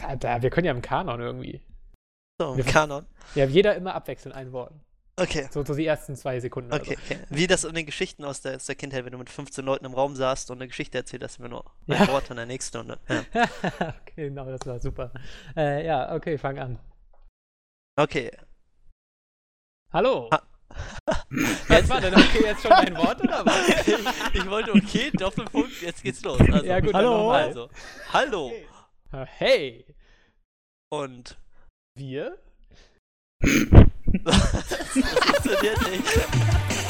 da, da, wir können ja im Kanon irgendwie. So, Wir- Kanon. Ja, jeder immer abwechselnd ein Wort. Okay. So, so die ersten zwei Sekunden. oder Okay, okay. Wie das in den Geschichten aus der, aus der Kindheit, wenn du mit 15 Leuten im Raum saßt und eine Geschichte erzählt hast, immer nur ein Ja. Wort in der nächsten Runde. Ja. So. okay, genau, das war super. Äh, ja, okay, fang an. Okay. Hallo. Ha- Was war denn? Okay, jetzt schon ein Wort oder was? ich wollte okay, Doppelpunkt, jetzt geht's los. Also, Ja, gut, dann Hallo. Also, hallo Hey, und wir? das funktioniert nicht.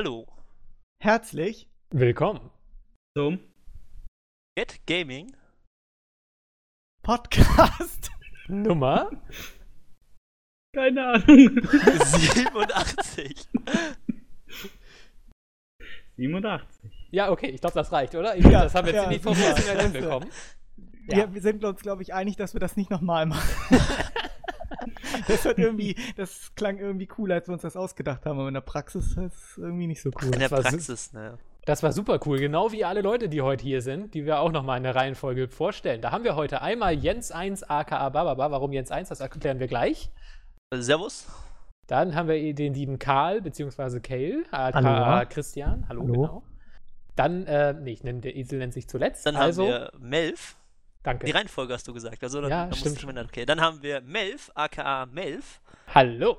Hallo. Herzlich. Willkommen. So. Get Gaming. Podcast. Nummer? Keine Ahnung. 87. 87. Ja, okay, ich glaube, das reicht, oder? Ich, Ja, das haben wir ja, ziemlich super. professionell hinbekommen. Wir, wir sind uns, glaube ich, einig, dass wir das nicht nochmal machen. das hat irgendwie, das klang irgendwie cooler, als wir uns das ausgedacht haben, aber in der Praxis ist es irgendwie nicht so cool. In der Praxis, ne. Das war super cool, genau wie alle Leute, die heute hier sind, die wir auch nochmal in der Reihenfolge vorstellen. Da haben wir heute einmal Jens 1 aka Bababa. Warum Jens 1? Das erklären wir gleich. Servus. Dann haben wir den lieben Karl, beziehungsweise Kale, aka. Christian. Hallo, Hallo. genau. Dann, äh, nee, ich nenne, der Esel nennt sich zuletzt. Dann also, haben wir Melf. Danke. Die Reihenfolge hast du gesagt. Also dann, Ja, dann musst stimmt du schon ändern. Okay, dann haben wir Melf, aka Melf. Hallo.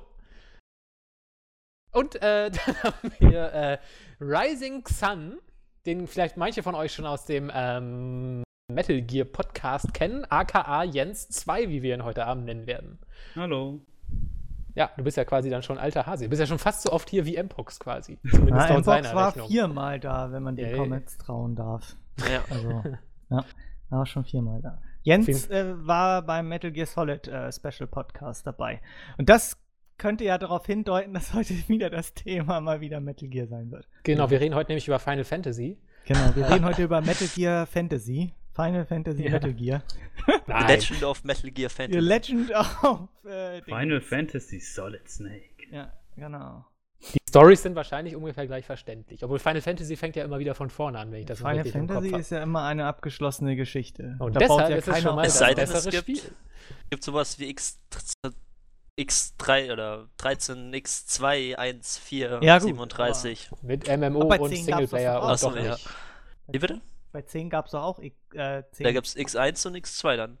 Und äh, dann haben wir äh, Rising Sun, den vielleicht manche von euch schon aus dem ähm, Metal Gear Podcast kennen, aka Jens 2, wie wir ihn heute Abend nennen werden. Hallo. Ja, du bist ja quasi dann schon alter Hase. Du bist ja schon fast so oft hier wie Mpox quasi. Zumindest Na, laut seiner war Rechnung. viermal da, wenn man die Ja, ja. Comments trauen darf. Ja. Also, ja, war schon viermal da. Jens äh, war beim Metal Gear Solid äh, Special Podcast dabei. Und das könnte ja darauf hindeuten, dass heute wieder das Thema mal wieder Metal Gear sein wird. Genau, wir reden heute nämlich über Final Fantasy. Genau, wir reden heute über Metal Gear Fantasy. Final Fantasy Ja. Metal Gear. The Nein. Legend of Metal Gear The Fantasy. Legend of äh. Final Fantasy Solid Snake. Ja, genau. Die Stories sind wahrscheinlich ungefähr gleich verständlich. Obwohl Final Fantasy fängt ja immer wieder von vorne an, wenn ich das Final richtig im Kopf Fantasy ist ja immer eine abgeschlossene Geschichte. Und Da baut deshalb ja ist es keiner schon mal auf. Es das sei denn, es gibt- Spiel. gibt sowas wie X, X3 oder 13, X2, 1, 4, Ja, gut, 37. Mit MMO und 10 gab's das Singleplayer und auch. doch so, ja. nicht. Wie bitte? Bei 10 gab es doch auch äh, 10. Da gibt's X1 und X2 dann.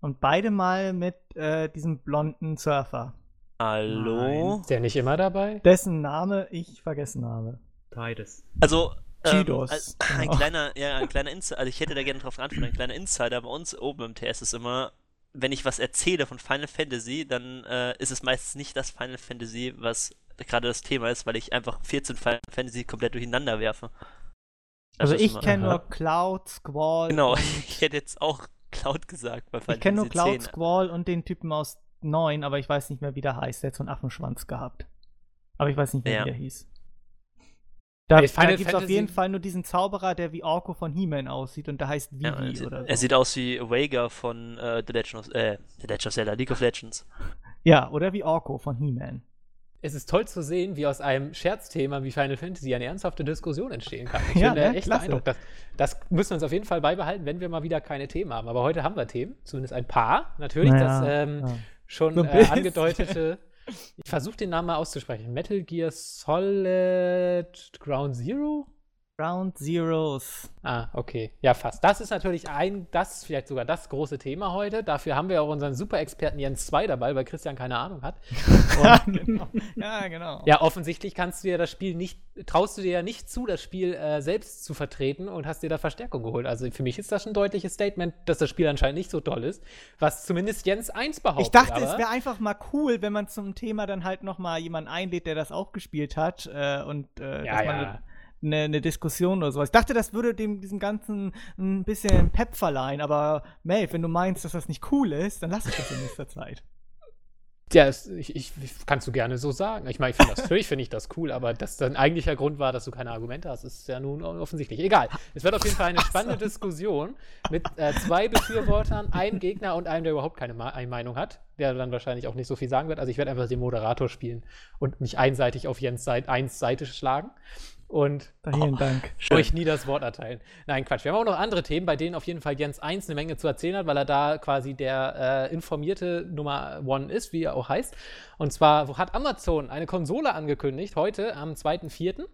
Und beide mal mit äh, diesem blonden Surfer, Hallo? Ist der nicht immer dabei? dessen Name ich vergessen habe. Beides. Also, ähm, als- ein genau. kleiner, ja, ein kleiner Insider, also ich hätte da gerne drauf geantwortet, ein kleiner Insider bei uns oben im TS ist immer, wenn ich was erzähle von Final Fantasy, dann äh, ist es meistens nicht das Final Fantasy, was gerade das Thema ist, weil ich einfach 14 Final Fantasy komplett durcheinander werfe. Das Also ich kenne nur Cloud, Squall. Genau, ich hätte jetzt auch Cloud gesagt bei Final Ich kenne nur Fantasy Cloud, 10. Squall und den Typen aus 9, aber ich weiß nicht mehr, wie der heißt. Der hat so einen Affenschwanz gehabt. Aber ich weiß nicht mehr, Ja. wie der hieß. Da, Ey, Final da gibt es auf jeden Fall nur diesen Zauberer, der wie Orko von He-Man aussieht und der heißt Vivi Ja, er, sieht, oder so. er sieht aus wie Vega von äh, The Legend of, äh, The Legend of Zelda, League of Legends. ja, oder wie Orko von He-Man. Es ist toll zu sehen, wie aus einem Scherzthema wie Final Fantasy eine ernsthafte Diskussion entstehen kann. Ich Ja, finde ne? echt Klasse. beeindruckend. Das, das müssen wir uns auf jeden Fall beibehalten, wenn wir mal wieder keine Themen haben. Aber heute haben wir Themen, zumindest ein paar. Natürlich Naja, das ähm, ja. Schon äh, angedeutete. Ich versuche den Namen mal auszusprechen. Metal Gear Solid Ground Zero? Ground Zeroes. Ah, okay. Ja, fast. Das ist natürlich ein, das ist vielleicht sogar das große Thema heute. Dafür haben wir auch unseren Super-Experten Jens 2 dabei, weil Christian keine Ahnung hat. Ja, genau. Ja, genau. Ja, offensichtlich kannst du dir das Spiel nicht, traust du dir ja nicht zu, das Spiel äh, selbst zu vertreten und hast dir da Verstärkung geholt. Also für mich ist das ein deutliches Statement, dass das Spiel anscheinend nicht so toll ist, was zumindest Jens 1 behauptet. Ich dachte, aber es wäre einfach mal cool, wenn man zum Thema dann halt noch mal jemanden einlädt, der das auch gespielt hat äh, und äh, Ja, dass man ja. Eine, eine Diskussion oder sowas. Ich dachte, das würde dem diesem Ganzen ein bisschen Pep verleihen, aber Maeve, wenn du meinst, dass das nicht cool ist, dann lass ich das in nächster Zeit. Ja, es, ich, ich, kannst du gerne so sagen. Ich meine, ich finde das, natürlich finde ich das cool, aber dass dein eigentlicher Grund war, dass du keine Argumente hast, ist ja nun offensichtlich. Egal. Es wird auf jeden Fall eine spannende Diskussion mit äh, zwei Befürwortern, einem Gegner und einem, der überhaupt keine Ma Meinung hat, der dann wahrscheinlich auch nicht so viel sagen wird. Also ich werde einfach den Moderator spielen und mich einseitig auf Jens Seite, eins Seite schlagen und Vielen oh, Dank. euch nie das Wort erteilen. Nein, Quatsch. Wir haben auch noch andere Themen, bei denen auf jeden Fall Jens 1 eine Menge zu erzählen hat, weil er da quasi der äh, informierte Nummer One ist, wie er auch heißt. Und zwar hat Amazon eine Konsole angekündigt, heute am 2.4.,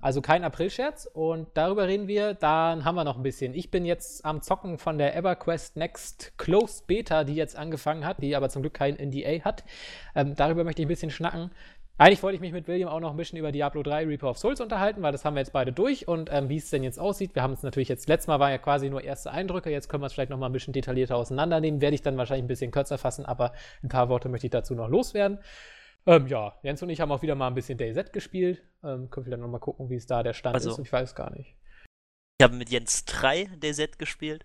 also kein April-Scherz. Und darüber reden wir. Dann haben wir noch ein bisschen. Ich bin jetzt am Zocken von der EverQuest Next Closed Beta, die jetzt angefangen hat, die aber zum Glück kein NDA hat. Ähm, darüber möchte ich ein bisschen schnacken. Eigentlich wollte ich mich mit William auch noch ein bisschen über Diablo 3 Reaper of Souls unterhalten, weil das haben wir jetzt beide durch und ähm, wie es denn jetzt aussieht. Wir haben es natürlich jetzt, letztes Mal waren ja quasi nur erste Eindrücke, jetzt können wir es vielleicht noch mal ein bisschen detaillierter auseinandernehmen. Werde ich dann wahrscheinlich ein bisschen kürzer fassen, aber ein paar Worte möchte ich dazu noch loswerden. Ähm, ja, Jens und ich haben auch wieder mal ein bisschen DayZ gespielt. Ähm, können wir dann noch mal gucken, wie es da der Stand also, ist. Ich weiß gar nicht. Ich habe mit Jens 3 DayZ gespielt.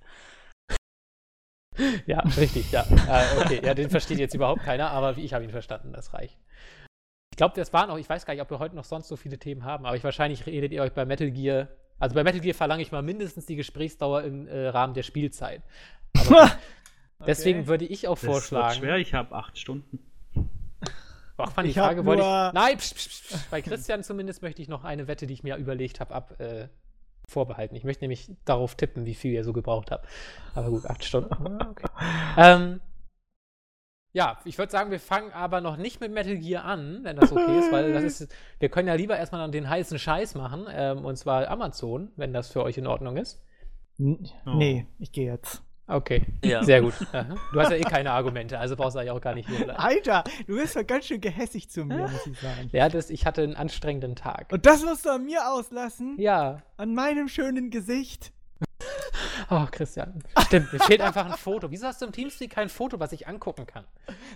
ja, richtig, ja. äh, okay, ja, den versteht jetzt überhaupt keiner, aber ich habe ihn verstanden, das reicht. Ich glaube, das waren auch, ich weiß gar nicht, ob wir heute noch sonst so viele Themen haben, aber ich wahrscheinlich redet ihr euch bei Metal Gear. Also bei Metal Gear verlange ich mal mindestens die Gesprächsdauer im äh, Rahmen der Spielzeit. okay. Deswegen würde ich auch vorschlagen. Das wird schwer, ich habe acht Stunden. Ach, fand die Frage wollte ich. Nein, psch, psch, psch, bei Christian zumindest möchte ich noch eine Wette, die ich mir überlegt habe, ab äh, vorbehalten. Ich möchte nämlich darauf tippen, wie viel ihr so gebraucht habt. Aber gut, acht Stunden. Okay. ähm, ja, ich würde sagen, wir fangen aber noch nicht mit Metal Gear an, wenn das okay ist, weil das ist, wir können ja lieber erstmal den heißen Scheiß machen, ähm, und zwar Amazon, wenn das für euch in Ordnung ist. N oh. Nee, ich gehe jetzt. Okay, ja. sehr gut. Du hast ja eh keine Argumente, also brauchst du eigentlich auch gar nicht hier bleiben. Alter, du bist ja ganz schön gehässig zu mir, muss ich sagen. Ja, das, ich hatte einen anstrengenden Tag. Und das musst du an mir auslassen? Ja. An meinem schönen Gesicht? Oh, Christian. Stimmt, mir fehlt einfach ein Foto. Wieso hast du im Teamspeak kein Foto, was ich angucken kann?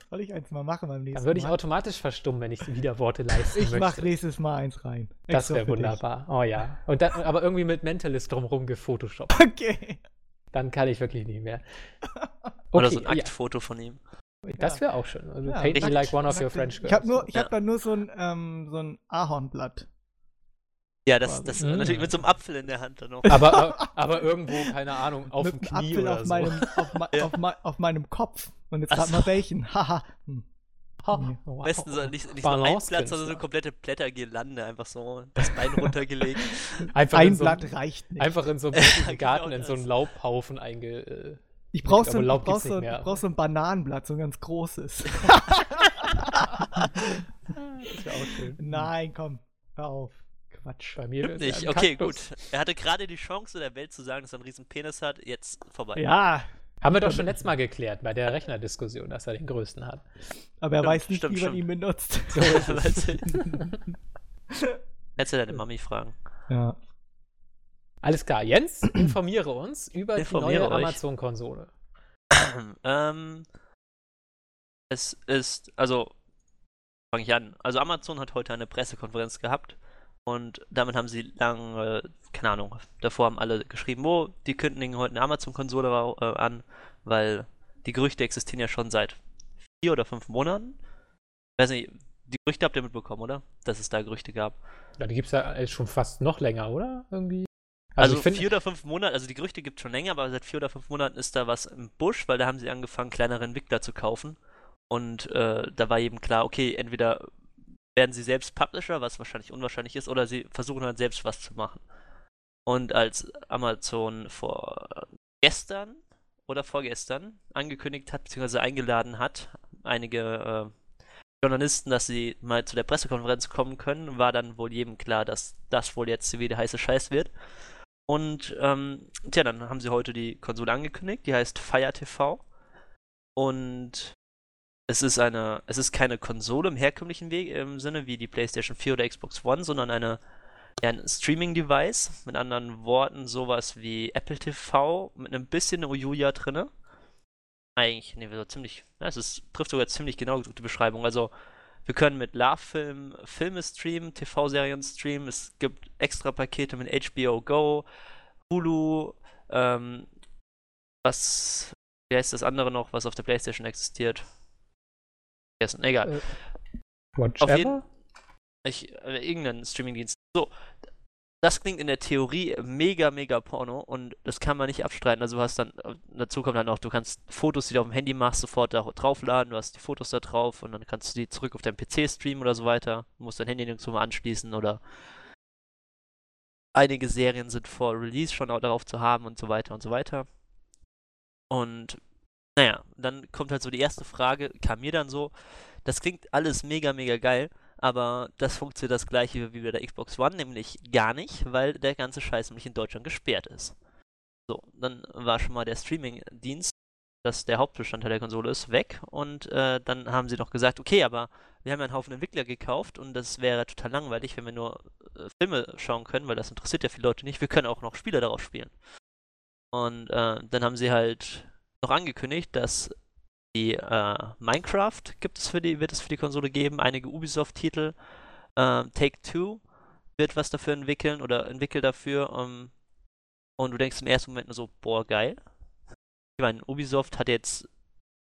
Soll ich eins mal machen beim nächsten Mal? Dann würde ich automatisch verstummen, wenn ich wieder Worte leisten Ich mache nächstes Mal eins rein. Das wäre wunderbar. Dich. Oh ja. Und dann, aber irgendwie mit Mentalist drumherum gefotoshoppt. Okay. Dann kann ich wirklich nicht mehr. Okay, Oder so ein Aktfoto ja. von ihm. Das wäre auch schön. Also ja, paint me like one of your French girls. Ich habe hab da nur so ein, ähm, so ein Ahornblatt. Ja, das, das mhm. natürlich mit so einem Apfel in der Hand dann noch. Aber, aber irgendwo, keine Ahnung, auf dem Knie Apfel oder auf so. Meinem, auf, ja. auf, auf, meinem Kopf. Und jetzt hat man welchen. Haha. hm. Am wow. besten so nicht, nicht nur ein Blatt, sondern so eine komplette Blättergirlande, einfach so das Bein runtergelegt. einfach ein so Blatt reicht nicht. Einfach in so einem genau Garten genau in so einen Laubhaufen einge. Äh, ich brauch so, ich brauch so, brauch so ein Bananenblatt, so ein ganz großes. das wäre auch schön. Nein, komm, hör auf. Quatsch. Bei mir Stimmt nicht. Okay, gut. Er hatte gerade die Chance der Welt zu sagen, dass er einen riesen Penis hat. Jetzt vorbei. Ja. Haben wir doch schon letztes Mal geklärt bei der Rechnerdiskussion, dass er den größten hat. Aber er stimmt, weiß nicht, stimmt, wie man ihn benutzt. So Hättest du deine Mami fragen. Ja. Alles klar. Jens, informiere uns über informiere die neue Amazon-Konsole. ähm, es ist, also, fange ich an. Also Amazon hat heute eine Pressekonferenz gehabt und damit haben sie lange, keine Ahnung, davor haben alle geschrieben, oh, die kündigen heute eine Amazon-Konsole äh, an, weil die Gerüchte existieren ja schon seit vier oder fünf Monaten. Ich weiß nicht, die Gerüchte habt ihr mitbekommen, oder? Dass es da Gerüchte gab. Ja, die gibt es ja schon fast noch länger, oder? Irgendwie. Also, also vier oder fünf Monate, also die Gerüchte gibt es schon länger, aber seit vier oder fünf Monaten ist da was im Busch, weil da haben sie angefangen, kleinere Entwickler zu kaufen. Und äh, da war eben klar, okay, entweder werden sie selbst Publisher, was wahrscheinlich unwahrscheinlich ist, oder sie versuchen halt selbst was zu machen. Und als Amazon vor gestern oder vorgestern angekündigt hat, beziehungsweise eingeladen hat, einige äh, Journalisten, dass sie mal zu der Pressekonferenz kommen können, war dann wohl jedem klar, dass das wohl jetzt wieder heiße Scheiß wird. Und ähm, tja, dann haben sie heute die Konsole angekündigt, die heißt Fire TV. Und es ist eine, es ist keine Konsole im herkömmlichen Weg, im Sinne wie die PlayStation 4 oder Xbox One, sondern eine, ein Streaming-Device. Mit anderen Worten, sowas wie Apple TV mit einem bisschen Ujuja drinne. Eigentlich, nee, so ziemlich, ja, es ist, trifft sogar ziemlich genau die Beschreibung. Also, Wir können mit Love-Film Filme streamen, TV-Serien streamen. Es gibt extra Pakete mit HBO Go, Hulu, ähm, was, wie heißt das andere noch, was auf der Playstation existiert? Vergessen, egal. Äh, Watch Auf jeden-? Ich, äh, irgendeinen Streamingdienst. So, das klingt in der Theorie mega, mega Porno und das kann man nicht abstreiten. Also du hast dann, äh, dazu kommt dann auch, du kannst Fotos, die du auf dem Handy machst, sofort da draufladen, du hast die Fotos da drauf und dann kannst du die zurück auf deinem PC streamen oder so weiter. Du musst dein Handy nirgendwo mal anschließen oder einige Serien sind vor Release schon auch darauf zu haben und so weiter und so weiter. Und naja, dann kommt halt so die erste Frage, kam mir dann so, das klingt alles mega, mega geil, aber das funktioniert das gleiche wie bei der Xbox One, nämlich gar nicht, weil der ganze Scheiß nämlich in Deutschland gesperrt ist. So, dann war schon mal der Streaming-Dienst, das der Hauptbestandteil der Konsole ist, weg und äh, dann haben sie noch gesagt, okay, aber wir haben ja einen Haufen Entwickler gekauft und das wäre total langweilig, wenn wir nur äh, Filme schauen können, weil das interessiert ja viele Leute nicht. Wir können auch noch Spiele darauf spielen. Und äh, dann haben sie halt noch angekündigt, dass die äh, Minecraft gibt es für die, wird es für die Konsole geben, einige Ubisoft-Titel. Ähm, Take-Two wird was dafür entwickeln oder entwickelt dafür. Ähm, und du denkst im ersten Moment nur so, boah, geil. Ich meine, Ubisoft hat jetzt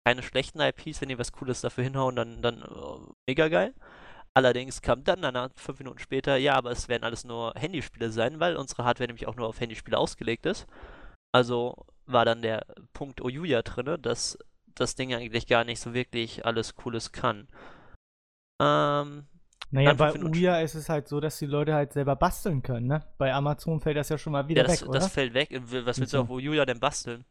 keine schlechten IPs, wenn die was Cooles dafür hinhauen, dann, dann äh, mega geil. Allerdings kam dann danach, fünf Minuten später, ja, aber es werden alles nur Handyspiele sein, weil unsere Hardware nämlich auch nur auf Handyspiele ausgelegt ist. Also war dann der Punkt Oyuya drinne, dass das Ding eigentlich gar nicht so wirklich alles Cooles kann. Ähm, Naja, bei fünf Minuten- Uya ist es halt so, dass die Leute halt selber basteln können, ne? Bei Amazon fällt das ja schon mal wieder ja, das, weg, oder? das fällt weg. Was willst du auf Oyuya denn basteln?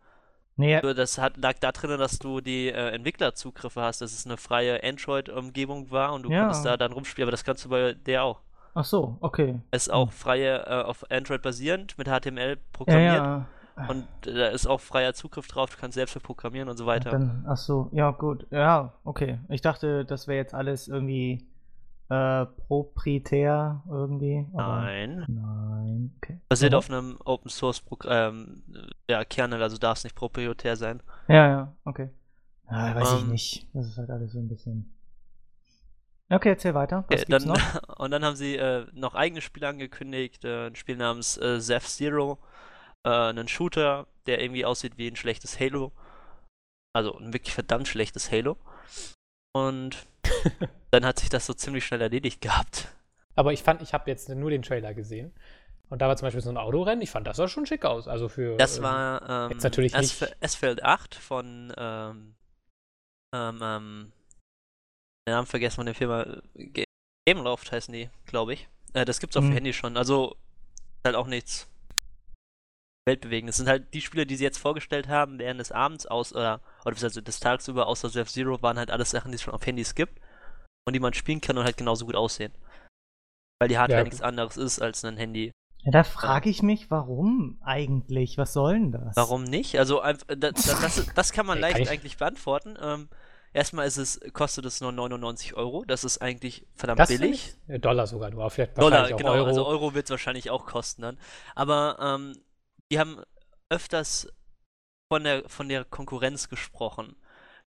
Nur Das hat, lag da drin, dass du die äh, Entwicklerzugriffe hast, dass es eine freie Android-Umgebung war und du Ja. konntest da dann rumspielen, aber das kannst du bei der auch. ach so, okay. Es ist auch freie, äh, auf Android basierend, mit HTML Ja, programmiert ja. Und äh, da ist auch freier Zugriff drauf, du kannst selbst programmieren und so weiter. Dann, ach so, ja, gut. Ja, okay. Ich dachte, das wäre jetzt alles irgendwie äh, proprietär irgendwie. Nein. Nein, okay. Basiert Aha. auf einem Open Source Programm, ja, Kernel, also darf es nicht proprietär sein. Ja, ja, okay. Ja, weiß ich Ähm, nicht. Das ist halt alles so ein bisschen. Okay, erzähl weiter. Was Okay, gibt's dann, noch? und dann haben sie äh, noch eigene Spiele angekündigt, äh, ein Spiel namens äh, Zeph Zero, äh, einen Shooter, der irgendwie aussieht wie ein schlechtes Halo. Also ein wirklich verdammt schlechtes Halo. Und dann hat sich das so ziemlich schnell erledigt gehabt. Aber ich fand, ich habe jetzt nur den Trailer gesehen. Und da war zum Beispiel so ein Autorennen. Ich fand, das sah schon schick aus. Also für. Das ähm, war ähm, jetzt natürlich Asf nicht- Asphalt 8 von ähm, ähm, ähm, den Namen vergessen von der Firma Ga- Gameloft heißen die, glaube ich. Äh, das gibt's auf Mhm. dem Handy schon. Also ist halt auch nichts weltbewegendes. Es sind halt die Spiele, die sie jetzt vorgestellt haben, während des Abends aus oder oder also des Tages über außer F Zero waren halt alles Sachen, die es schon auf Handys gibt und die man spielen kann und halt genauso gut aussehen. Weil die Hardware Ja. nichts anderes ist als ein Handy. Ja, da frage ich mich, warum eigentlich? Was soll denn das? Warum nicht? Also einfach, das, das, das kann man leicht eigentlich beantworten. Ähm, erstmal ist es, kostet es nur 99 Euro. Das ist eigentlich verdammt das billig. Äh, Dollar sogar nur. Vielleicht Dollar, genau. Euro. Also Euro wird es wahrscheinlich auch kosten dann. Aber ähm, die haben öfters von der, von der Konkurrenz gesprochen.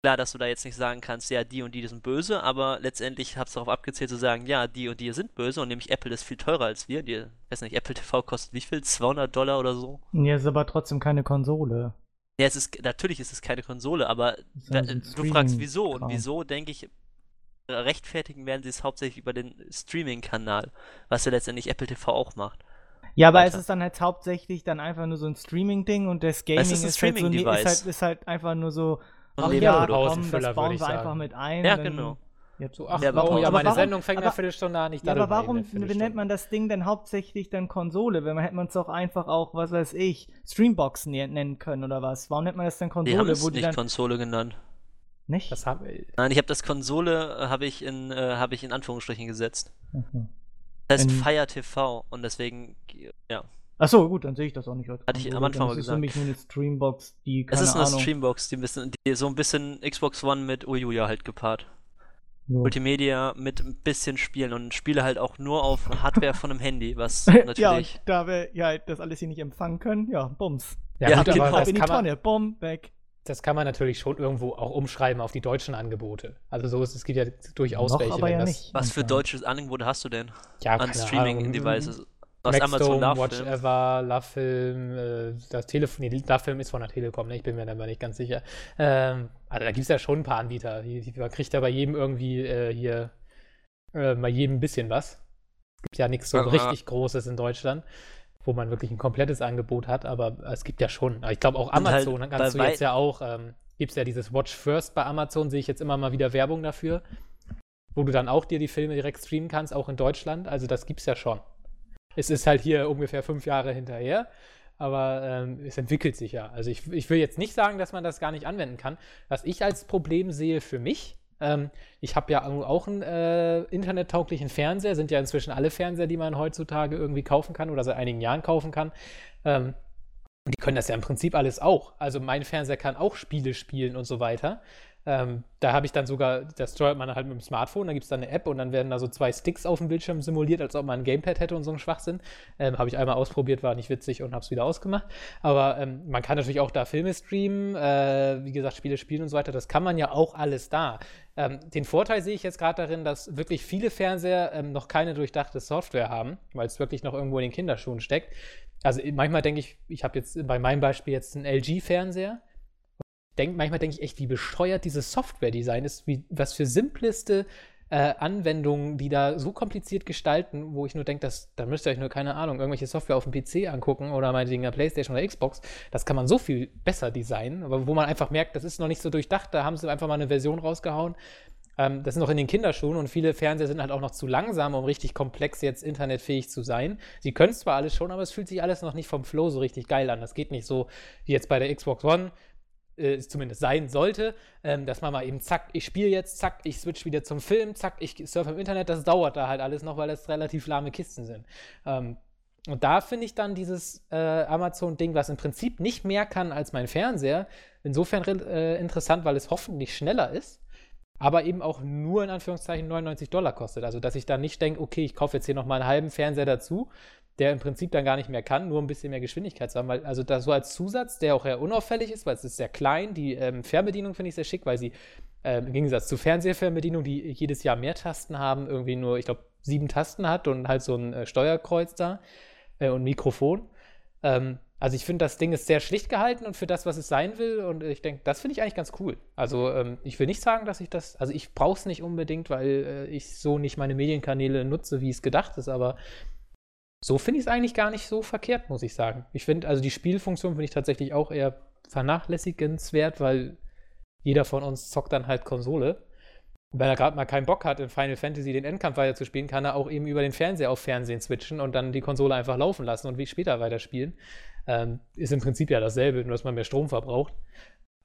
Klar, dass du da jetzt nicht sagen kannst, ja, die und die sind böse, aber letztendlich hab's darauf abgezählt zu sagen, ja, die und die sind böse und nämlich Apple ist viel teurer als wir. Die, weiß nicht, Apple TV kostet wie viel? 200 Dollar oder so? Ja, ist aber trotzdem keine Konsole. Ja, es ist, natürlich ist es keine Konsole, aber da, ein du fragst wieso und wieso, denke ich, rechtfertigen werden sie es hauptsächlich über den Streaming-Kanal, was ja letztendlich Apple TV auch macht. Ja, aber Weiter. es ist dann halt hauptsächlich dann einfach nur so ein Streaming-Ding und das Gaming ist ein ist, halt so, ist, halt, ist halt einfach nur so, Und ach ja, komm, das bauen würde ich wir einfach sagen. mit ein. Ja, genau. Ja, So, ach, Ja, oh, warum- ja, aber meine warum- Sendung fängt aber- einer Viertelstunde an. Ich Ja, aber warum in einer nennt Viertelstunde. man das Ding denn hauptsächlich dann Konsole? Wenn man hätte man es doch einfach auch, was weiß ich, Streambox ne- nennen können oder was? Warum nennt man das dann Die haben Konsole, es wo die nicht dann Konsole genannt. nicht? Das hab, Nein, ich habe das Konsole, äh, habe ich, in, äh, habe ich in Anführungsstrichen gesetzt. Mhm. Das heißt Fire TV und deswegen, ja. Achso, gut, dann sehe ich das auch nicht als Hatte ich am Anfang dann mal ist es für gesagt. mich nur eine Streambox, die Es keine ist eine Ahnung. Streambox, die, ein bisschen, die so ein bisschen Xbox One mit Uiuja halt gepaart. So. Multimedia mit ein bisschen Spielen und Spiele halt auch nur auf Hardware von einem Handy, was ja, natürlich. und da wir ja das alles hier nicht empfangen können, ja, Bums. ja, Ja, gut, aber Ab das kann man, Tonne, bumm, weg. Das kann man natürlich schon irgendwo auch umschreiben auf die deutschen Angebote. Also so ist es gibt ja durchaus Noch welche, aber ja das nicht. Was für anscheinend. deutsches Angebot hast du denn ja, an Streaming-Devices? Was Amazon Maxdome, Love Watch Film? Ever, Lovefilm, äh, das Telefon, nee, Lovefilm ist von der Telekom, ne? ich bin mir da aber nicht ganz sicher. Ähm, also da gibt es ja schon ein paar Anbieter. Die, die, man kriegt ja bei jedem irgendwie äh, hier äh, bei jedem ein bisschen was. Es gibt ja nichts so Aber- richtig Großes in Deutschland, wo man wirklich ein komplettes Angebot hat, aber es gibt ja schon. Ich glaube auch halt Amazon, bei kannst du jetzt ja auch, ähm, gibt es ja dieses Watch First bei Amazon, sehe ich jetzt immer mal wieder Werbung dafür, wo du dann auch dir die Filme direkt streamen kannst, auch in Deutschland. Also das gibt's ja schon. Es ist halt hier ungefähr fünf Jahre hinterher, aber ähm, es entwickelt sich ja. Also ich, ich will jetzt nicht sagen, dass man das gar nicht anwenden kann. Was ich als Problem sehe für mich, ähm, ich habe ja auch einen äh, internettauglichen Fernseher, sind ja inzwischen alle Fernseher, die man heutzutage irgendwie kaufen kann oder seit einigen Jahren kaufen kann. Ähm, die können das ja im Prinzip alles auch. Also mein Fernseher kann auch Spiele spielen und so weiter. Ähm, da habe ich dann sogar, das steuert man halt mit dem Smartphone, da gibt es dann eine App und dann werden da so zwei Sticks auf dem Bildschirm simuliert, als ob man ein Gamepad hätte und so einen Schwachsinn. Ähm, habe ich einmal ausprobiert, war nicht witzig und habe es wieder ausgemacht. Aber ähm, man kann natürlich auch da Filme streamen, äh, wie gesagt, Spiele spielen und so weiter. Das kann man ja auch alles da. Ähm, den Vorteil sehe ich jetzt gerade darin, dass wirklich viele Fernseher ähm, noch keine durchdachte Software haben, weil es wirklich noch irgendwo in den Kinderschuhen steckt. Also manchmal denke ich, ich habe jetzt bei meinem Beispiel jetzt einen LG-Fernseher. Denk, manchmal denke ich echt, wie bescheuert dieses Software-Design ist, wie, was für simpleste äh, Anwendungen, die da so kompliziert gestalten, wo ich nur denke, da müsst ihr euch nur, keine Ahnung, irgendwelche Software auf dem PC angucken oder meinetwegen der Playstation oder Xbox. Das kann man so viel besser designen, aber wo man einfach merkt, das ist noch nicht so durchdacht, da haben sie einfach mal eine Version rausgehauen. Ähm, das ist noch in den Kinderschuhen und viele Fernseher sind halt auch noch zu langsam, um richtig komplex jetzt internetfähig zu sein. Sie können zwar alles schon, aber es fühlt sich alles noch nicht vom Flow so richtig geil an. Das geht nicht so wie jetzt bei der Xbox One äh, es zumindest sein sollte, ähm, dass man mal eben zack, ich spiele jetzt, zack, ich switch wieder zum Film, zack, ich surfe im Internet, das dauert da halt alles noch, weil das relativ lahme Kisten sind. Ähm, und da finde ich dann dieses äh, Amazon-Ding, was im Prinzip nicht mehr kann als mein Fernseher, insofern äh, interessant, weil es hoffentlich schneller ist, aber eben auch nur in Anführungszeichen 99 Dollar kostet. Also, dass ich dann nicht denke, okay, ich kaufe jetzt hier nochmal einen halben Fernseher dazu, der im Prinzip dann gar nicht mehr kann, nur ein bisschen mehr Geschwindigkeit zu haben. Weil, also das so als Zusatz, der auch eher unauffällig ist, weil es ist sehr klein. Die ähm, Fernbedienung finde ich sehr schick, weil sie ähm, im Gegensatz zu Fernsehfernbedienung, die jedes Jahr mehr Tasten haben, irgendwie nur, ich glaube, sieben Tasten hat und halt so ein äh, Steuerkreuz da äh, und Mikrofon. Ähm, also ich finde, das Ding ist sehr schlicht gehalten und für das, was es sein will. Und ich denke, das finde ich eigentlich ganz cool. Also ähm, ich will nicht sagen, dass ich das, also ich brauche es nicht unbedingt, weil äh, ich so nicht meine Medienkanäle nutze, wie es gedacht ist, aber so finde ich es eigentlich gar nicht so verkehrt, muss ich sagen. Ich finde, also die Spielfunktion finde ich tatsächlich auch eher vernachlässigenswert, weil jeder von uns zockt dann halt Konsole. Und wenn er gerade mal keinen Bock hat, in Final Fantasy den Endkampf weiterzuspielen, kann er auch eben über den Fernseher auf Fernsehen switchen und dann die Konsole einfach laufen lassen und wie später weiterspielen. Ähm, ist im Prinzip ja dasselbe, nur dass man mehr Strom verbraucht.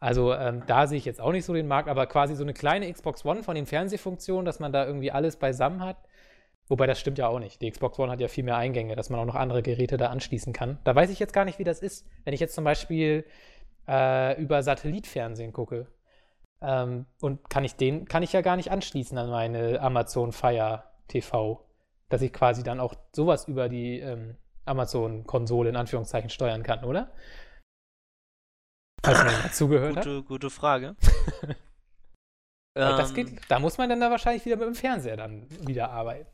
Also ähm, da sehe ich jetzt auch nicht so den Markt, aber quasi so eine kleine Xbox One von den Fernsehfunktionen, dass man da irgendwie alles beisammen hat. Wobei das stimmt ja auch nicht. Die Xbox One hat ja viel mehr Eingänge, dass man auch noch andere Geräte da anschließen kann. Da weiß ich jetzt gar nicht, wie das ist. Wenn ich jetzt zum Beispiel äh, über Satellitfernsehen gucke, ähm, und kann ich den, kann ich ja gar nicht anschließen an meine Amazon Fire TV. Dass ich quasi dann auch sowas über die ähm, Amazon-Konsole in Anführungszeichen steuern kann, oder? Falls man dazugehört hat. Gute, gute Frage. Weil das Ähm, geht, da muss man dann da wahrscheinlich wieder mit dem Fernseher dann wieder arbeiten.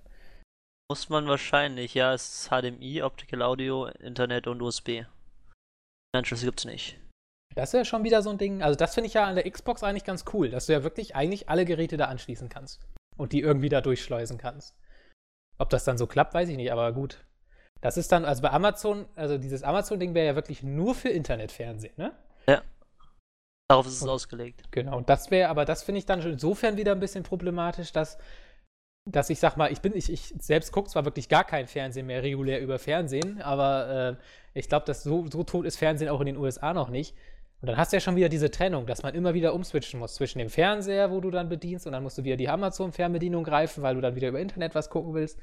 Muss man wahrscheinlich, ja, es ist HDMI, Optical Audio, Internet und USB. Anschlüsse gibt's nicht. Das wäre schon wieder so ein Ding. Also, das finde ich ja an der Xbox eigentlich ganz cool, dass du ja wirklich eigentlich alle Geräte da anschließen kannst und die irgendwie da durchschleusen kannst. Ob das dann so klappt, weiß ich nicht, aber gut. Das ist dann, also bei Amazon, also dieses Amazon-Ding wäre ja wirklich nur für Internetfernsehen, ne? Darauf ist es Und- ausgelegt. Genau, und das wäre, aber das finde ich dann schon insofern wieder ein bisschen problematisch, dass, dass ich sag mal, ich bin, ich, ich selbst gucke zwar wirklich gar kein Fernsehen mehr regulär über Fernsehen, aber äh, ich glaube, dass so, so tot ist Fernsehen auch in den USA noch nicht. Und dann hast du ja schon wieder diese Trennung, dass man immer wieder umswitchen muss zwischen dem Fernseher, wo du dann bedienst, und dann musst du wieder die Amazon-Fernbedienung greifen, weil du dann wieder über Internet was gucken willst.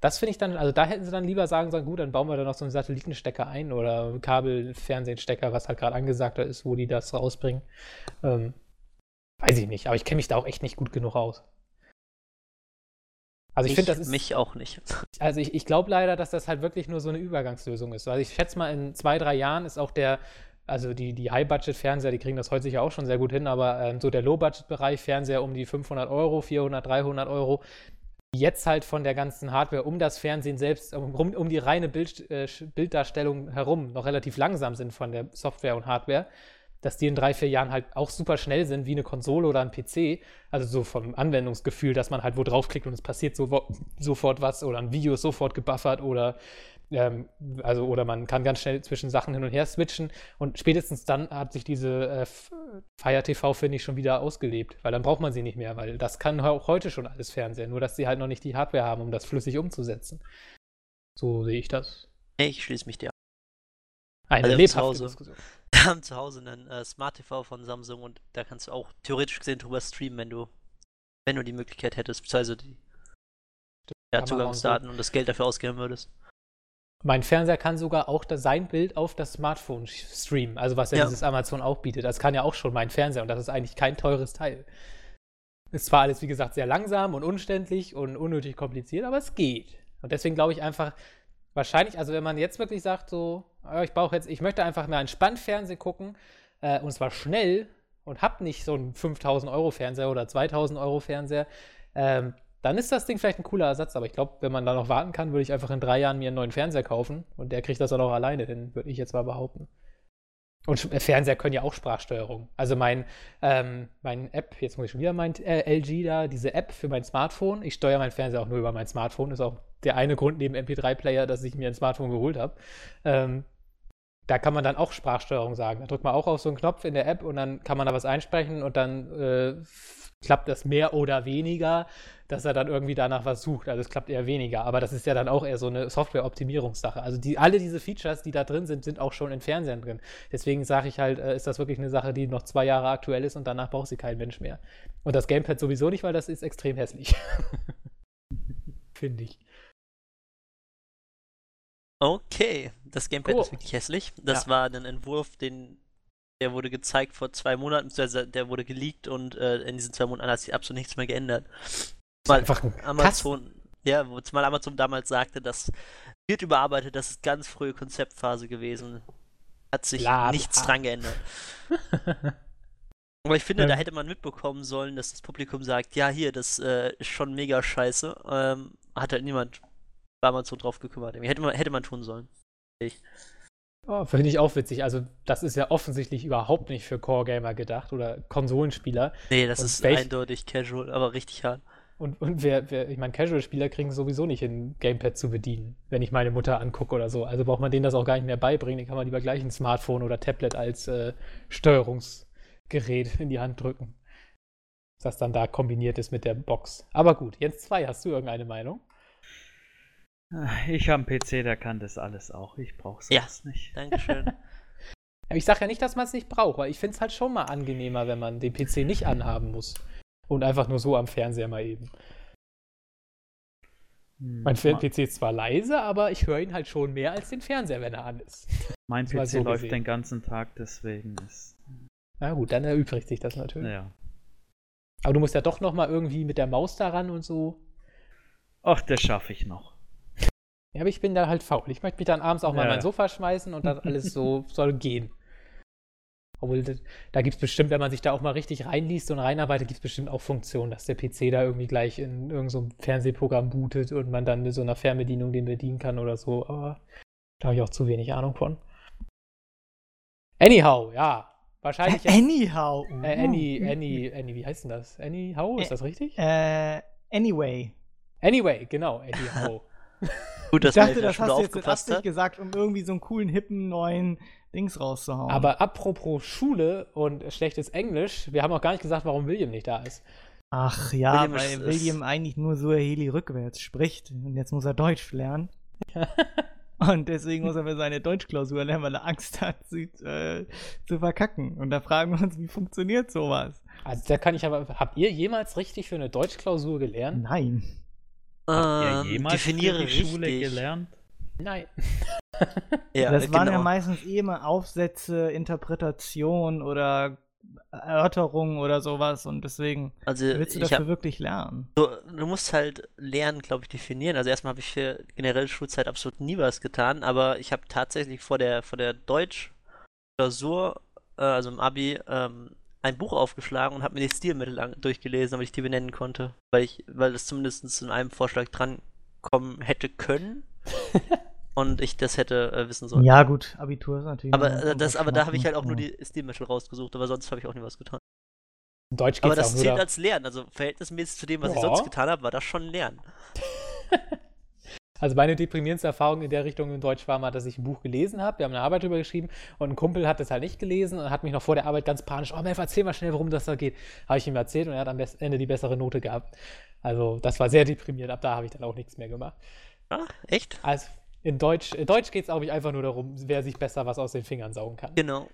Das finde ich dann, also da hätten sie dann lieber sagen sollen, gut, dann bauen wir da noch so einen Satellitenstecker ein oder Kabelfernsehstecker, was halt gerade angesagter ist, wo die das rausbringen. Ähm, weiß ich nicht, aber ich kenne mich da auch echt nicht gut genug aus. Also ich, finde, das ist. Mich auch nicht. Also ich, ich glaube leider, dass das halt wirklich nur so eine Übergangslösung ist. Also ich schätze mal, in zwei, drei Jahren ist auch der Also die, die High-Budget-Fernseher, die kriegen das heute sicher auch schon sehr gut hin, aber ähm, so der Low-Budget-Bereich, Fernseher um die 500 Euro, 400, 300 Euro, die jetzt halt von der ganzen Hardware um das Fernsehen selbst, um, um die reine Bild, äh, Bilddarstellung herum noch relativ langsam sind von der Software und Hardware, dass die in drei, vier Jahren halt auch super schnell sind, wie eine Konsole oder ein PC. Also so vom Anwendungsgefühl, dass man halt wo draufklickt und es passiert so, sofort was oder ein Video ist sofort gebuffert oder ähm, also oder man kann ganz schnell zwischen Sachen hin und her switchen und spätestens dann hat sich diese äh, Fire TV finde ich schon wieder ausgelebt, weil dann braucht man sie nicht mehr, weil das kann auch heute schon alles Fernseher, nur dass sie halt noch nicht die Hardware haben, um das flüssig umzusetzen. So sehe ich das. Ich schließe mich dir an. Eine Also lebhafte. Diskussion. Wir haben zu Hause einen äh, Smart TV von Samsung und da kannst du auch theoretisch gesehen drüber streamen, wenn du, wenn du die Möglichkeit hättest, beziehungsweise die ja. Zugangsdaten und das Geld dafür ausgeben würdest. Mein Fernseher kann sogar auch das, sein Bild auf das Smartphone streamen, also was ja, Ja. dieses Amazon auch bietet. Das kann ja auch schon mein Fernseher und das ist eigentlich kein teures Teil. Ist zwar alles, wie gesagt, sehr langsam und umständlich und unnötig kompliziert, aber es geht. Und deswegen glaube ich einfach, wahrscheinlich, also wenn man jetzt wirklich sagt, so, ich brauche jetzt, ich möchte einfach mal entspannt Fernsehen gucken äh, und zwar schnell und hab nicht so einen 5000 Euro Fernseher oder 2000 Euro Fernseher, ähm, dann ist das Ding vielleicht ein cooler Ersatz. Aber ich glaube, wenn man da noch warten kann, würde ich einfach in drei Jahren mir einen neuen Fernseher kaufen und der kriegt das auch noch alleine hin, würde ich jetzt mal behaupten. Und äh, Fernseher können ja auch Sprachsteuerung. Also mein, ähm, mein App, jetzt muss ich schon wieder mein äh, LG da, diese App für mein Smartphone. Ich steuere meinen Fernseher auch nur über mein Smartphone. Ist auch der eine Grund neben MP3-Player, dass ich mir ein Smartphone geholt habe. Ähm, da kann man dann auch Sprachsteuerung sagen. Da drückt man auch auf so einen Knopf in der App und dann kann man da was einsprechen und dann äh, klappt das mehr oder weniger, dass er dann irgendwie danach was sucht. Also es klappt eher weniger. Aber das ist ja dann auch eher so eine Software-Optimierungssache. Also die, alle diese Features, die da drin sind, sind auch schon in Fernsehern drin. Deswegen sage ich halt, äh, ist das wirklich eine Sache, die noch zwei Jahre aktuell ist und danach braucht sie kein Mensch mehr. Und das Gamepad sowieso nicht, weil das ist extrem hässlich. Finde ich. Okay, das Gamepad Cool. ist wirklich hässlich. Das Ja. war ein Entwurf, den der wurde gezeigt vor zwei Monaten, beziehungsweise der wurde geleakt und äh, in diesen zwei Monaten hat sich absolut nichts mehr geändert. Mal einfach ein Amazon, ja, wo zumal Amazon damals sagte, das wird überarbeitet, das ist ganz frühe Konzeptphase gewesen. Hat sich bla. nichts dran geändert. Aber ich finde, da Ähm. hätte man mitbekommen sollen, dass das Publikum sagt, ja, hier, das äh, ist schon mega scheiße. Ähm, hat halt niemand bei Amazon drauf gekümmert. Hätte man, hätte man tun sollen. Oh, Finde ich auch witzig. Also, das ist ja offensichtlich überhaupt nicht für Core-Gamer gedacht oder Konsolenspieler. Nee, das Und ist welch- eindeutig casual, aber richtig hart. Und, und wer, wer, ich meine, Casual-Spieler kriegen es sowieso nicht hin, Gamepad zu bedienen, wenn ich meine Mutter angucke oder so. Also braucht man denen das auch gar nicht mehr beibringen. Den kann man lieber gleich ein Smartphone oder Tablet als äh, Steuerungsgerät in die Hand drücken. Das dann da kombiniert ist mit der Box. Aber gut, Jens 2, hast du irgendeine Meinung? Ich habe einen PC, der kann das alles auch. Ich brauche Ja. sowas nicht. Dankeschön. Ja, Ich sage ja nicht, dass man es nicht braucht, weil ich finde es halt schon mal angenehmer, wenn man den PC nicht anhaben muss. Und einfach nur so am Fernseher mal eben. Hm, Mein Fer- ma- PC ist zwar leise, aber ich höre ihn halt schon mehr als den Fernseher, wenn er an ist. Mein PC so läuft gesehen. den ganzen Tag, deswegen ist. Na gut, dann erübrigt sich das natürlich. Naja. Aber du musst ja doch noch mal irgendwie mit der Maus daran und so. Ach, das schaffe ich noch. Ja, aber ich bin da halt faul. Ich möchte mich dann abends auch mal Ja. in mein Sofa schmeißen und dann alles so soll gehen. Obwohl, da gibt es bestimmt, wenn man sich da auch mal richtig reinliest und reinarbeitet, gibt es bestimmt auch Funktionen, dass der PC da irgendwie gleich in irgendein so ein Fernsehprogramm bootet und man dann mit so einer Fernbedienung den bedienen kann oder so. Aber da habe ich auch zu wenig Ahnung von. Anyhow, ja. Wahrscheinlich. jetzt- Anyhow. Äh, Any, Any, Any, wie heißt denn das? Anyhow, ist Ä- das richtig? Äh, anyway. Anyway, genau, Anyhow. Gut, dass ich dachte, in das hast du jetzt aufgepasst Absicht hat. gesagt, um irgendwie so einen coolen, hippen, neuen Dings rauszuhauen. Aber apropos Schule und schlechtes Englisch, wir haben auch gar nicht gesagt, warum William nicht da ist. Ach ja, William weil William eigentlich nur Suaheli rückwärts spricht. Und jetzt muss er Deutsch lernen. Und deswegen muss er für seine Deutschklausur lernen, weil er Angst hat, sie äh, zu verkacken. Und da fragen wir uns, wie funktioniert sowas? Also da kann ich aber, habt ihr jemals richtig für eine Deutschklausur gelernt? Nein. Habt ihr Ähm, jemals definiere die Schule richtig. gelernt? Nein. Ja, das waren ja genau. meistens eh immer Aufsätze, Interpretation oder Erörterungen oder sowas. Und deswegen Also willst du dafür hab, wirklich lernen. du, du musst halt lernen, glaube ich, definieren. Also erstmal habe ich für generell Schulzeit absolut nie was getan, aber ich habe tatsächlich vor der vor der Deutsch Klausur, äh, also im Abi, ähm, ein Buch aufgeschlagen und habe mir die Stilmittel durchgelesen, damit ich die benennen konnte. Weil ich, weil es zumindest in einem Vorschlag drankommen hätte können. und ich das hätte äh, wissen sollen. Ja, gut, Abitur ist natürlich. Aber, äh, das, aber da habe ich halt auch nur Schmacken, die Stilmittel rausgesucht, aber sonst habe ich auch nie was getan. In Deutsch Aber geht's das auch zählt da- als Lernen, also verhältnismäßig zu dem, was ich Ja. sonst getan habe, war das schon Lernen. Also meine deprimierendste Erfahrung in der Richtung in Deutsch war mal, dass ich ein Buch gelesen habe. Wir haben eine Arbeit drüber geschrieben und ein Kumpel hat das halt nicht gelesen und hat mich noch vor der Arbeit ganz panisch, oh Melf, erzähl mal schnell, worum das da geht. Habe ich ihm erzählt und er hat am Ende die bessere Note gehabt. Also das war sehr deprimierend. Ab da habe ich dann auch nichts mehr gemacht. Ah, echt? Also in Deutsch, in Deutsch geht es, glaube ich, einfach nur darum, wer sich besser was aus den Fingern saugen kann. Genau.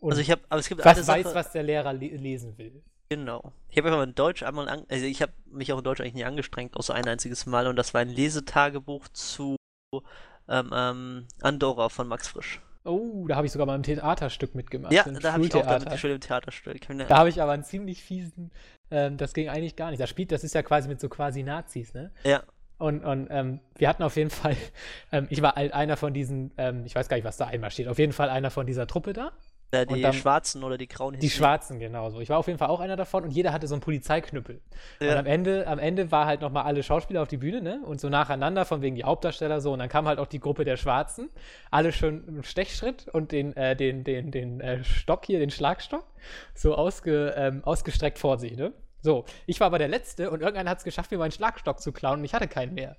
Und Also ich habe, aber es gibt eine was Sache, weiß, was der Lehrer le lesen will. Genau. Ich habe in Deutsch einmal, an, also ich habe mich auch in Deutsch eigentlich nie angestrengt, außer ein einziges Mal und das war ein Lesetagebuch zu ähm, ähm, Andorra von Max Frisch. Oh, da habe ich sogar mal ein Theaterstück mitgemacht. ja, da habe ich auch damit gespielt im Theaterstück. Da habe ich aber einen ziemlich fiesen, ähm, das ging eigentlich gar nicht. Das spielt, das ist ja quasi mit so quasi Nazis, ne? ja, Und, und ähm, wir hatten auf jeden Fall, ähm, ich war halt einer von diesen, ähm, ich weiß gar nicht, was da einmal steht, auf jeden Fall einer von dieser Truppe da. Und die dann- Schwarzen oder die Grauen Die Schwarzen, genauso. Ich war auf jeden Fall auch einer davon und jeder hatte so einen Polizeiknüppel. Und Ja. am Ende, am Ende war halt nochmal alle Schauspieler auf die Bühne, ne? Und so nacheinander, von wegen die Hauptdarsteller so. Und dann kam halt auch die Gruppe der Schwarzen. Alle schön im Stechschritt und den, äh, den, den, den äh, Stock hier, den Schlagstock, so ausge, ähm, ausgestreckt vor sich, ne? So, ich war aber der Letzte und irgendeiner hat es geschafft, mir meinen Schlagstock zu klauen und ich hatte keinen mehr.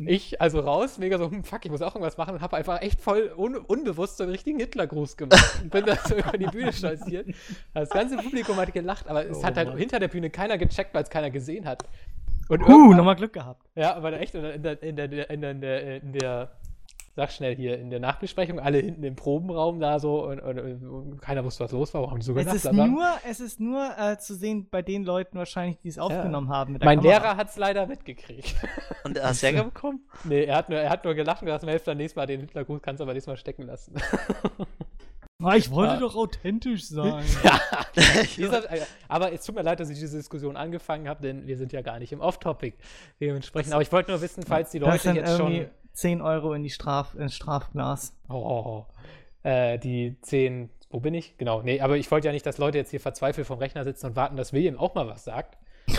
Ich also raus, mega so, hm, fuck, ich muss auch irgendwas machen und habe einfach echt voll un unbewusst so einen richtigen Hitlergruß gemacht und bin da so über die Bühne stolziert. Das ganze Publikum hat gelacht, aber es Oh hat halt Mann. hinter der Bühne keiner gecheckt, weil es keiner gesehen hat. Und Uh, nochmal Glück gehabt. ja, aber echt in der, in der, in der, in der, in der sag schnell hier, in der Nachbesprechung, alle hinten im Probenraum da so und, und, und keiner wusste, was los war, warum die so ist haben. nur, es ist nur äh, zu sehen bei den Leuten wahrscheinlich, die es aufgenommen haben. mit der Mein Kamera. Lehrer hat es leider mitgekriegt. Und hast du Ärger bekommen? nee, er hat, nur, er hat nur gelacht und gesagt, Melf, dann nächstes Mal den Hitlergruß kannst du aber nächstes Mal stecken lassen. Ah, ich wollte Ah. doch authentisch sein. ja, äh, aber es tut mir leid, dass ich diese Diskussion angefangen habe, denn wir sind ja gar nicht im Off-Topic. Dementsprechend, aber ich wollte nur wissen, falls die Leute jetzt schon 10 Euro in die Straf, ins Strafglas. Oh, äh, die 10, wo bin ich? Genau, nee, aber ich wollte ja nicht, dass Leute jetzt hier verzweifelt vom Rechner sitzen und warten, dass William auch mal was sagt.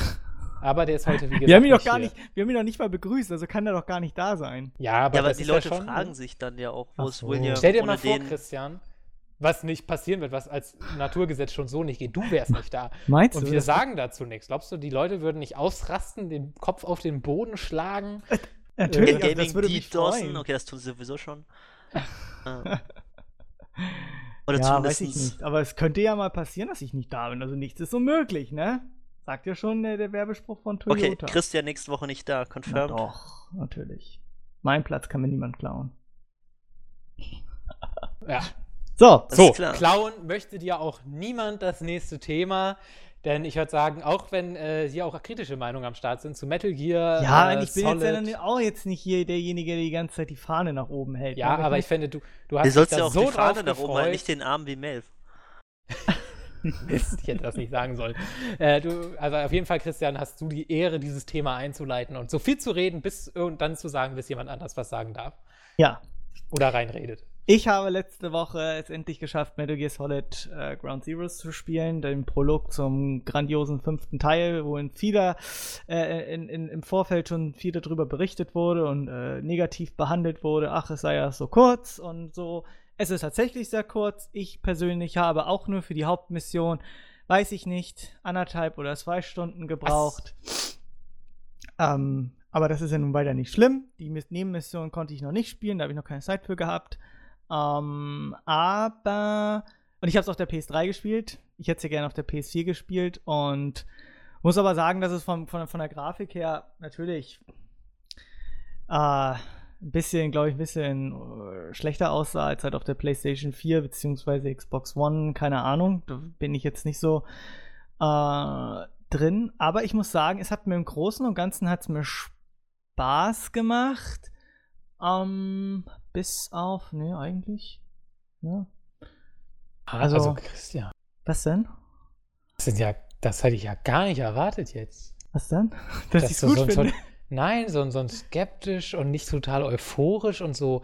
Aber der ist heute, wie gesagt, Wir haben ihn doch gar hier. nicht, wir haben ihn doch nicht mal begrüßt, also kann er doch gar nicht da sein. Ja, aber, Ja, aber die Leute ja schon, fragen sich dann ja auch, wo ist so. William Stell dir mal vor, den. Christian, was nicht passieren wird, was als Naturgesetz schon so nicht geht. Du wärst nicht da. Meinst Und du? wir das? sagen dazu nichts. Glaubst du, die Leute würden nicht ausrasten, den Kopf auf den Boden schlagen? Natürlich, Äh, also Gaming das würde mich Deep Dawson, freuen. okay, das tun sie sowieso schon. Äh. Oder ja, weiß ich nicht. Aber es könnte ja mal passieren, dass ich nicht da bin. Also nichts ist unmöglich, ne? Sagt ja schon äh, der Werbespruch von Okay, Toyota. Christian nächste Woche nicht da, Na confirmed. doch, natürlich. Mein Platz kann mir niemand klauen. Ja. So, Das so, klauen möchte dir auch niemand das nächste Thema. Denn ich würde sagen, auch wenn äh, hier auch kritische Meinungen am Start sind zu Metal Gear. ja, äh, und ich bin jetzt ja Solid- dann auch jetzt nicht hier derjenige, der die ganze Zeit die Fahne nach oben hält. Ja, ne? aber ich finde, du, du Du hast dich sollst ja auch so die Fahne drauf nach oben halten, nicht den Arm wie Melv. Mist, ich hätte das nicht sagen sollen. Äh, du, also auf jeden Fall, Christian, hast du die Ehre, dieses Thema einzuleiten und so viel zu reden, bis und dann zu sagen, bis jemand anders was sagen darf. Ja. Oder reinredet. Ich habe letzte Woche es endlich geschafft, Metal Gear Solid äh, Ground Zeroes zu spielen, den Prolog zum grandiosen fünften Teil, wo in vieler, äh, in, in, im Vorfeld schon viel darüber berichtet wurde und äh, negativ behandelt wurde. Ach, es sei ja so kurz und so. Es ist tatsächlich sehr kurz. Ich persönlich habe auch nur für die Hauptmission, weiß ich nicht, anderthalb oder zwei Stunden gebraucht. Ähm, aber das ist ja nun weiter nicht schlimm. Die Miss- Nebenmission konnte ich noch nicht spielen, da habe ich noch keine Zeit für gehabt. Ähm, aber. Und ich habe es auf der PS3 gespielt. Ich hätte es gerne auf der PS4 gespielt und muss aber sagen, dass es von, von, von der Grafik her natürlich äh, ein bisschen, glaube ich, ein bisschen äh, schlechter aussah als halt auf der PlayStation 4 beziehungsweise Xbox One. Keine Ahnung. Da bin ich jetzt nicht so äh, drin. Aber ich muss sagen, es hat mir im Großen und Ganzen hat's mir Spaß gemacht. Ähm, bis auf, ne, eigentlich. Ja. Also- also Christian, Was denn? das, sind ja, das hätte ich ja gar nicht erwartet jetzt. Was denn? Dass Dass ich's du gut so, so, finde. nein, so, so ein skeptisch und nicht total euphorisch und so,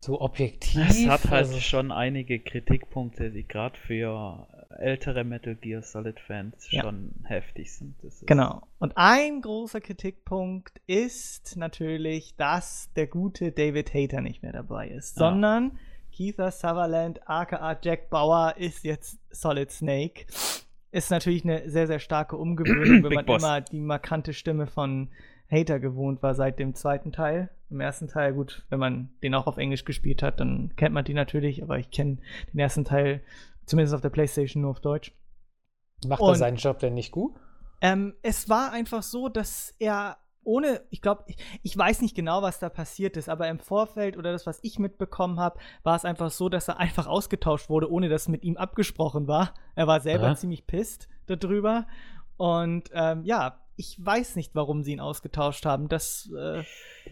so objektiv. Es hat halt also, schon einige Kritikpunkte, die gerade für ältere Metal Gear Solid Fans Ja. schon heftig sind. Genau. Und ein großer Kritikpunkt ist natürlich, dass der gute David Hayter nicht mehr dabei ist, Ja. sondern Keitha Sutherland, aka Jack Bauer, ist jetzt Solid Snake. Ist natürlich eine sehr, sehr starke Umgewöhnung, wenn man Boss. immer die markante Stimme von Hater gewohnt war seit dem zweiten Teil. Im ersten Teil, gut, wenn man den auch auf Englisch gespielt hat, dann kennt man die natürlich, aber ich kenne den ersten Teil zumindest auf der Playstation nur auf Deutsch. macht und- er seinen Job denn nicht gut? Ähm, es war einfach so, dass er ohne, ich glaube, ich, ich weiß nicht genau, was da passiert ist, aber im Vorfeld oder das, was ich mitbekommen habe, war es einfach so, dass er einfach ausgetauscht wurde, ohne dass mit ihm abgesprochen war. Er war selber Ja. ziemlich pisst darüber. Und ähm, ja, ich weiß nicht, warum sie ihn ausgetauscht haben. Das, äh,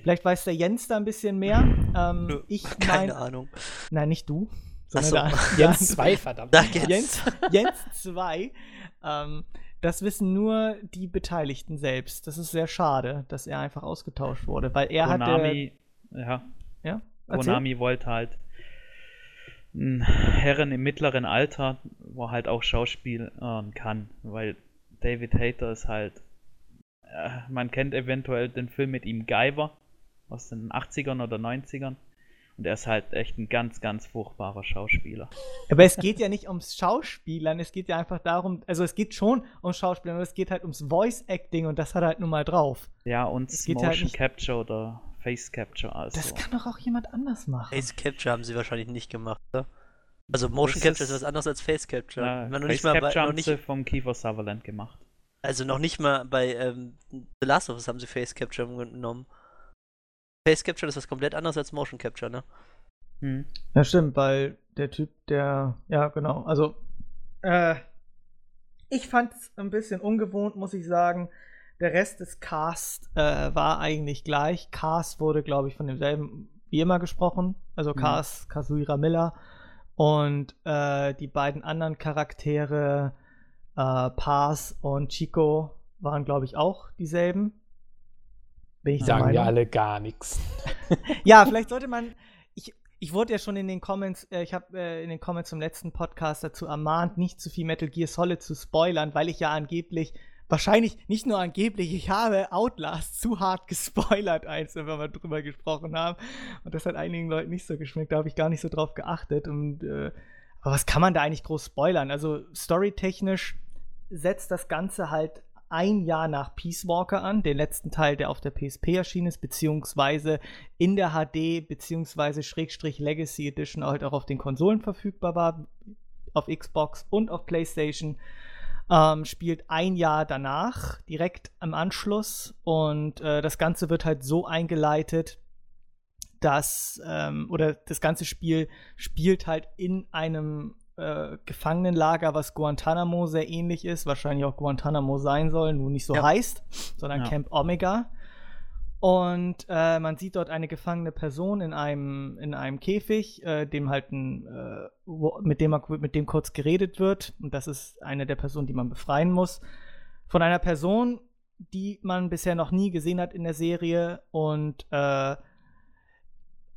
vielleicht weiß der Jens da ein bisschen mehr. Ähm, Nö, ich Keine mein, Ahnung. nein, nicht du. Ach so. der- Jens 2, verdammt. Jens, Jens 2. Ähm, das wissen nur die Beteiligten selbst. Das ist sehr schade, dass er einfach ausgetauscht wurde, weil er hatte. Konami, ja, Ja, erzähl. Konami wollte halt einen Herren im mittleren Alter, wo halt auch Schauspielern kann, weil David Hayter ist halt, äh, man kennt eventuell den Film mit ihm Guyver aus den 80ern oder 90ern und er ist halt echt ein ganz, ganz furchtbarer Schauspieler. Aber es geht ja nicht ums Schauspielern, es geht ja einfach darum, also es geht schon ums Schauspielern, aber es geht halt ums Voice Acting und das hat er halt nun mal drauf. Ja, und Es geht Motion halt Capture oder Face Capture, also. Das kann doch auch jemand anders machen. Face Capture haben sie wahrscheinlich nicht gemacht, oder? Also Motion Das Capture ist ist- was anderes als Face Capture. Ja, man noch Face nicht mal bei, Capture noch haben nicht, sie vom Kiefer Sutherland gemacht. also noch nicht mal bei ähm, The Last of Us haben sie Face Capture genommen. Face Capture ist was komplett anderes als Motion Capture, ne? Hm. Ja, stimmt, weil der Typ, der, ja, genau, also, äh, ich fand es ein bisschen ungewohnt, muss ich sagen. Der Rest des Cast äh, war eigentlich gleich. Cast wurde, glaube ich, von demselben wie immer gesprochen, also Mhm. Cast, Kazuhira Miller. Und äh, die beiden anderen Charaktere, äh, Paz und Chico, waren, glaube ich, auch dieselben. Bin ich sagen ja Meinung. alle gar nichts. Ja, vielleicht sollte man. Ich, ich wurde ja schon in den Comments, äh, ich habe äh, in den Comments zum letzten Podcast dazu ermahnt, nicht zu viel Metal Gear Solid zu spoilern, weil ich ja angeblich, wahrscheinlich nicht nur angeblich, ich habe Outlast zu hart gespoilert, als wir mal drüber gesprochen haben. Und das hat einigen Leuten nicht so geschmeckt, da habe ich gar nicht so drauf geachtet. Und, äh, aber was kann man da eigentlich groß spoilern? Also storytechnisch setzt das Ganze halt ein Jahr nach Peace Walker an, den letzten Teil, der auf der PSP erschienen ist, beziehungsweise in der HD, beziehungsweise Schrägstrich Legacy Edition halt auch auf den Konsolen verfügbar war, auf Xbox und auf PlayStation. Ähm, spielt ein Jahr danach, direkt am Anschluss. Und äh, das Ganze wird halt so eingeleitet, dass, ähm, oder das ganze Spiel spielt halt in einem äh, Gefangenenlager, was Guantanamo sehr ähnlich ist, wahrscheinlich auch Guantanamo sein soll, nur nicht so Ja. heißt, sondern Ja. Camp Omega. Und äh, man sieht dort eine gefangene Person in einem, in einem Käfig, äh, dem halt ein, äh, wo, mit, dem, mit dem kurz geredet wird. Und das ist eine der Personen, die man befreien muss. Von einer Person, die man bisher noch nie gesehen hat in der Serie. Und äh,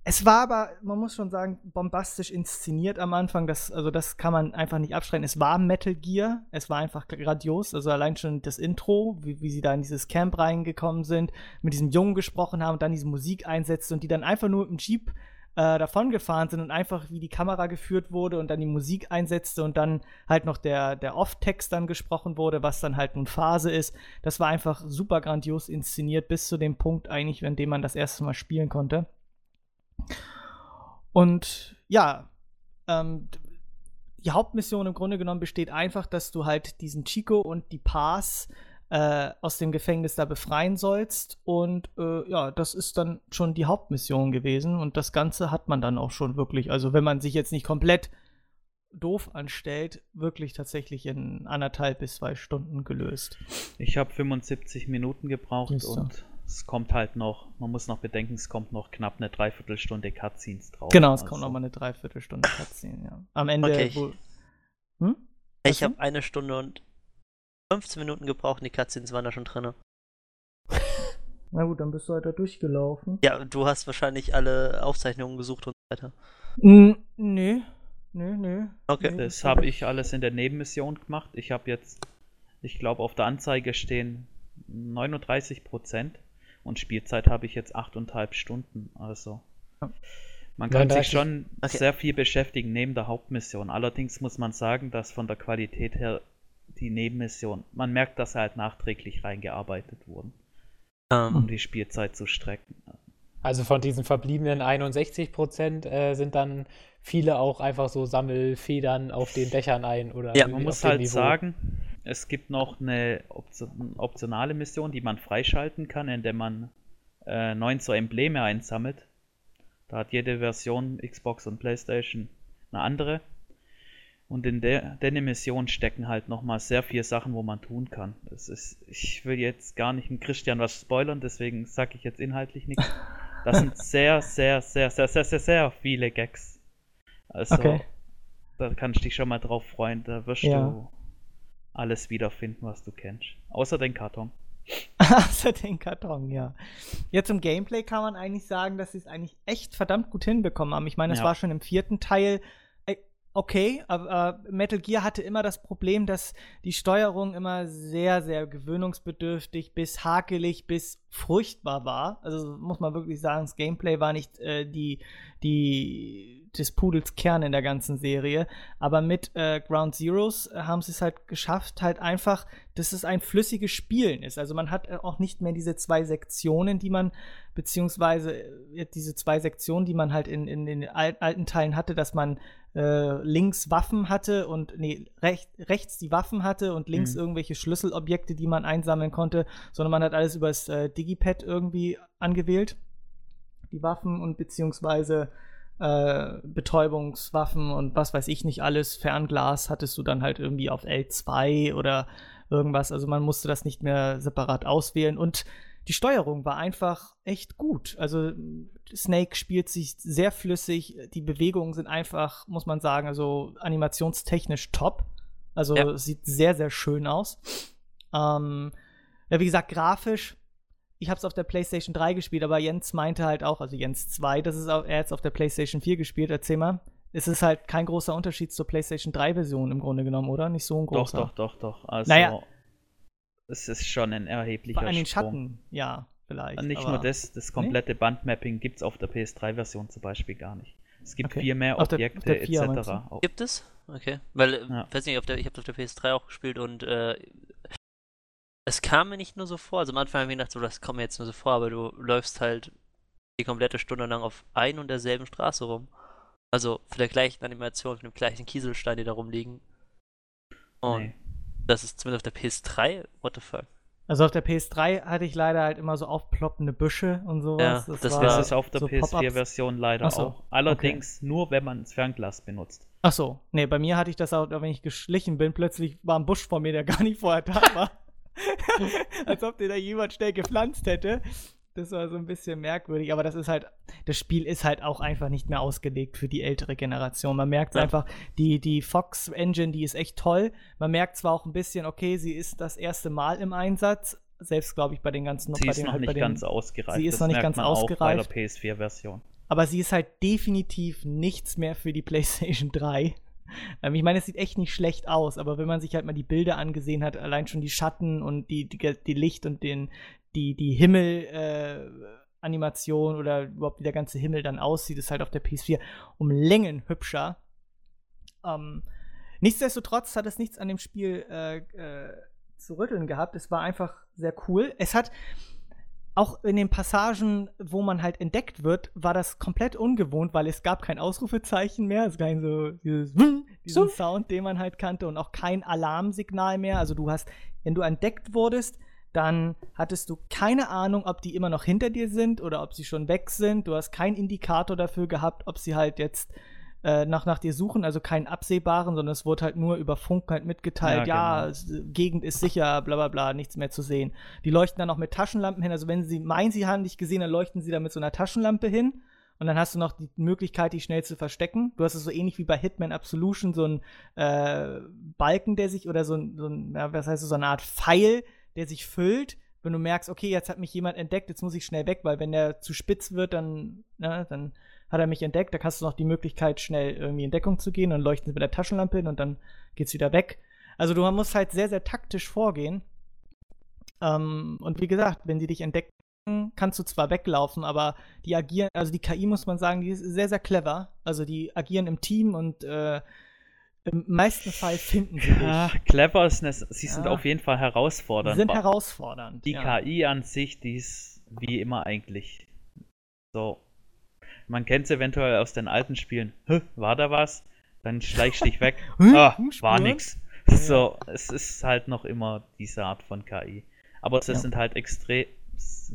es war aber, man muss schon sagen, bombastisch inszeniert am Anfang. Das, also das kann man einfach nicht abstreiten. Es war Metal Gear. Es war einfach grandios. Also allein schon das Intro, wie, wie sie da in dieses Camp reingekommen sind, mit diesem Jungen gesprochen haben und dann diese Musik einsetzte und die dann einfach nur im Jeep äh, davongefahren sind und einfach wie die Kamera geführt wurde und dann die Musik einsetzte und dann halt noch der, der Off-Text dann gesprochen wurde, was dann halt nun Phase ist. Das war einfach super grandios inszeniert, bis zu dem Punkt eigentlich, an dem man das erste Mal spielen konnte. Und ja, ähm, die Hauptmission im Grunde genommen besteht einfach, dass du halt diesen Chico und die Paz äh, aus dem Gefängnis da befreien sollst. Und äh, ja, das ist dann schon die Hauptmission gewesen. Und das Ganze hat man dann auch schon wirklich, also wenn man sich jetzt nicht komplett doof anstellt, wirklich tatsächlich in anderthalb bis zwei Stunden gelöst. Ich habe 75 Minuten gebraucht und es kommt halt noch, man muss noch bedenken, es kommt noch knapp eine Dreiviertelstunde Cutscenes drauf. Genau, es kommt Also, noch mal eine Dreiviertelstunde Cutscene, ja. Am Ende, Okay, ich- wo, hm? Ich habe eine Stunde und 15 Minuten gebraucht und die Cutscenes waren da schon drin. Na gut, dann bist du halt da durchgelaufen. Ja, du hast wahrscheinlich alle Aufzeichnungen gesucht und weiter. N nö. Nö, nö. Okay. nö, Das habe ich alles in der Nebenmission gemacht. Ich habe jetzt, ich glaube, auf der Anzeige stehen 39% und Spielzeit habe ich jetzt 8,5 Stunden. Also man kann 39. sich schon Okay. sehr viel beschäftigen neben der Hauptmission. Allerdings muss man sagen, dass von der Qualität her die Nebenmission, man merkt, dass sie halt nachträglich reingearbeitet wurden, Ähm, um die Spielzeit zu strecken. Also von diesen verbliebenen 61 Prozent äh, sind dann viele auch einfach so Sammelfedern auf den Dächern ein oder Ja, Man muss halt Niveau. sagen, es gibt noch eine Option, optionale Mission, die man freischalten kann, indem man äh, neun so Embleme einsammelt. Da hat jede Version Xbox und PlayStation eine andere. Und in der, der Mission stecken halt nochmal sehr viele Sachen, wo man tun kann. Das ist, ich will jetzt gar nicht mit Christian was spoilern, deswegen sage ich jetzt inhaltlich nichts. Das sind sehr, sehr, sehr, sehr, sehr, sehr, sehr viele Gags. Also, Okay. da kannst du dich schon mal drauf freuen. Da wirst Ja. du alles wiederfinden, was du kennst. Außer den Karton. Außer den Karton, ja. Jetzt im Gameplay kann man eigentlich sagen, dass sie es eigentlich echt verdammt gut hinbekommen haben. Ich meine, das Ja. war schon im vierten Teil äh, okay, aber äh, Metal Gear hatte immer das Problem, dass die Steuerung immer sehr, sehr gewöhnungsbedürftig bis hakelig bis furchtbar war. Also muss man wirklich sagen, das Gameplay war nicht äh, die, die des Pudels Kern in der ganzen Serie. Aber mit äh, Ground Zeroes äh, haben sie es halt geschafft, halt einfach, dass es ein flüssiges Spielen ist. Also man hat äh, auch nicht mehr diese zwei Sektionen, die man, beziehungsweise äh, diese zwei Sektionen, die man halt in, in den al alten Teilen hatte, dass man äh, links Waffen hatte und nee, recht, rechts die Waffen hatte und links Mhm. irgendwelche Schlüsselobjekte, die man einsammeln konnte, sondern man hat alles übers äh, Digipad irgendwie angewählt. Die Waffen und beziehungsweise äh, Betäubungswaffen und was weiß ich nicht alles. Fernglas hattest du dann halt irgendwie auf L2 oder irgendwas. Also man musste das nicht mehr separat auswählen und die Steuerung war einfach echt gut. Also Snake spielt sich sehr flüssig. Die Bewegungen sind einfach, muss man sagen, also animationstechnisch top. Also Ja. sieht sehr, sehr schön aus. Ähm, ja, wie gesagt, grafisch ich habe es auf der PlayStation 3 gespielt, aber Jens meinte halt auch, also Jens 2, das ist auch, er jetzt auf der PlayStation 4 gespielt. Erzähl mal. Es ist halt kein großer Unterschied zur PlayStation 3-Version im Grunde genommen, oder? Nicht so ein Doch, großer. doch, doch, doch. Also, Naja. es ist schon ein erheblicher An den Sprung. Schatten, ja, vielleicht. Nicht aber nur das, das komplette Bandmapping gibt es auf der PS3-Version zum Beispiel gar nicht. Es gibt Okay. viel mehr Objekte auf der 4 meinst etc. Gibt es? Okay. Weil, äh, Ja. weiß nicht, auf der, ich habe auf der PS3 auch gespielt und äh, es kam mir nicht nur so vor. Also am Anfang habe ich gedacht, so, das kommt mir jetzt nur so vor, aber du läufst halt die komplette Stunde lang auf ein und derselben Straße rum. Also für der gleichen Animation, für dem gleichen Kieselstein, die da rumliegen. Und Nee. das ist zumindest auf der PS3, what the fuck. Also auf der PS3 hatte ich leider halt immer so aufploppende Büsche und sowas. Ja, das Das war- ist auf der so Pop-ups. PS4-Version leider so, auch. Allerdings nur, wenn man das Fernglas benutzt. Ach so, nee, bei mir hatte ich das auch, wenn ich geschlichen bin, plötzlich war ein Busch vor mir, der gar nicht vorher da war. Als ob den da jemand schnell gepflanzt hätte. Das war so ein bisschen merkwürdig, aber das ist halt, das Spiel ist halt auch einfach nicht mehr ausgelegt für die ältere Generation. Man merkt Ja. einfach, die, die Fox Engine, die ist echt toll. Man merkt zwar auch ein bisschen, okay, sie ist das erste Mal im Einsatz, selbst glaube ich bei den ganzen Sie bei ist den, noch halt nicht den, ganz ausgereift. sie ist das noch nicht merkt ganz ausgereift. bei der PS4-Version. aber sie ist halt definitiv nichts mehr für die PlayStation 3. Ähm, ich meine, es sieht echt nicht schlecht aus, aber wenn man sich halt mal die Bilder angesehen hat, allein schon die Schatten und die, die, die Licht und den, die, die Himmel-Animation oder überhaupt wie der ganze Himmel dann aussieht, ist halt auf der PS4 um Längen hübscher. Ähm, nichtsdestotrotz hat es nichts an dem Spiel äh, äh, zu rütteln gehabt. Es war einfach sehr cool. Es hat auch in den Passagen, wo man halt entdeckt wird, war das komplett ungewohnt, weil es gab kein Ausrufezeichen mehr, es gab so dieses diesen So. Sound, den man halt kannte und auch kein Alarmsignal mehr. Also du hast, wenn du entdeckt wurdest, dann hattest du keine Ahnung, ob die immer noch hinter dir sind oder ob sie schon weg sind. Du hast keinen Indikator dafür gehabt, ob sie halt jetzt äh, nach, nach dir suchen, also keinen absehbaren, sondern es wurde halt nur über Funk halt mitgeteilt, ja, Ja, genau. es- Gegend ist sicher, bla bla bla, nichts mehr zu sehen. Die leuchten dann auch mit Taschenlampen hin, also wenn sie meinen, sie haben dich gesehen, dann leuchten sie da mit so einer Taschenlampe hin. Und dann hast du noch die Möglichkeit, dich schnell zu verstecken. Du hast es so ähnlich wie bei Hitman Absolution, so ein äh, Balken, der sich, oder so ein, so ein ja, was heißt so eine Art Pfeil, der sich füllt. wenn du merkst, okay, jetzt hat mich jemand entdeckt, jetzt muss ich schnell weg, weil wenn der zu spitz wird, dann, ne, dann hat er mich entdeckt. Da hast du noch die Möglichkeit, schnell irgendwie in Deckung zu gehen und leuchten mit der Taschenlampe hin und dann geht's wieder weg. Also du musst halt sehr, sehr taktisch vorgehen. Ähm, und wie gesagt, wenn sie dich entdecken, kannst du zwar weglaufen, aber die agieren, also die KI muss man sagen, die ist sehr, sehr clever. Also die agieren im Team und äh, im meisten Fall finden sie Ja, dich. clever ist eine, sie sind Ja. auf jeden Fall herausfordernd. sind Wa- herausfordernd. Die ja. KI an sich, die ist wie immer eigentlich so. Man kennt es eventuell aus den alten Spielen. War da was? Dann schleichst dich weg. Ah, war nix. So, es ist halt noch immer diese Art von KI. Aber sie Ja. sind halt extrem,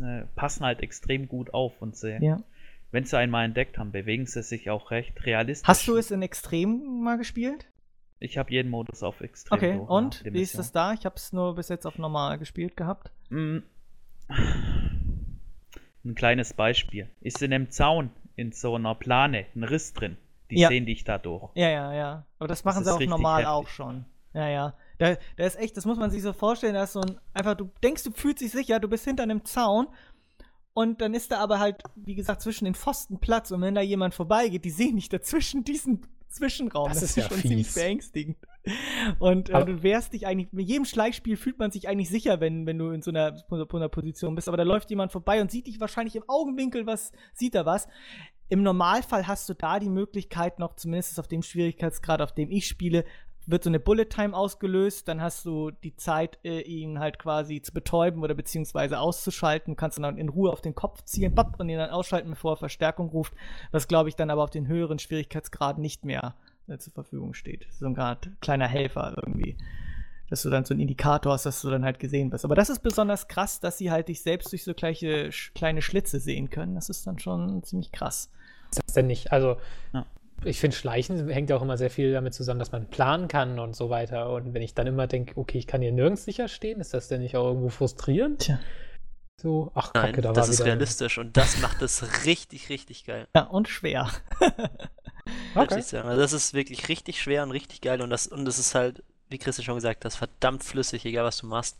äh, passen halt extrem gut auf und sie, Ja. wenn sie einmal entdeckt haben, bewegen sie sich auch recht realistisch. Hast du es in Extrem mal gespielt? Ich habe jeden Modus auf extrem. Okay, durch, und? ja, Wie ist das da? Ich habe es nur bis jetzt auf normal gespielt gehabt. Mm. Ein kleines Beispiel. Ist in einem Zaun in so einer Plane ein Riss drin. Die Ja. sehen dich dadurch. Ja, ja, ja. Aber das machen ist sie auch normal heftig. auch schon. Ja, ja. Da, da ist echt, das muss man sich so vorstellen, da ist so ein, einfach, du denkst, du fühlst dich sicher, du bist hinter einem Zaun und dann ist da aber halt, wie gesagt, zwischen den Pfosten Platz und wenn da jemand vorbeigeht, die sehen nicht dazwischen diesen Zwischenraum. Das ist ja schon ziemlich fies. beängstigend. Und äh, du wärst dich eigentlich, mit jedem Schleichspiel fühlt man sich eigentlich sicher, wenn, wenn du in so einer, so einer Position bist, aber da läuft jemand vorbei und sieht dich wahrscheinlich im Augenwinkel, was, sieht er was. Im Normalfall hast du da die Möglichkeit noch, zumindest auf dem Schwierigkeitsgrad, auf dem ich spiele, wird so eine Bullet Time ausgelöst, dann hast du die Zeit, äh, ihn halt quasi zu betäuben oder beziehungsweise auszuschalten, kannst dann in Ruhe auf den Kopf ziehen, bapp, und ihn dann ausschalten, bevor er Verstärkung ruft, was glaube ich dann aber auf den höheren Schwierigkeitsgraden nicht mehr äh, zur Verfügung steht. So ein Grad kleiner Helfer irgendwie. Dass du dann so einen Indikator hast, dass du dann halt gesehen wirst. Aber das ist besonders krass, dass sie halt dich selbst durch so gleiche, kleine Schlitze sehen können. Das ist dann schon ziemlich krass. ist das denn nicht? Also, Ja. ich finde, Schleichen hängt ja auch immer sehr viel damit zusammen, dass man planen kann und so weiter. Und wenn ich dann immer denke, okay, ich kann hier nirgends sicher stehen, ist das denn nicht auch irgendwo frustrierend? Tja. So, ach, Nein, Kacke, da das war ist wieder. realistisch und das macht es richtig, richtig geil. Ja, und schwer. Okay. ich sagen. Also das ist wirklich richtig schwer und richtig geil und das und das ist halt, wie Christian schon gesagt hat, verdammt flüssig, egal was du machst.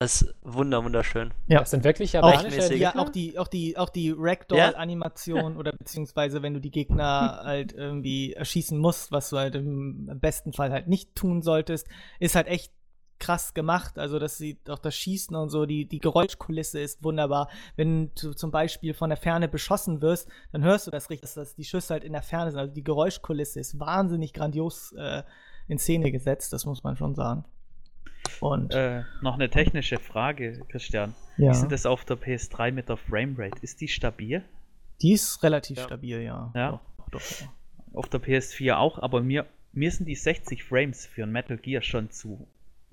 Das ist wunder wunderschön. Ja. Das sind wirklich Auch, japanische rechtmäßig. ja, auch die, auch die, auch die Ragdoll-Animation oder beziehungsweise wenn du die Gegner halt irgendwie erschießen musst, was du halt im besten Fall halt nicht tun solltest, ist halt echt krass gemacht. Also das sieht auch das Schießen und so, die, die Geräuschkulisse ist wunderbar. Wenn du zum Beispiel von der Ferne beschossen wirst, dann hörst du das richtig, dass das die Schüsse halt in der Ferne sind. Also die Geräuschkulisse ist wahnsinnig grandios äh, in Szene gesetzt, das muss man schon sagen. Und Äh, noch eine technische Frage, Christian. ja, Wie ist denn das auf der PS3 mit der Framerate? Ist die stabil? die ist relativ Ja. stabil, ja. Ja. Doch, doch, ja. Auf der PS4 auch, aber mir, mir sind die 60 Frames für ein Metal Gear schon zu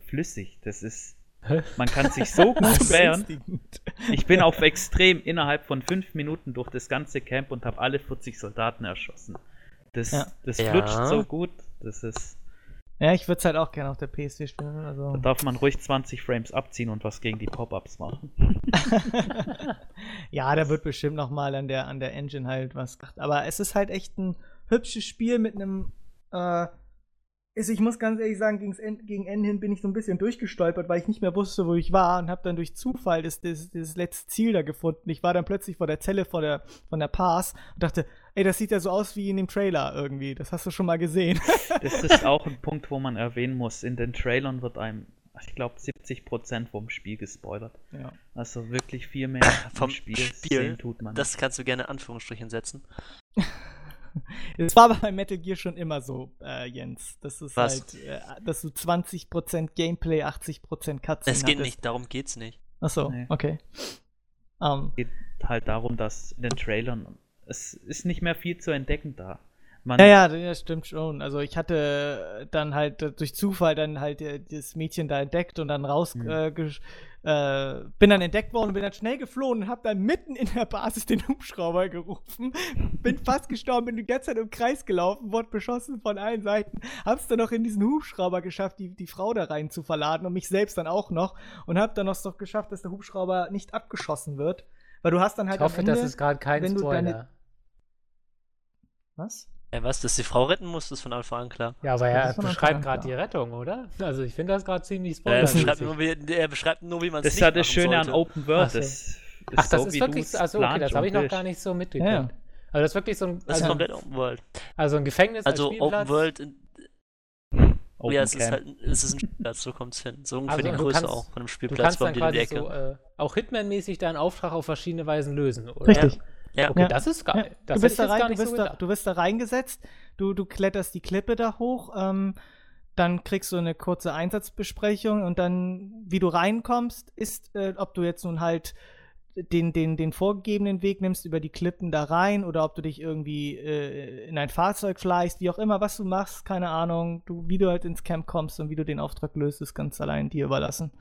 flüssig. Das ist. Man kann sich so gut wehren. Ich bin auf extrem innerhalb von 5 Minuten durch das ganze Camp und habe alle 40 Soldaten erschossen. Das, Ja. das Ja. flutscht so gut. Das ist. Ja, ich würde es halt auch gerne auf der PS4 spielen. Also. Da darf man ruhig 20 Frames abziehen und was gegen die Pop-Ups machen. ja, da wird bestimmt noch mal an der, an der Engine halt was gemacht. Aber es ist halt echt ein hübsches Spiel mit einem. Äh, ist, ich muss ganz ehrlich sagen, gegen Ende hin bin ich so ein bisschen durchgestolpert, weil ich nicht mehr wusste, wo ich war und habe dann durch Zufall das, das, das letzte Ziel da gefunden. Ich war dann plötzlich vor der Zelle vor der, von der Pass und dachte, ey, das sieht ja so aus wie in dem Trailer irgendwie. Das hast du schon mal gesehen. Das ist auch ein Punkt, wo man erwähnen muss. In den Trailern wird einem, ich glaube, 70% vom Spiel gespoilert. ja. Also wirklich viel mehr Vom Spiel, Spiel, sehen tut man. Das kannst du gerne in Anführungsstrichen setzen. Das war aber bei Metal Gear schon immer so, äh, Jens. Das ist Was? halt, äh, dass du 20% Gameplay, 80% Cutscene Es geht hattest. nicht, darum geht's nicht. Achso, Nee. okay. Ähm, geht halt darum, dass in den Trailern es ist nicht mehr viel zu entdecken da. Man, ja, ja, das stimmt schon. Also ich hatte dann halt äh, durch Zufall dann halt äh, das Mädchen da entdeckt und dann raus Mhm. äh, äh, bin dann entdeckt worden und bin dann schnell geflohen und hab dann mitten in der Basis den Hubschrauber gerufen. bin fast gestorben, bin die ganze Zeit im Kreis gelaufen, wurde beschossen von allen Seiten. Hab's dann noch in diesen Hubschrauber geschafft, die, die Frau da rein zu verladen und mich selbst dann auch noch. Und hab dann noch so geschafft, dass der Hubschrauber nicht abgeschossen wird. Weil du hast dann halt Ich hoffe, am das Ende, ist gerade kein deine- Spoiler. Was? Ja, was, dass die Frau retten muss, ist von Anfang an klar. Ja, aber er ist beschreibt an gerade die Rettung, oder? Also ich finde das gerade ziemlich Er spoilermäßig. beschreibt, nur, wie, er beschreibt nur, wie man es Das nicht ist ja das Schöne an sollte. Open World. Ach. Das, Ach, das so, ist wirklich, so- also okay, das habe ich noch gar nicht so mitgekriegt. Ja. Also das ist wirklich so ein, Das ist also, komplett Open World. also ein Gefängnis als Also Open Spielplatz. World, in, Open ja, es ist halt es ist ein Spielplatz, so kommt es hin. So ungefähr Also, die du Größe kannst- auch von einem Du Spielplatz kannst bei dann quasi so äh, auch Hitman-mäßig deinen Auftrag auf verschiedene Weisen lösen, oder? Richtig. ja, Okay, Ja. das ist geil. Ja, Das du, bist da rein, gar du, nicht so bist da, du bist da reingesetzt, du, du kletterst die Klippe da hoch, ähm, dann kriegst du eine kurze Einsatzbesprechung und dann, wie du reinkommst, ist, äh, ob du jetzt nun halt den, den, den vorgegebenen Weg nimmst über die Klippen da rein oder ob du dich irgendwie äh, in ein Fahrzeug schleichst, wie auch immer, was du machst, keine Ahnung, du, wie du halt ins Camp kommst und wie du den Auftrag löst, ist ganz allein dir überlassen.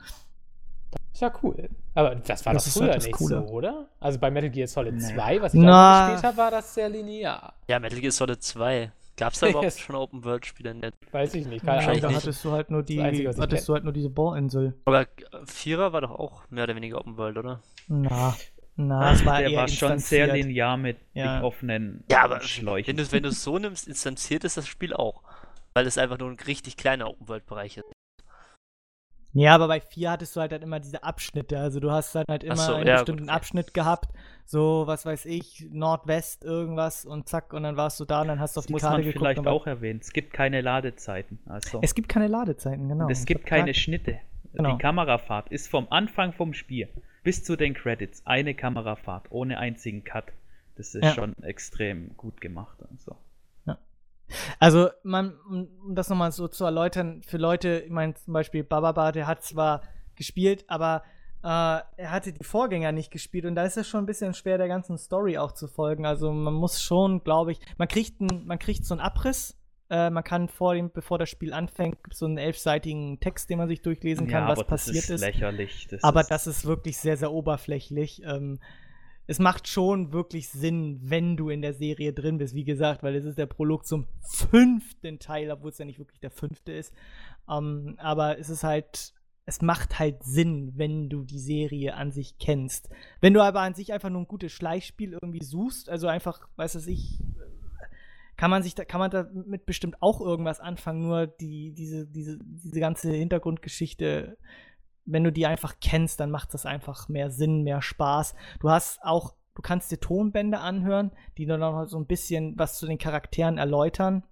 Ist ja cool. Aber das war Das doch früher halt das nicht Coole. so, oder? Also bei Metal Gear Solid Nee. 2, was ich Na. auch gespielt habe, war das sehr linear. ja, Metal Gear Solid 2. Gab es da überhaupt Yes. schon Open World Spiele in der Weiß ich nicht. Keine da Ahnung. nicht. hattest du halt nur die, Einzige, hattest du halt nur diese Bohrinsel. Aber äh, Vierer war doch auch mehr oder weniger Open World, oder? Na, na, es war Der eher war schon sehr instanziert. linear mit Ja. den offenen Ja, aber Schläuchen. wenn du wenn du es so nimmst, instanziert ist das Spiel auch. Weil es einfach nur ein richtig kleiner Open World Bereich ist. Ja, aber bei 4 hattest du halt, halt immer diese Abschnitte. Also du hast dann halt immer so, einen ja, bestimmten gut. Abschnitt gehabt. So, was weiß ich, Nordwest irgendwas und zack, und dann warst du da und dann hast du auf das die muss Karte man geguckt. vielleicht auch erwähnen. Es gibt keine Ladezeiten. Also. Es gibt keine Ladezeiten, genau. Und es gibt keine grad- Schnitte. Genau. Die Kamerafahrt ist vom Anfang vom Spiel bis zu den Credits eine Kamerafahrt ohne einzigen Cut. Das ist Ja. schon extrem gut gemacht. Also. Also, man, um das nochmal so zu erläutern, für Leute, ich meine zum Beispiel Bababa, der hat zwar gespielt, aber äh, er hatte die Vorgänger nicht gespielt und da ist es schon ein bisschen schwer, der ganzen Story auch zu folgen. Also man muss schon, glaube ich, man kriegt, ein, man kriegt so einen Abriss. Äh, man kann vor dem, bevor das Spiel anfängt, so einen elfseitigen Text, den man sich durchlesen kann, ja, was aber das passiert ist, ist. Aber ist, das ist wirklich sehr, sehr oberflächlich. Ähm, es macht schon wirklich Sinn, wenn du in der Serie drin bist, wie gesagt, weil es ist der Prolog zum fünften Teil, obwohl es ja nicht wirklich der fünfte ist. Ähm, aber es ist halt, es macht halt Sinn, wenn du die Serie an sich kennst. Wenn du aber an sich einfach nur ein gutes Schleichspiel irgendwie suchst, also einfach, weiß was ich, kann man sich da, kann man damit bestimmt auch irgendwas anfangen, nur die, diese, diese, diese ganze Hintergrundgeschichte wenn du die einfach kennst, dann macht das einfach mehr Sinn, mehr Spaß. Du hast auch, du kannst dir Tonbände anhören, die dann noch so ein bisschen was zu den Charakteren erläutern.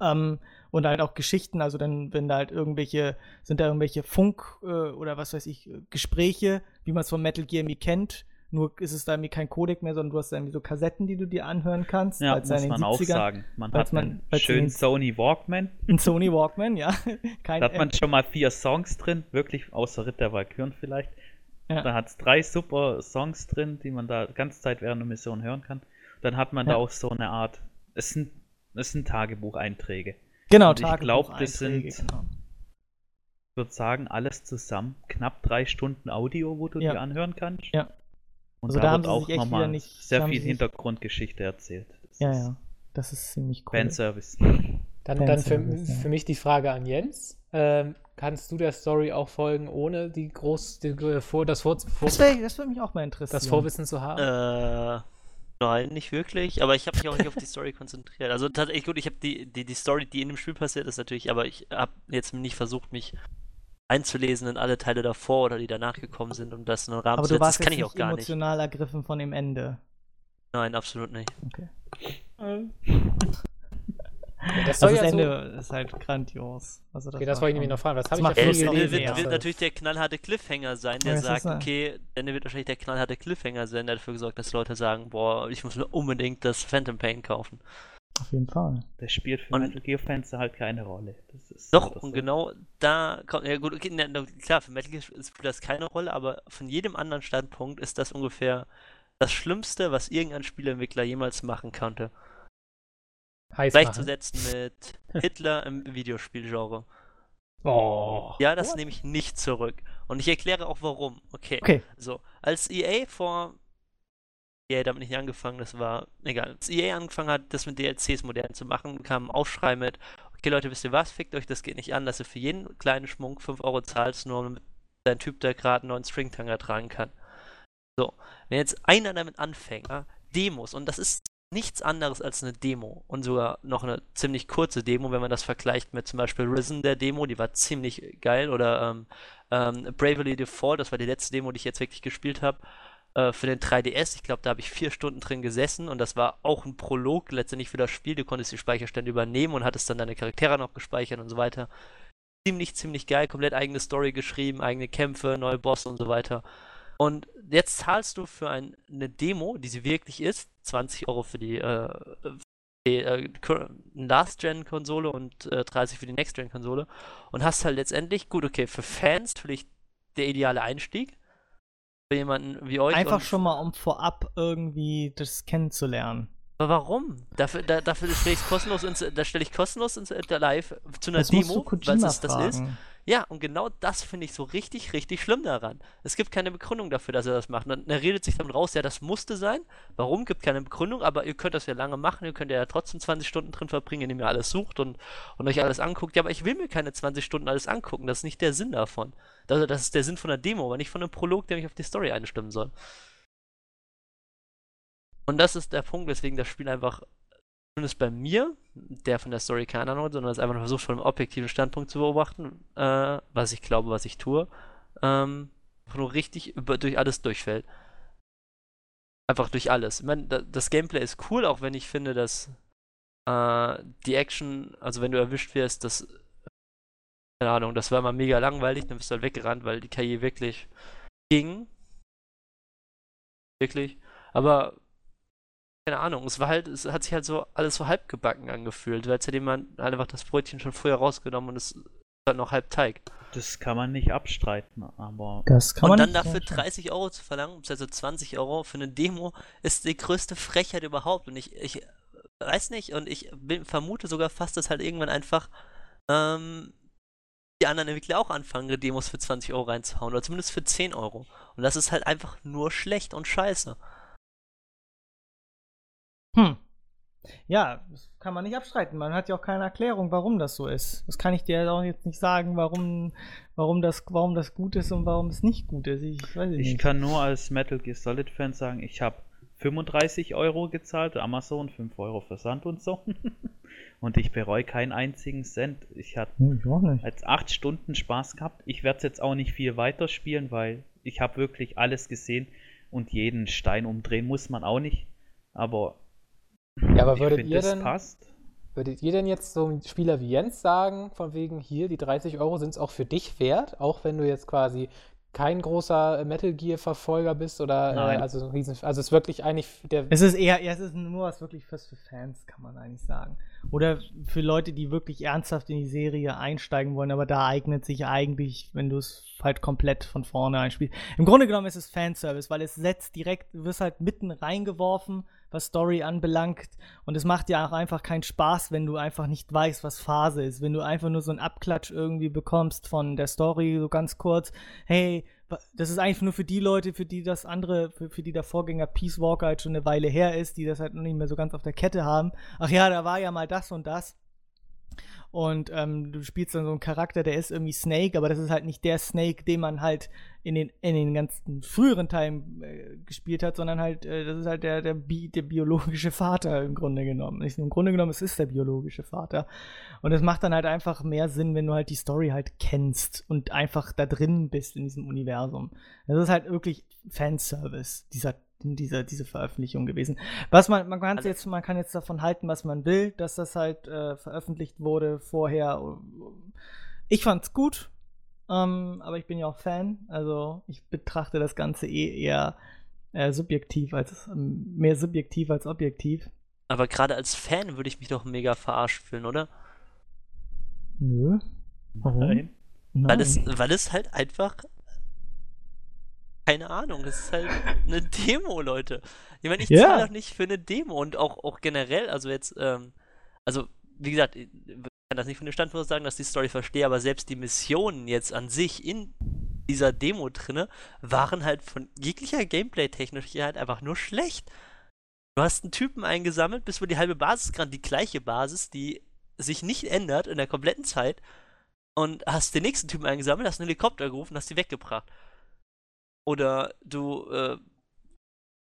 Ähm, und halt auch Geschichten, also dann, wenn da halt irgendwelche, sind da irgendwelche Funk- äh, oder was weiß ich, Gespräche, wie man es von Metal Gear irgendwie kennt. Nur ist es da irgendwie kein Codec mehr, sondern du hast da irgendwie so Kassetten, die du dir anhören kannst. ja, muss man auch 70ern sagen. Man hat man- einen schönen Sony Walkman. Ein Sony Walkman, ja. Kein, Da hat man schon mal vier Songs drin, wirklich außer Ritt der Valkyren vielleicht. Ja. Da hat es drei super Songs drin, die man da ganze Zeit während der Mission hören kann. Dann hat man Ja. da auch so eine Art, es sind, es sind Tagebucheinträge. genau, und ich glaub, das sind- genau. Ich würde sagen, alles zusammen knapp drei Stunden Audio, wo du Ja. dir anhören kannst. Ja. Und Also da, da haben auch sich echt nochmal nicht- sehr viel Hintergrundgeschichte erzählt. Das Ja, ja. Das ist ziemlich cool. Fanservice. Dann, dann für, ja. für mich die Frage an Jens. Ähm, kannst du der Story auch folgen, ohne die groß, die, äh, vor, das, vor, vor, Das, wär, das würde mich auch mal interessieren. das Vorwissen zu haben? Äh, nein, nicht wirklich. Aber ich habe mich auch nicht auf die Story konzentriert. Also tatsächlich gut, ich habe die, die, die Story, die in dem Spiel passiert ist, natürlich, aber ich habe jetzt nicht versucht, mich einzulesen in alle Teile davor oder die danach gekommen sind, um das in einen Rahmen Aber zu setzen. Das kann ich auch nicht gar nicht. emotional ergriffen von dem Ende. Nein, absolut nicht. Okay. das Also das ja so, Ende ist halt grandios. Also das okay, das war wollte ich nämlich noch fragen. Das Das habe ich ja viel viel wird, wird, natürlich der knallharte Cliffhanger sein, der Ja, das sagt, okay, dann wird wahrscheinlich der knallharte Cliffhanger sein, der dafür gesorgt, dass Leute sagen, boah, ich muss mir unbedingt das Phantom Pain kaufen. Auf jeden Fall. Das spielt für Und- Metal Gear Fans halt keine Rolle. Das ist Doch, und so. genau da kommt, ja gut, okay, na, klar, für Metal Gear spielt das keine Rolle, aber von jedem anderen Standpunkt ist das ungefähr das Schlimmste, was irgendein Spieleentwickler jemals machen konnte. heiß machen. Gleichzusetzen mit Hitler im Videospielgenre. Oh. Ja, das What? nehme ich nicht zurück. Und ich erkläre auch warum. Okay. Okay. So, als EA vor. EA damit nicht angefangen, das war. Egal. Als EA angefangen hat, das mit DLCs modern zu machen, kam ein Aufschrei mit: Okay, Leute, wisst ihr was? Fickt euch, das geht nicht an, dass ihr für jeden kleinen Schmunk 5 Euro zahlst, nur damit dein Typ, der gerade einen neuen Stringtanger tragen kann. So, wenn jetzt einer damit anfängt, ja, Demos, und das ist nichts anderes als eine Demo und sogar noch eine ziemlich kurze Demo, wenn man das vergleicht mit zum Beispiel Risen, der Demo, die war ziemlich geil, oder ähm, ähm, Bravely Default, das war die letzte Demo, die ich jetzt wirklich gespielt habe, äh, für den 3DS. Ich glaube, da habe ich vier Stunden drin gesessen und das war auch ein Prolog letztendlich für das Spiel. Du konntest die Speicherstände übernehmen und hattest dann deine Charaktere noch gespeichert und so weiter. Ziemlich, ziemlich geil, komplett eigene Story geschrieben, eigene Kämpfe, neue Boss und so weiter. Und jetzt zahlst du für ein, eine Demo, die sie wirklich ist, 20 Euro für die, äh, die äh, Last-Gen-Konsole und äh, 30 für die Next-Gen-Konsole und hast halt letztendlich, gut, okay, für Fans vielleicht der ideale Einstieg. Für jemanden wie euch. Einfach schon mal, um vorab irgendwie das kennenzulernen. Aber warum? Dafür, da, dafür stelle ich kostenlos ins, da stelle ich kostenlos ins Live zu einer Das Demo, was es das ist. Ja, und genau das finde ich so richtig, richtig schlimm daran. Es gibt keine Begründung dafür, dass er das macht. Und er redet sich damit raus, ja, das musste sein. Warum? Gibt keine Begründung, aber ihr könnt das ja lange machen. Ihr könnt ja trotzdem 20 Stunden drin verbringen, indem ihr alles sucht und, und euch alles anguckt. Ja, aber ich will mir keine 20 Stunden alles angucken. Das ist nicht der Sinn davon. Das, das ist der Sinn von der Demo, aber nicht von einem Prolog, der mich auf die Story einstimmen soll. Und das ist der Punkt, weswegen das Spiel einfach, zumindest bei mir, der von der Story keine Ahnung hat, sondern es einfach nur versucht, von einem objektiven Standpunkt zu beobachten, äh, was ich glaube, was ich tue, ähm, einfach nur richtig über, durch alles durchfällt. Einfach durch alles. Ich meine, da, das Gameplay ist cool, auch wenn ich finde, dass äh, die Action, also wenn du erwischt wirst, das, keine Ahnung, das war immer mega langweilig, dann bist du halt weggerannt, weil die KI wirklich ging. Wirklich. Aber keine Ahnung, es war halt, es hat sich halt so alles so halb gebacken angefühlt, weil jetzt hat jemand einfach das Brötchen schon früher rausgenommen und es ist halt noch halb Teig. Das kann man nicht abstreiten, aber Das kann und man dann nicht dafür sagen. 30 Euro zu verlangen, also 20 Euro für eine Demo, ist die größte Frechheit überhaupt. Und ich, ich weiß nicht, und ich bin, vermute sogar fast, dass halt irgendwann einfach ähm, die anderen Entwickler auch anfangen, ihre Demos für 20 Euro reinzuhauen, oder zumindest für 10 Euro. Und das ist halt einfach nur schlecht und scheiße. Hm. Ja, das kann man nicht abstreiten. Man hat ja auch keine Erklärung, warum das so ist. Das kann ich dir auch jetzt nicht sagen, warum, warum, das, warum das gut ist und warum es nicht gut ist. Ich weiß es ich nicht. kann nur als Metal Gear Solid Fan sagen, ich habe 35 Euro gezahlt, Amazon 5 Euro Versand und so. und ich bereue keinen einzigen Cent. Ich hatte ich jetzt 8 Stunden Spaß gehabt. Ich werde es jetzt auch nicht viel weiterspielen, weil ich habe wirklich alles gesehen und jeden Stein umdrehen muss man auch nicht. Aber Ja, aber ich würdet finde, ihr das denn, passt. würdet ihr denn jetzt so ein Spieler wie Jens sagen, von wegen hier, die 30 Euro sind es auch für dich wert, auch wenn du jetzt quasi kein großer äh, Metal Gear Verfolger bist oder äh, Nein. also, ein riesen, also es ist wirklich eigentlich der Es ist eher, ja, es ist nur was wirklich was für Fans, kann man eigentlich sagen. Oder für Leute, die wirklich ernsthaft in die Serie einsteigen wollen, aber da eignet sich eigentlich, wenn du es halt komplett von vorne einspielst. Im Grunde genommen ist es Fanservice, weil es setzt direkt, du wirst halt mitten reingeworfen, was Story anbelangt. Und es macht ja auch einfach keinen Spaß, wenn du einfach nicht weißt, was Phase ist. Wenn du einfach nur so einen Abklatsch irgendwie bekommst von der Story, so ganz kurz, hey, das ist eigentlich nur für die Leute, für die das andere, für, für die der Vorgänger Peace Walker halt schon eine Weile her ist, die das halt noch nicht mehr so ganz auf der Kette haben. Ach ja, da war ja mal das und das. Und ähm, du spielst dann so einen Charakter, der ist irgendwie Snake, aber das ist halt nicht der Snake, den man halt in den, in den ganzen früheren Teilen äh, gespielt hat, sondern halt, äh, das ist halt der, der, bi der biologische Vater im Grunde genommen. Nicht, Im Grunde genommen, es ist der biologische Vater. Und es macht dann halt einfach mehr Sinn, wenn du halt die Story halt kennst und einfach da drin bist in diesem Universum. Das ist halt wirklich Fanservice, dieser diese, diese Veröffentlichung gewesen. Was man, man kann Also- jetzt, man kann jetzt davon halten, was man will, dass das halt äh, veröffentlicht wurde vorher. Ich fand's gut, ähm, aber ich bin ja auch Fan, also ich betrachte das Ganze eh eher äh, subjektiv als ähm, mehr subjektiv als objektiv. Aber gerade als Fan würde ich mich doch mega verarscht fühlen, oder? Nö. Warum? Nein. Weil es, weil es halt einfach. Keine Ahnung, es ist halt eine Demo, Leute. Ich meine, ich Ja. zahle doch nicht für eine Demo und auch, auch generell, also jetzt, ähm, also wie gesagt, ich kann das nicht von dem Standpunkt sagen, dass ich die Story verstehe, aber selbst die Missionen jetzt an sich in dieser Demo drinne waren halt von jeglicher Gameplay-technisch her halt einfach nur schlecht. Du hast einen Typen eingesammelt, bis über die halbe Basis gerannt, die gleiche Basis, die sich nicht ändert in der kompletten Zeit und hast den nächsten Typen eingesammelt, hast einen Helikopter gerufen, hast die weggebracht. Oder du äh,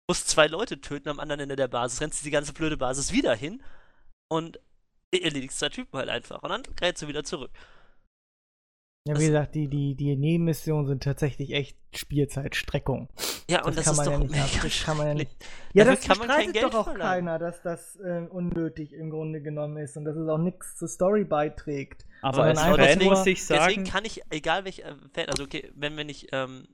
musst zwei Leute töten am anderen Ende der Basis, rennst die ganze blöde Basis wieder hin und erledigst zwei Typen halt einfach. Und dann grätst du wieder zurück. Ja, wie gesagt, die, die, die Nebenmissionen sind tatsächlich echt Spielzeitstreckung. Ja, und das, kann ist man doch ja nicht, das kann man ja nicht. Ja, das kann man kein Geld doch auch verlangen. keiner, dass das äh, unnötig im Grunde genommen ist und dass es auch nichts zur Story beiträgt. Aber als Fan muss ich Deswegen sagen, kann ich, egal welch äh, Fan, also okay, wenn wir nicht ähm,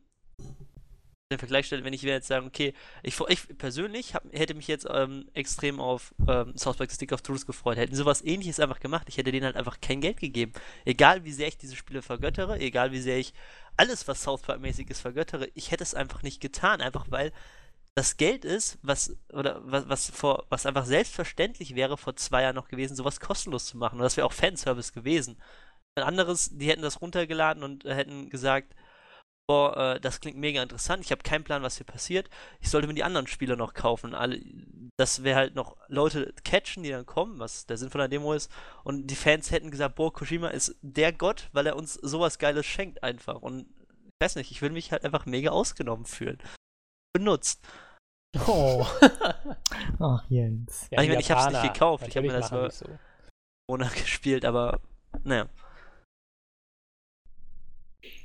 den Vergleich stellen, wenn ich jetzt sagen, okay, ich, ich persönlich hab, hätte mich jetzt ähm, extrem auf ähm, South Park Stick of Truth gefreut. Hätten sowas ähnliches einfach gemacht, ich hätte denen halt einfach kein Geld gegeben. Egal wie sehr ich diese Spiele vergöttere, egal wie sehr ich alles, was South Park-mäßig ist, vergöttere, ich hätte es einfach nicht getan, einfach weil das Geld ist, was oder was, was vor was einfach selbstverständlich wäre vor zwei Jahren noch gewesen, sowas kostenlos zu machen. Und das wäre auch Fanservice gewesen. Ein anderes, die hätten das runtergeladen und äh, hätten gesagt, boah, äh, das klingt mega interessant, ich habe keinen Plan, was hier passiert. Ich sollte mir die anderen Spiele noch kaufen. Alle, das wäre halt noch Leute catchen, die dann kommen, was der Sinn von der Demo ist. Und die Fans hätten gesagt, boah, Kojima ist der Gott, weil er uns sowas Geiles schenkt einfach. Und ich weiß nicht, ich würde mich halt einfach mega ausgenommen fühlen. Benutzt. Oh. Ach, Jens. Ja, Ich meine, ich hab's nicht Japaner, gekauft, ich hab mir das nur- so. Gespielt, aber naja.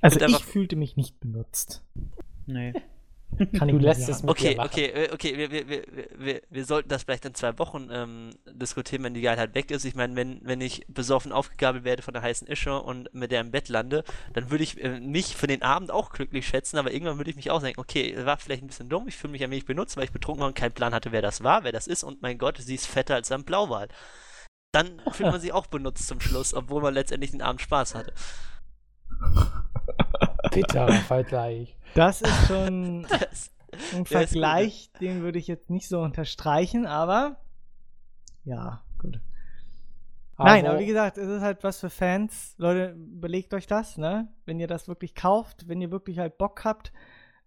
Also ich einfach- fühlte mich nicht benutzt. nee. Kann ich Du lässt es mit Okay, okay, äh, okay, wir, wir, wir, wir, wir sollten das vielleicht in zwei Wochen ähm, diskutieren, wenn die Geilheit weg ist. Ich meine, wenn, wenn ich besoffen aufgegabelt werde von der heißen Ische und mit der im Bett lande, dann würde ich äh, mich für den Abend auch glücklich schätzen, aber irgendwann würde ich mich auch denken, okay, war vielleicht ein bisschen dumm, ich fühle mich ein wenig benutzt, weil ich betrunken war und keinen Plan hatte, wer das war, wer das ist und mein Gott, sie ist fetter als ein Blauwal. Dann fühlt man sich auch benutzt zum Schluss, obwohl man letztendlich den Abend Spaß hatte. Bitterer Vergleich. Das ist schon Das, ein gut, Vergleich, den würde ich jetzt nicht so unterstreichen, aber ja, gut. Nein, wo- aber wie gesagt, es ist halt was für Fans. Leute, überlegt euch das, ne? Wenn ihr das wirklich kauft, wenn ihr wirklich halt Bock habt,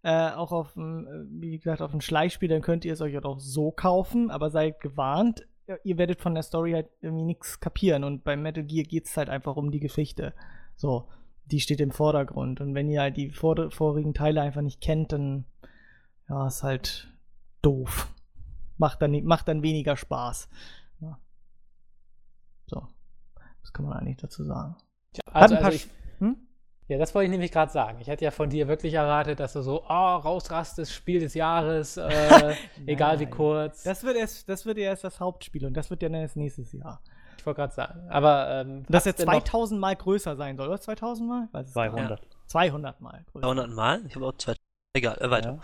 äh, auch auf ein, wie gesagt, auf ein Schleichspiel, dann könnt ihr es euch halt auch so kaufen, aber seid gewarnt, ihr- ihr werdet von der Story halt irgendwie nichts kapieren und bei Metal Gear geht es halt einfach um die Geschichte. So, die steht im Vordergrund und wenn ihr halt die vor vorigen Teile einfach nicht kennt, dann ja, ist halt doof. Macht dann, macht dann weniger Spaß. Ja. So. Das kann man eigentlich dazu sagen. Tja, also, also ich, hm? ja, das wollte ich nämlich gerade sagen. Ich hätte ja von dir wirklich erwartet, dass du so, oh, rausrastest, Spiel des Jahres, äh, egal wie Nein. kurz. Das wird erst, das wird ja erst das Hauptspiel und das wird ja dann erst nächstes Jahr. Ich wollte gerade sagen. Aber ähm, Das hat's jetzt denn noch- 2000 Mal größer sein soll, oder 2000 Mal? Weiß es gar nicht. 200. 200 Mal größer. 200 Mal? Ich habe auch zwei. Egal, äh, weiter. Ja.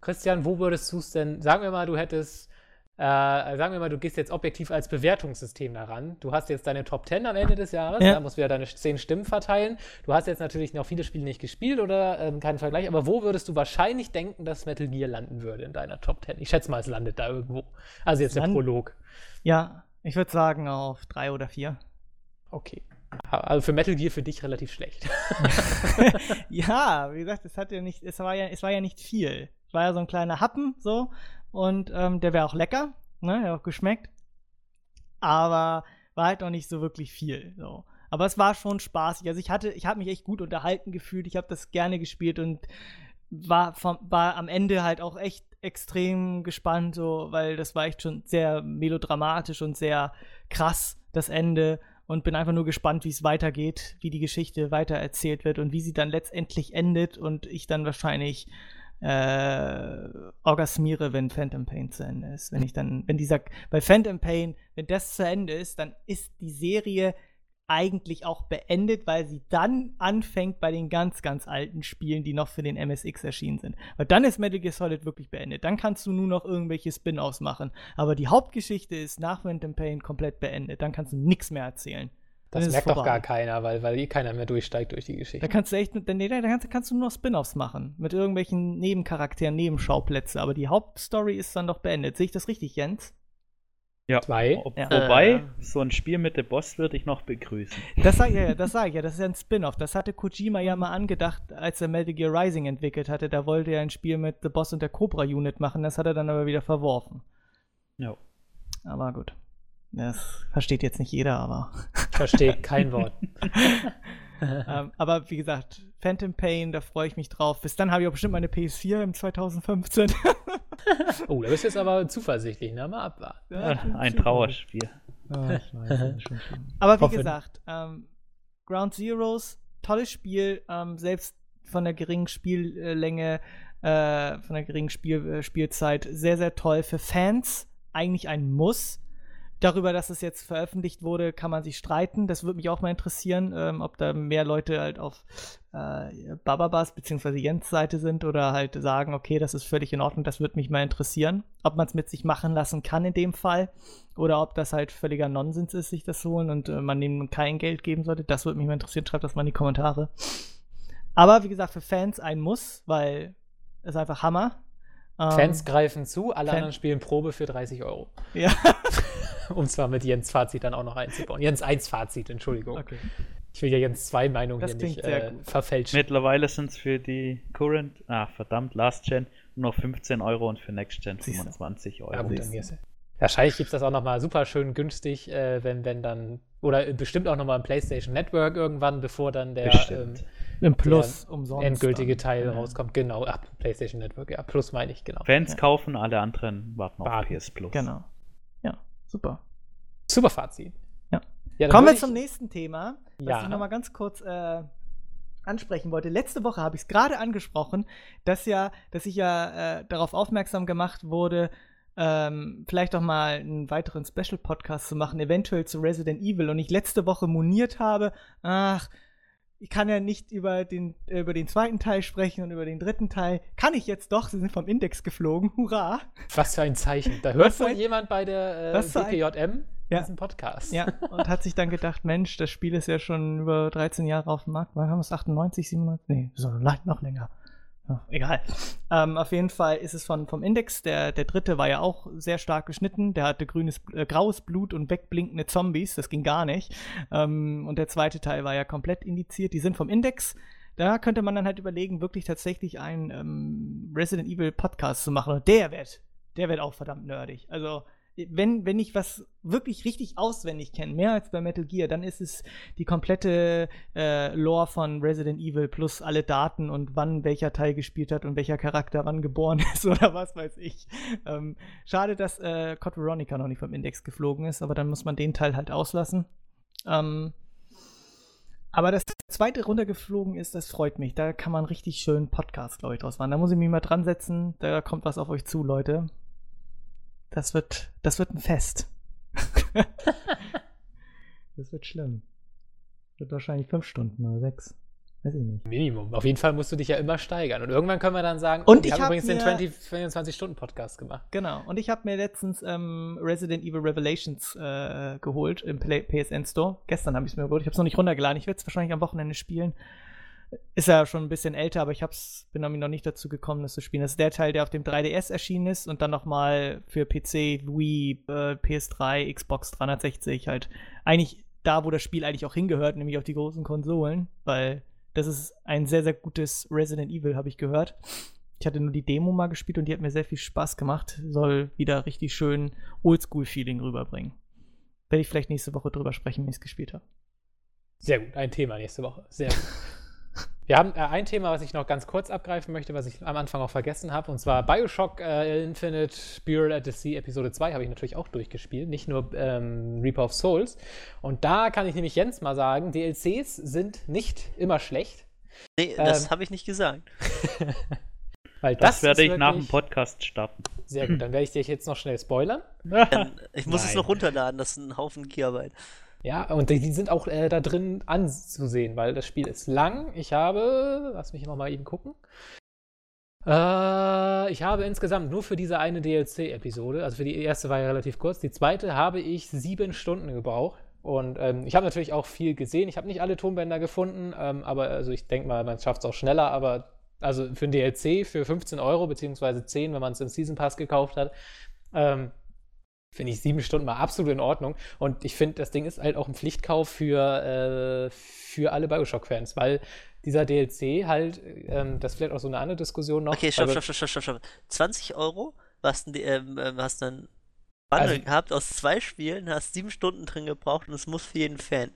Christian, wo würdest du es denn, sagen wir mal, du hättest, äh, sagen wir mal, du gehst jetzt objektiv als Bewertungssystem daran. Du hast jetzt deine Top 10 am Ende des Jahres, Ja. ja. musst wieder deine 10 Stimmen verteilen. Du hast jetzt natürlich noch viele Spiele nicht gespielt oder ähm, keinen Vergleich, aber wo würdest du wahrscheinlich denken, dass Metal Gear landen würde in deiner Top 10? Ich schätze mal, es landet da irgendwo. Also jetzt der Land- Prolog. Ja, ich würde sagen auf drei oder vier. Okay. Also für Metal Gear für dich relativ schlecht. ja, wie gesagt, es hat ja nicht, es war ja, es war ja nicht viel. Es war ja so ein kleiner Happen, so. Und ähm, der wäre auch lecker, ne? Der hat auch geschmeckt. Aber war halt noch nicht so wirklich viel. So. Aber es war schon spaßig. Also ich hatte, ich habe mich echt gut unterhalten gefühlt. Ich habe das gerne gespielt und war, vom, war am Ende halt auch echt extrem gespannt, so, weil das war echt schon sehr melodramatisch und sehr krass, das Ende. Und bin einfach nur gespannt, wie es weitergeht, wie die Geschichte weitererzählt wird und wie sie dann letztendlich endet und ich dann wahrscheinlich äh, orgasmiere, wenn Phantom Pain zu Ende ist. Wenn ich dann, wenn dieser, bei Phantom Pain, wenn das zu Ende ist, dann ist die Serie eigentlich auch beendet, weil sie dann anfängt bei den ganz, ganz alten Spielen, die noch für den MSX erschienen sind. Weil dann ist Metal Gear Solid wirklich beendet. Dann kannst du nur noch irgendwelche Spin-offs machen. Aber die Hauptgeschichte ist nach Phantom Pain komplett beendet. Dann kannst du nichts mehr erzählen. Das merkt doch gar keiner, weil, weil eh keiner mehr durchsteigt durch die Geschichte. Da kannst du echt, nee, da kannst, kannst du nur noch Spin-offs machen. Mit irgendwelchen Nebencharakteren, Nebenschauplätze. Aber die Hauptstory ist dann doch beendet. Sehe ich das richtig, Jens? Ja. Zwei. Ob, Ja. Wobei, Äh. so ein Spiel mit The Boss würde ich noch begrüßen. Das sag, ja, ja, das sag ich ja, das ist ja ein Spin-off. Das hatte Kojima ja mal angedacht, als er Metal Gear Rising entwickelt hatte. Da wollte er ein Spiel mit The Boss und der Cobra Unit machen. Das hat er dann aber wieder verworfen. Ja. Aber gut. Das versteht jetzt nicht jeder, aber. Ich verstehe kein Wort. ähm, aber wie gesagt, Phantom Pain, da freue ich mich drauf. Bis dann habe ich auch bestimmt meine PS4 im 2015. Oh, da bist du jetzt aber zuversichtlich, ne? Mal abwarten. Ja, Ein. Trauerspiel. Schlimm. Aber wie Hoffe- gesagt, ähm, Ground Zeroes, tolles Spiel, ähm, selbst von der geringen Spiellänge, äh, von der geringen Spiel, äh, Spielzeit, sehr, sehr toll. Für Fans eigentlich ein Muss. Darüber, dass es jetzt veröffentlicht wurde, kann man sich streiten. Das würde mich auch mal interessieren, ähm, ob da mehr Leute halt auf äh, Bababas bzw. Jens Seite sind oder halt sagen, okay, das ist völlig in Ordnung, das würde mich mal interessieren. Ob man es mit sich machen lassen kann in dem Fall oder ob das halt völliger Nonsens ist, sich das holen und äh, man dem kein Geld geben sollte. Das würde mich mal interessieren. Schreibt das mal in die Kommentare. Aber wie gesagt, für Fans ein Muss, weil es einfach Hammer. Ähm, Fans greifen zu, alle Fan- anderen spielen Probe für 30 Euro. Ja. Um zwar mit Jens Fazit dann auch noch einzubauen. Jens 1 Fazit, Entschuldigung. Okay. Ich will ja Jens 2 Meinungen Das hier nicht äh, verfälschen. Mittlerweile sind es für die Current, ah verdammt, Last Gen nur noch 15 Euro und für Next Gen Siehst du. 25 Euro. Ja, gut, dann ist Wahrscheinlich gibt es das auch nochmal super schön günstig, äh, wenn, wenn dann, oder bestimmt auch nochmal im PlayStation Network irgendwann, bevor dann der ähm. Im Plus umsonst. endgültige dann. Teil Ja. rauskommt. Genau, ab PlayStation Network, ja, plus meine ich, genau. Fans Ja. kaufen, alle anderen warten auf Warten. PS Plus. Genau. Super. Super Fazit. Ja. ja Kommen wir zum nächsten Thema, was Ja. ich nochmal ganz kurz äh, ansprechen wollte. Letzte Woche habe ich es gerade angesprochen, dass ja, dass ich ja äh, darauf aufmerksam gemacht wurde, ähm, vielleicht auch mal einen weiteren Special-Podcast zu machen, eventuell zu Resident Evil. Und ich letzte Woche moniert habe, ach, ich kann ja nicht über den, über den zweiten Teil sprechen und über den dritten Teil. Kann ich jetzt doch, sie sind vom Index geflogen. Hurra! Was für ein Zeichen. Da hört wohl jemand bei der äh, Ja. diesen Podcast. Ja, und hat sich dann gedacht, Mensch, das Spiel ist ja schon über 13 Jahre auf dem Markt. Wann haben wir es? 98, 97? Nee, so leicht noch länger. Ja, egal. Ähm, auf jeden Fall ist es von, vom Index. Der, der dritte war ja auch sehr stark geschnitten. Der hatte grünes, äh, graues Blut und wegblinkende Zombies. Das ging gar nicht. Ähm, und der zweite Teil war ja komplett indiziert. Die sind vom Index. Da könnte man dann halt überlegen, wirklich tatsächlich einen ähm, Resident Evil Podcast zu machen. Und der wird, der wird auch verdammt nerdig. Also, wenn, wenn ich was wirklich richtig auswendig kenne, mehr als bei Metal Gear, dann ist es die komplette äh, Lore von Resident Evil plus alle Daten und wann welcher Teil gespielt hat und welcher Charakter wann geboren ist oder was weiß ich. Ähm, schade, dass äh, Code Veronica noch nicht vom Index geflogen ist, aber dann muss man den Teil halt auslassen. Ähm, aber dass der zweite runtergeflogen ist, das freut mich. Da kann man richtig schön Podcast, glaube ich, draus machen. Da muss ich mich mal dran setzen. Da kommt was auf euch zu, Leute. Das wird, das wird ein Fest. das wird schlimm. Wird wahrscheinlich fünf Stunden oder sechs. Weiß ich nicht. Minimum. Auf jeden Fall musst du dich ja immer steigern. Und irgendwann können wir dann sagen, Und ich haben hab übrigens den mir- 20 24-Stunden-Podcast gemacht. Genau. Und ich habe mir letztens ähm, Resident Evil Revelations äh, geholt im Play PSN Store. Gestern habe ich es mir geholt. Ich habe es noch nicht runtergeladen. Ich werde es wahrscheinlich am Wochenende spielen. Ist ja schon ein bisschen älter, aber ich hab's, bin noch nicht dazu gekommen, das zu spielen. Das ist der Teil, der auf dem 3DS erschienen ist und dann nochmal für PC, Wii, äh, PS3, Xbox 360 halt eigentlich da, wo das Spiel eigentlich auch hingehört, nämlich auf die großen Konsolen, weil das ist ein sehr, sehr gutes Resident Evil, habe ich gehört. Ich hatte nur die Demo mal gespielt und die hat mir sehr viel Spaß gemacht. Soll wieder richtig schön Oldschool-Feeling rüberbringen. Werde ich vielleicht nächste Woche drüber sprechen, wenn ich es gespielt habe. Sehr gut, ein Thema nächste Woche. Sehr gut. Wir haben äh, ein Thema, was ich noch ganz kurz abgreifen möchte, was ich am Anfang auch vergessen habe, und zwar Bioshock äh, Infinite Burial at the Sea Episode 2 habe ich natürlich auch durchgespielt, nicht nur ähm, Reaper of Souls. Und da kann ich nämlich Jens mal sagen, DLCs sind nicht immer schlecht, Nee, das Ähm, habe ich nicht gesagt. weil Das, das, werde ich nach dem Podcast starten. Sehr gut, dann werde ich dich jetzt noch schnell spoilern. Ich muss es Nein. noch runterladen, das ist ein Haufen Gigabyte. Ja, und die, sind auch äh, da drin anzusehen, weil das Spiel ist lang. Ich habe, lass mich noch mal eben gucken. Äh, ich habe insgesamt nur für diese eine DLC-Episode, also für die erste war ja relativ kurz, die zweite habe ich sieben Stunden gebraucht. Und ähm, ich habe natürlich auch viel gesehen. Ich habe nicht alle Tonbänder gefunden, ähm, aber also ich denke mal, man schafft es auch schneller. Aber also für ein DLC für 15 Euro, beziehungsweise 10, wenn man es im Season Pass gekauft hat, ähm, finde ich sieben Stunden mal absolut in Ordnung. Und ich finde, das Ding ist halt auch ein Pflichtkauf für, äh, für alle Bioshock-Fans, weil dieser DLC halt, ähm, das ist vielleicht auch so eine andere Diskussion noch. Okay, stopp, stopp, stopp, stopp, stopp, stopp. 20 Euro, was denn die, ähm, ähm, hast dann Bundle Also- gehabt aus zwei Spielen, hast sieben Stunden drin gebraucht und es muss für jeden Fan.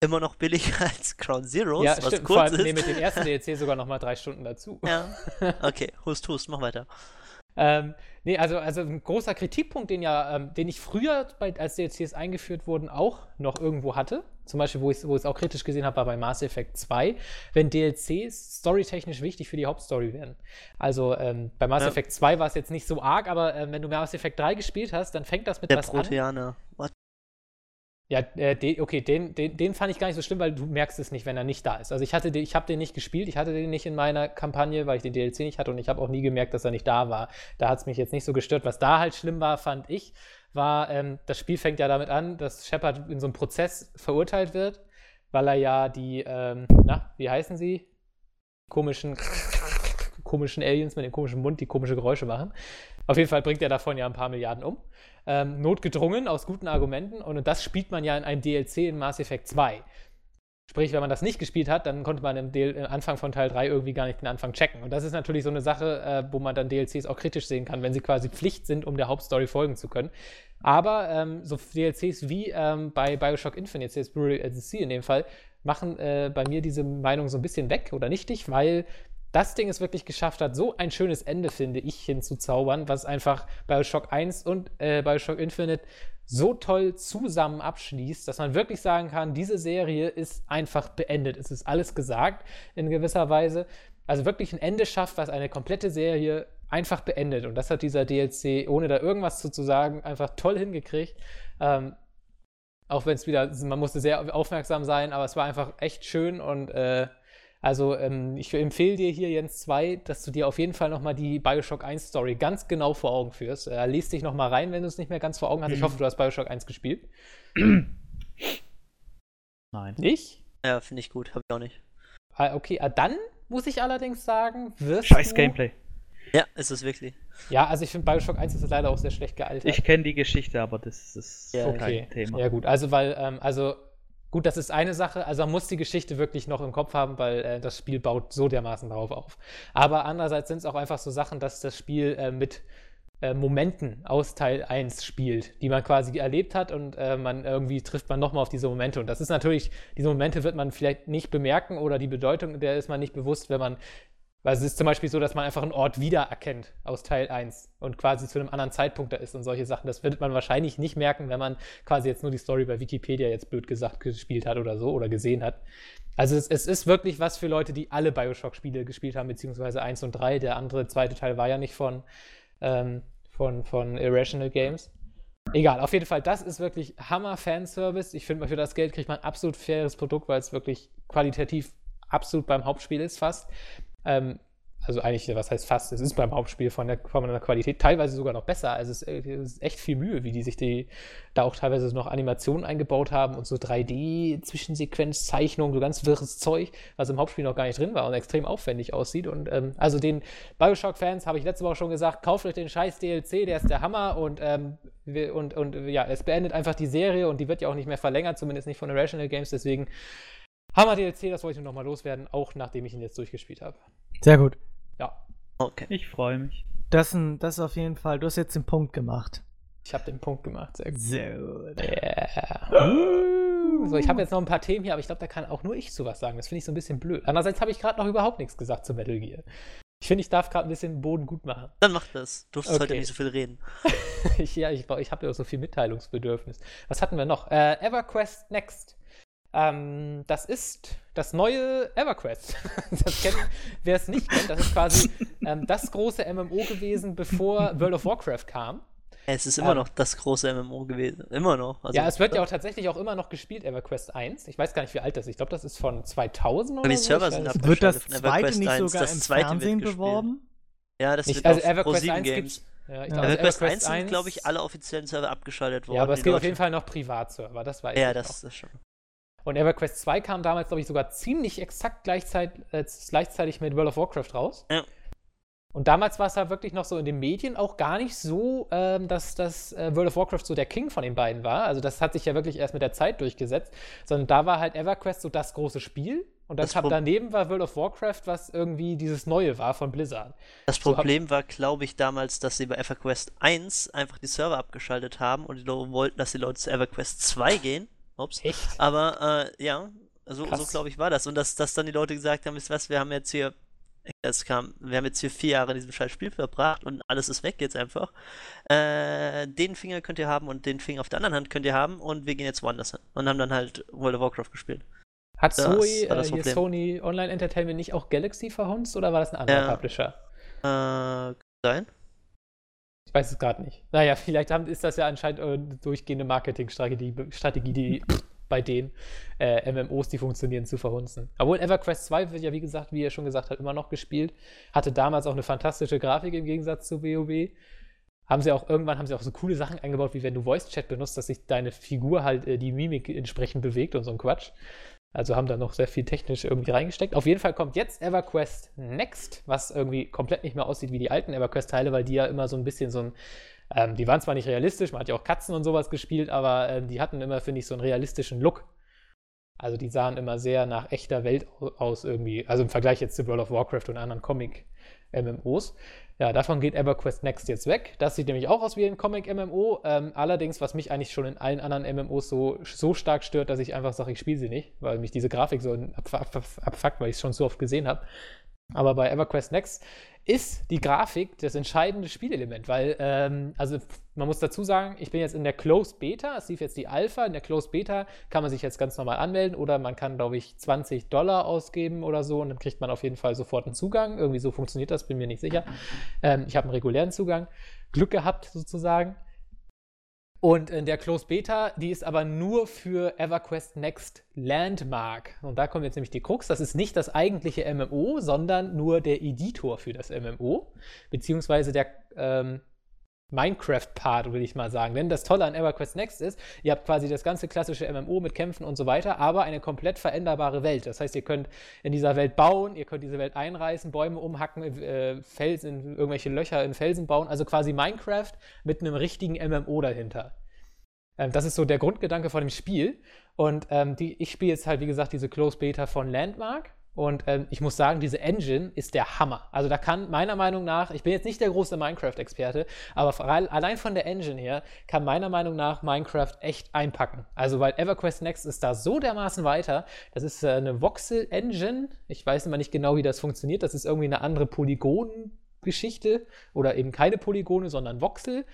immer noch billiger als Ground Zeroes, Ja, was stimmt. Vor kurz allem nee, ist. mit dem ersten DLC sogar noch mal drei Stunden dazu. ja. Okay, hust, hust, mach weiter. Ähm, nee, also, also ein großer Kritikpunkt, den ja, ähm, den ich früher, bei, als DLCs eingeführt wurden, auch noch irgendwo hatte. Zum Beispiel, wo ich es wo ich's auch kritisch gesehen habe, war bei Mass Effect 2, wenn DLCs storytechnisch wichtig für die Hauptstory werden. Also ähm, bei Mass Ja. Effect 2 war es jetzt nicht so arg, aber ähm, wenn du Mass Effect 3 gespielt hast, dann fängt das mit Der was an. Proteaner. What? Ja, äh, den, okay, den, den, den fand ich gar nicht so schlimm, weil du merkst es nicht, wenn er nicht da ist. Also ich hatte den, ich habe den nicht gespielt, ich hatte den nicht in meiner Kampagne, weil ich den DLC nicht hatte und ich habe auch nie gemerkt, dass er nicht da war. Da hat es mich jetzt nicht so gestört. Was da halt schlimm war, fand ich, war, ähm, das Spiel fängt ja damit an, dass Shepard in so einem Prozess verurteilt wird, weil er ja die, ähm, na, wie heißen sie? Komischen, komischen Aliens mit dem komischen Mund, die komische Geräusche machen. Auf jeden Fall bringt er davon ja ein paar Milliarden um. Ähm, notgedrungen, aus guten Argumenten. Und das spielt man ja in einem DLC in Mass Effect 2. Sprich, wenn man das nicht gespielt hat, dann konnte man im, DL im Anfang von Teil 3 irgendwie gar nicht den Anfang checken. Und das ist natürlich so eine Sache, äh, wo man dann DLCs auch kritisch sehen kann, wenn sie quasi Pflicht sind, um der Hauptstory folgen zu können. Aber ähm, so DLCs wie ähm, bei Bioshock Infinite, jetzt Blu-ray at the Sea in dem Fall, machen äh, bei mir diese Meinung so ein bisschen weg oder nichtig, weil das Ding es wirklich geschafft hat, so ein schönes Ende, finde ich, hinzuzaubern, was einfach Bioshock 1 und äh, Bioshock Infinite so toll zusammen abschließt, dass man wirklich sagen kann, diese Serie ist einfach beendet. Es ist alles gesagt in gewisser Weise. Also wirklich ein Ende schafft, was eine komplette Serie einfach beendet. Und das hat dieser DLC, ohne da irgendwas zu, zu sagen, einfach toll hingekriegt. Ähm, auch wenn es wieder, man musste sehr aufmerksam sein, aber es war einfach echt schön und äh, also ähm, ich empfehle dir hier, Jens 2, dass du dir auf jeden Fall nochmal die Bioshock 1 Story ganz genau vor Augen führst. Äh, lies dich nochmal rein, wenn du es nicht mehr ganz vor Augen hast. Ich hoffe, du hast Bioshock 1 gespielt. Nein. Nicht? Ja, finde ich gut, hab ich auch nicht. Ah, okay, ah, dann muss ich allerdings sagen, wirst Scheiß du... Gameplay. Ja, ist es wirklich. Ja, also ich finde Bioshock 1 ist leider auch sehr schlecht gealtert. Ich kenne die Geschichte, aber das ist Ja, kein okay. Thema. Ja, gut, also weil, ähm, also gut, das ist eine Sache, also man muss die Geschichte wirklich noch im Kopf haben, weil äh, das Spiel baut so dermaßen darauf auf. Aber andererseits sind es auch einfach so Sachen, dass das Spiel äh, mit äh, Momenten aus Teil 1 spielt, die man quasi erlebt hat und äh, man irgendwie trifft man nochmal auf diese Momente. Und das ist natürlich, diese Momente wird man vielleicht nicht bemerken oder die Bedeutung der ist man nicht bewusst, wenn man weil es ist zum Beispiel so, dass man einfach einen Ort wiedererkennt aus Teil 1 und quasi zu einem anderen Zeitpunkt da ist und solche Sachen. Das wird man wahrscheinlich nicht merken, wenn man quasi jetzt nur die Story bei Wikipedia jetzt blöd gesagt gespielt hat oder so oder gesehen hat. Also es, es ist wirklich was für Leute, die alle Bioshock-Spiele gespielt haben, beziehungsweise 1 und 3. Der andere zweite Teil war ja nicht von, ähm, von, von Irrational Games. Egal, auf jeden Fall, das ist wirklich Hammer-Fanservice. Ich finde, für das Geld kriegt man absolut faires Produkt, weil es wirklich qualitativ absolut beim Hauptspiel ist fast. Ähm, also eigentlich, was heißt fast, es ist beim Hauptspiel von der, von der Qualität teilweise sogar noch besser. Also es ist, es ist echt viel Mühe, wie die sich die da auch teilweise noch Animationen eingebaut haben und so 3D-Zwischensequenzzeichnungen, so ganz wirres Zeug, was im Hauptspiel noch gar nicht drin war und extrem aufwendig aussieht. Und ähm, also den Bioshock-Fans habe ich letzte Woche schon gesagt, kauft euch den scheiß DLC, der ist der Hammer und, ähm, und, und ja, es beendet einfach die Serie und die wird ja auch nicht mehr verlängert, zumindest nicht von Irrational Games, deswegen Hammer DLC, das wollte ich nochmal loswerden, auch nachdem ich ihn jetzt durchgespielt habe. Sehr gut. Ja, Okay. Ich freue mich. Das, ist ein- das ist auf jeden Fall, du hast jetzt den Punkt gemacht. ich habe den Punkt gemacht. Sehr gut. Sehr gut. Yeah. So, ich habe jetzt noch ein paar Themen hier, aber ich glaube, da kann auch nur ich zu was sagen. Das finde ich so ein bisschen blöd. Andererseits habe ich gerade noch überhaupt nichts gesagt zu Metal Gear. Ich finde, ich darf gerade ein bisschen den Boden gut machen. Dann mach das. Du durftest heute Okay. nicht so viel reden. ich, ja, ich, ich habe ja auch so viel Mitteilungsbedürfnis. Was hatten wir noch? Äh, EverQuest Next. Ähm, das ist das neue EverQuest. das kennt, wer es nicht kennt, das ist quasi ähm, das große MMO gewesen, bevor World of Warcraft kam. Es ist immer Ähm. noch das große MMO gewesen. Immer noch. Also, ja, es wird ja auch tatsächlich auch immer noch gespielt, EverQuest 1. Ich weiß gar nicht, wie alt das ist. Ich glaube, das ist von 2000 oder die so. Server sind Wird das Von zweite EverQuest nicht 1, sogar das im Fernsehen beworben? Ja, das nicht. wird Also auf EverQuest Pro7 1 Games. Ja, ich Ja. glaube, EverQuest 1 EverQuest sind, glaube ich, alle offiziellen Server abgeschaltet worden. Ja, aber es gibt auf jeden Fall noch Privatserver, das weiß Ja, ich das, noch. das schon. Und EverQuest 2 kam damals, glaube ich, sogar ziemlich exakt gleichzeitig, äh, gleichzeitig mit World of Warcraft raus. Ja. Und damals war es halt wirklich noch so in den Medien auch gar nicht so, ähm, dass, dass äh, World of Warcraft so der King von den beiden war. Also das hat sich ja wirklich erst mit der Zeit durchgesetzt. Sondern da war halt EverQuest so das große Spiel. Und dann Das kam, daneben war World of Warcraft, was irgendwie dieses Neue war von Blizzard. Das So Problem war, glaube ich, damals, dass sie bei EverQuest 1 einfach die Server abgeschaltet haben und die wollten, dass die Leute zu EverQuest 2 gehen. Ups. Echt? Aber äh, ja, so, so glaube ich war das. Und dass, dass dann die Leute gesagt haben, wisst ihr was, wir haben jetzt hier, es kam, wir haben jetzt hier vier Jahre in diesem scheiß Spiel verbracht und alles ist weg jetzt einfach. Äh, den Finger könnt ihr haben und den Finger auf der anderen Hand könnt ihr haben und wir gehen jetzt woanders hin. Und haben dann halt World of Warcraft gespielt. Hat Das Zoe, das äh. Sony Online Entertainment nicht auch Galaxy verhunzt oder war das ein anderer Ja. Publisher? Äh, sein? Ich weiß es gerade nicht. Naja, vielleicht haben, ist das ja anscheinend äh, eine durchgehende Marketingstrategie, Strategie, die bei den äh, MMOs, die funktionieren, zu verhunzen. Obwohl EverQuest 2 wird ja, wie gesagt, wie er schon gesagt hat, immer noch gespielt. Hatte damals auch eine fantastische Grafik im Gegensatz zu WoW. Haben sie auch, irgendwann haben sie auch so coole Sachen eingebaut, wie wenn du Voice-Chat benutzt, dass sich deine Figur halt äh, die Mimik entsprechend bewegt und so ein Quatsch. Also haben da noch sehr viel technisch irgendwie reingesteckt. Auf jeden Fall kommt jetzt EverQuest Next, was irgendwie komplett nicht mehr aussieht wie die alten EverQuest-Teile, weil die ja immer so ein bisschen so ein. Ähm, die waren zwar nicht realistisch, man hat ja auch Katzen und sowas gespielt, aber ähm, die hatten immer, finde ich, so einen realistischen Look. Also die sahen immer sehr nach echter Welt au- aus irgendwie. Also im Vergleich jetzt zu World of Warcraft und anderen Comic-MMOs. Ja, davon geht EverQuest Next jetzt weg. Das sieht nämlich auch aus wie ein Comic-MMO. Ähm, allerdings, was mich eigentlich schon in allen anderen MMOs so, so stark stört, dass ich einfach sage, ich spiele sie nicht, weil mich diese Grafik so abf- abf- abfuckt, weil ich es schon so oft gesehen habe. Aber bei EverQuest Next ist die Grafik das entscheidende Spielelement, weil, ähm, also man muss dazu sagen, ich bin jetzt in der Closed Beta, es lief jetzt die Alpha, in der Closed Beta kann man sich jetzt ganz normal anmelden oder man kann, glaube ich, 20 Dollar ausgeben oder so und dann kriegt man auf jeden Fall sofort einen Zugang. Irgendwie so funktioniert das, bin mir nicht sicher. Ähm, ich habe einen regulären Zugang. Glück gehabt sozusagen. Und in der Closed Beta, die ist aber nur für EverQuest Next Landmark. Und da kommt jetzt nämlich die Krux. Das ist nicht das eigentliche MMO, sondern nur der Editor für das MMO. Beziehungsweise der ähm, Minecraft-Part, will ich mal sagen. Denn das Tolle an EverQuest Next ist, ihr habt quasi das ganze klassische MMO mit Kämpfen und so weiter, aber eine komplett veränderbare Welt. Das heißt, ihr könnt in dieser Welt bauen, ihr könnt diese Welt einreißen, Bäume umhacken, äh, Felsen, irgendwelche Löcher in Felsen bauen. Also quasi Minecraft mit einem richtigen MMO dahinter. Ähm, das ist so der Grundgedanke von dem Spiel. Und ähm, die, ich spiele jetzt halt, wie gesagt, diese Closed Beta von Landmark. Und ähm, ich muss sagen, diese Engine ist der Hammer. Also da kann meiner Meinung nach, ich bin jetzt nicht der große Minecraft-Experte, aber allein von der Engine her kann meiner Meinung nach Minecraft echt einpacken. Also weil EverQuest Next ist da so dermaßen weiter. Das ist äh, eine Voxel-Engine. Ich weiß immer nicht genau, wie das funktioniert. Das ist irgendwie eine andere Polygon-Geschichte oder eben keine Polygone, sondern Voxel.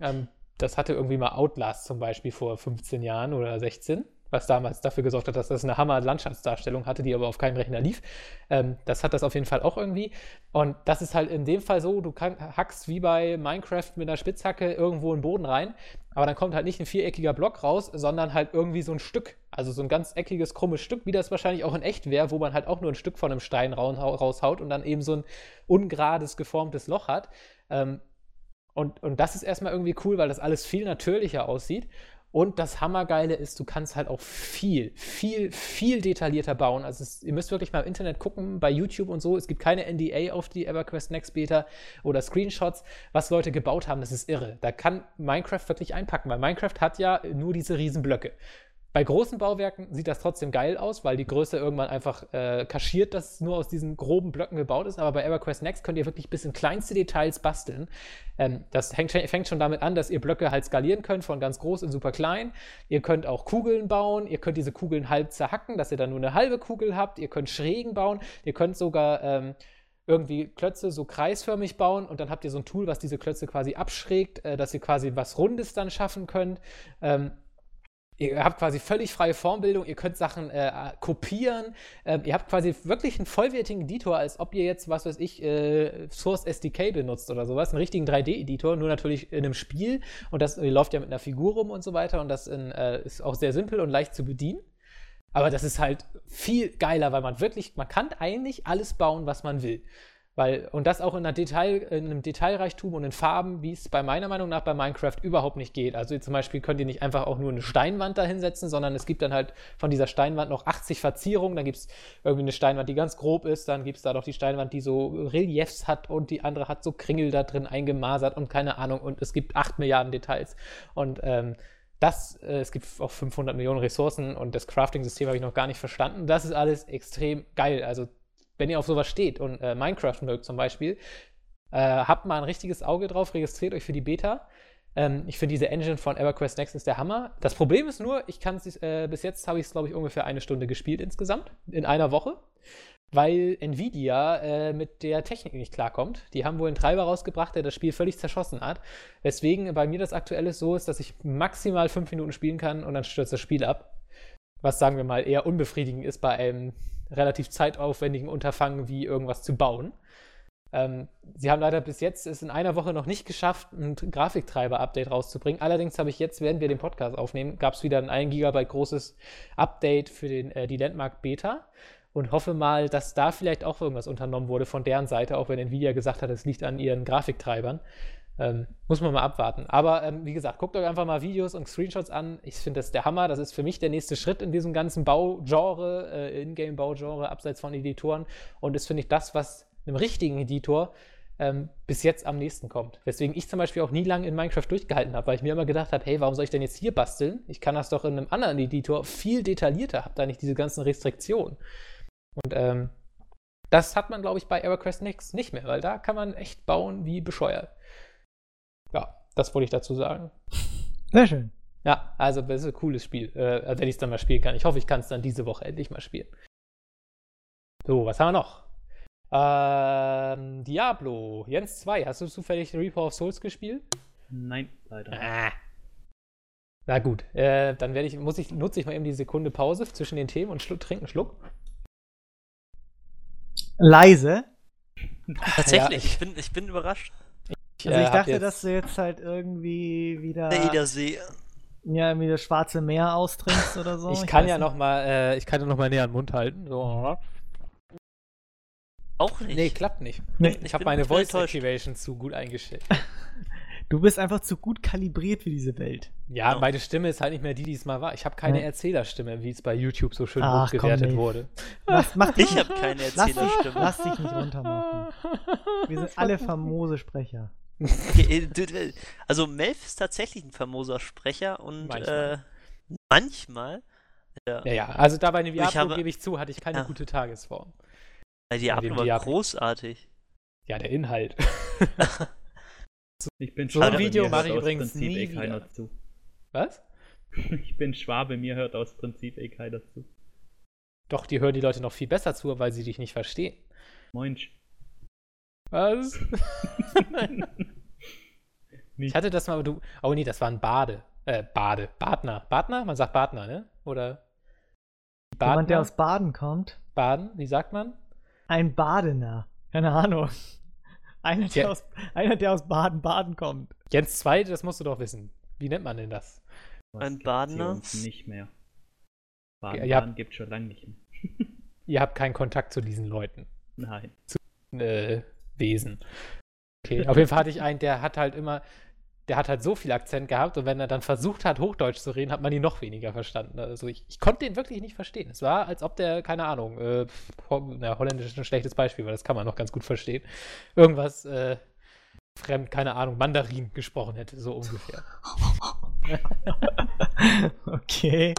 Ähm, das hatte irgendwie mal Outlast zum Beispiel vor 15 Jahren oder 16, was damals dafür gesorgt hat, dass das eine Hammer-Landschaftsdarstellung hatte, die aber auf keinem Rechner lief. Ähm, das hat das auf jeden Fall auch irgendwie. Und das ist halt in dem Fall so, du kann, hackst wie bei Minecraft mit einer Spitzhacke irgendwo in den Boden rein, aber dann kommt halt nicht ein viereckiger Block raus, sondern halt irgendwie so ein Stück. Also so ein ganz eckiges, krummes Stück, wie das wahrscheinlich auch in echt wäre, wo man halt auch nur ein Stück von einem Stein raus- raushaut und dann eben so ein ungerades, geformtes Loch hat. Ähm, und, und das ist erstmal irgendwie cool, weil das alles viel natürlicher aussieht. Und das Hammergeile ist, du kannst halt auch viel, viel, viel detaillierter bauen. Also es, ihr müsst wirklich mal im Internet gucken, bei YouTube und so. Es gibt keine NDA auf die EverQuest Next Beta oder Screenshots, was Leute gebaut haben. Das ist irre. Da kann Minecraft wirklich einpacken, weil Minecraft hat ja nur diese Riesenblöcke. Bei großen Bauwerken sieht das trotzdem geil aus, weil die Größe irgendwann einfach äh, kaschiert, dass es nur aus diesen groben Blöcken gebaut ist. Aber bei EverQuest Next könnt ihr wirklich bis in kleinste Details basteln. Ähm, das hängt, fängt schon damit an, dass ihr Blöcke halt skalieren könnt, von ganz groß in super klein. Ihr könnt auch Kugeln bauen. Ihr könnt diese Kugeln halb zerhacken, dass ihr dann nur eine halbe Kugel habt. Ihr könnt Schrägen bauen. Ihr könnt sogar ähm, irgendwie Klötze so kreisförmig bauen und dann habt ihr so ein Tool, was diese Klötze quasi abschrägt, äh, dass ihr quasi was Rundes dann schaffen könnt. Ähm, Ihr habt quasi völlig freie Formbildung, ihr könnt Sachen äh, kopieren, ähm, ihr habt quasi wirklich einen vollwertigen Editor, als ob ihr jetzt, was weiß ich, äh, Source SDK benutzt oder sowas, einen richtigen 3D-Editor, nur natürlich in einem Spiel und das läuft ja mit einer Figur rum und so weiter und das in, äh, ist auch sehr simpel und leicht zu bedienen. Aber das ist halt viel geiler, weil man wirklich, man kann eigentlich alles bauen, was man will. Weil, und das auch in, Detail, in einem Detailreichtum und in Farben, wie es bei meiner Meinung nach bei Minecraft überhaupt nicht geht. Also zum Beispiel könnt ihr nicht einfach auch nur eine Steinwand da hinsetzen, sondern es gibt dann halt von dieser Steinwand noch 80 Verzierungen. Dann gibt es irgendwie eine Steinwand, die ganz grob ist. Dann gibt es da noch die Steinwand, die so Reliefs hat und die andere hat so Kringel da drin eingemasert und keine Ahnung. Und es gibt 8 Milliarden Details. Und ähm, das, äh, es gibt auch 500 Millionen Ressourcen und das Crafting-System habe ich noch gar nicht verstanden. Das ist alles extrem geil. Also wenn ihr auf sowas steht und äh, Minecraft mögt zum Beispiel, äh, habt mal ein richtiges Auge drauf, registriert euch für die Beta. Ähm, ich finde diese Engine von EverQuest Next ist der Hammer. Das Problem ist nur, ich kann äh, bis jetzt habe ich es glaube ich ungefähr eine Stunde gespielt insgesamt in einer Woche, weil Nvidia äh, mit der Technik nicht klarkommt. Die haben wohl einen Treiber rausgebracht, der das Spiel völlig zerschossen hat. Weswegen bei mir das aktuelle so ist, dass ich maximal fünf Minuten spielen kann und dann stürzt das Spiel ab. Was sagen wir mal eher unbefriedigend ist bei einem relativ zeitaufwendigen Unterfangen wie irgendwas zu bauen. Ähm, sie haben leider bis jetzt es in einer Woche noch nicht geschafft, ein Grafiktreiber-Update rauszubringen. Allerdings habe ich jetzt, während wir den Podcast aufnehmen, gab es wieder ein 1 GB großes Update für den, äh, die Landmark Beta und hoffe mal, dass da vielleicht auch irgendwas unternommen wurde von deren Seite, auch wenn Nvidia gesagt hat, es liegt an ihren Grafiktreibern. Ähm, muss man mal abwarten. Aber ähm, wie gesagt, guckt euch einfach mal Videos und Screenshots an. Ich finde das der Hammer. Das ist für mich der nächste Schritt in diesem ganzen Baugenre, äh, Ingame-Baugenre, abseits von Editoren. Und ist, finde ich, das, was einem richtigen Editor ähm, bis jetzt am nächsten kommt. Weswegen ich zum Beispiel auch nie lange in Minecraft durchgehalten habe, weil ich mir immer gedacht habe, hey, warum soll ich denn jetzt hier basteln? Ich kann das doch in einem anderen Editor viel detaillierter, habe da nicht diese ganzen Restriktionen. Und ähm, das hat man, glaube ich, bei EverQuest Next nicht mehr, weil da kann man echt bauen wie bescheuert. Ja, das wollte ich dazu sagen. Sehr schön. Ja, also das ist ein cooles Spiel, äh, wenn ich es dann mal spielen kann. Ich hoffe, ich kann es dann diese Woche endlich mal spielen. So, was haben wir noch? Ähm, Diablo, Jens 2, hast du zufällig Reaper of Souls gespielt? Nein, leider. Ah. Na gut, äh, dann werde ich, muss ich, nutze ich mal eben die Sekunde Pause zwischen den Themen und schluck, trinken einen Schluck. Leise. Tatsächlich, Ja, ich, bin, ich bin überrascht. Also äh, ich dachte, jetzt- dass du jetzt halt irgendwie wieder, Der Edersee. ja, irgendwie das Schwarze Meer austrinkst oder so. ich kann weiß ja nicht. noch mal, äh, ich kann ja noch mal näher an den Mund halten. So. Auch nicht. Nee, klappt nicht. Nee. Ich habe bin- meine ich Voice enttäuscht. Activation zu gut eingestellt. Du bist einfach zu gut kalibriert für diese Welt. Ja, Ja. meine Stimme ist halt nicht mehr die, die es mal war. Ich habe keine Nee. Erzählerstimme, wie es bei YouTube so schön Ach, komm, hochgewertet Dave. wurde. Lass, mach dich, Ich habe keine lass, dich, Erzählerstimme. lass dich nicht runtermachen. Wir sind alle famose Sprecher. Äh, du- Also Melf ist tatsächlich ein famoser Sprecher und Manchmal. äh, manchmal Ja, ja, also da bei Diablo habe- gebe ich zu, hatte ich keine Ja. gute Tagesform. bei Diablo dem war Diablo. großartig. Ja, der Inhalt. Ich bin So ein Schwabe, Video mir mache hört ich aus übrigens Prinzip nie eh keiner wieder. zu. Was? Ich bin Schwabe, mir hört aus Prinzip eh keiner zu. Doch, die hören die Leute noch viel besser zu, weil sie dich nicht verstehen. Moinsch. Was? Ich hatte das mal, du. Oh nee, das war ein Bade. Äh, Bade. Badner. Badner? Man sagt Badner, ne? Oder? Jemand, der aus Baden kommt. Baden? Wie sagt man? Ein Badener. Keine Ahnung. Einer, der, Ja. aus, einer, der aus Baden-Baden kommt. Jens 2, das musst du doch wissen. Wie nennt man denn das? Was Ein Badener? nicht mehr. Baden, Ja, Baden gibt schon lange nicht mehr. Ihr habt keinen Kontakt zu diesen Leuten. Nein. äh, Wesen. Okay, auf jeden Fall hatte ich einen, der hat halt immer, der hat halt so viel Akzent gehabt und wenn er dann versucht hat, Hochdeutsch zu reden, hat man ihn noch weniger verstanden. Also ich, ich konnte den wirklich nicht verstehen. Es war, als ob der, keine Ahnung, äh, na, Holländisch ist ein schlechtes Beispiel, weil das kann man noch ganz gut verstehen. Irgendwas äh, fremd, keine Ahnung, Mandarin gesprochen hätte, so ungefähr. okay.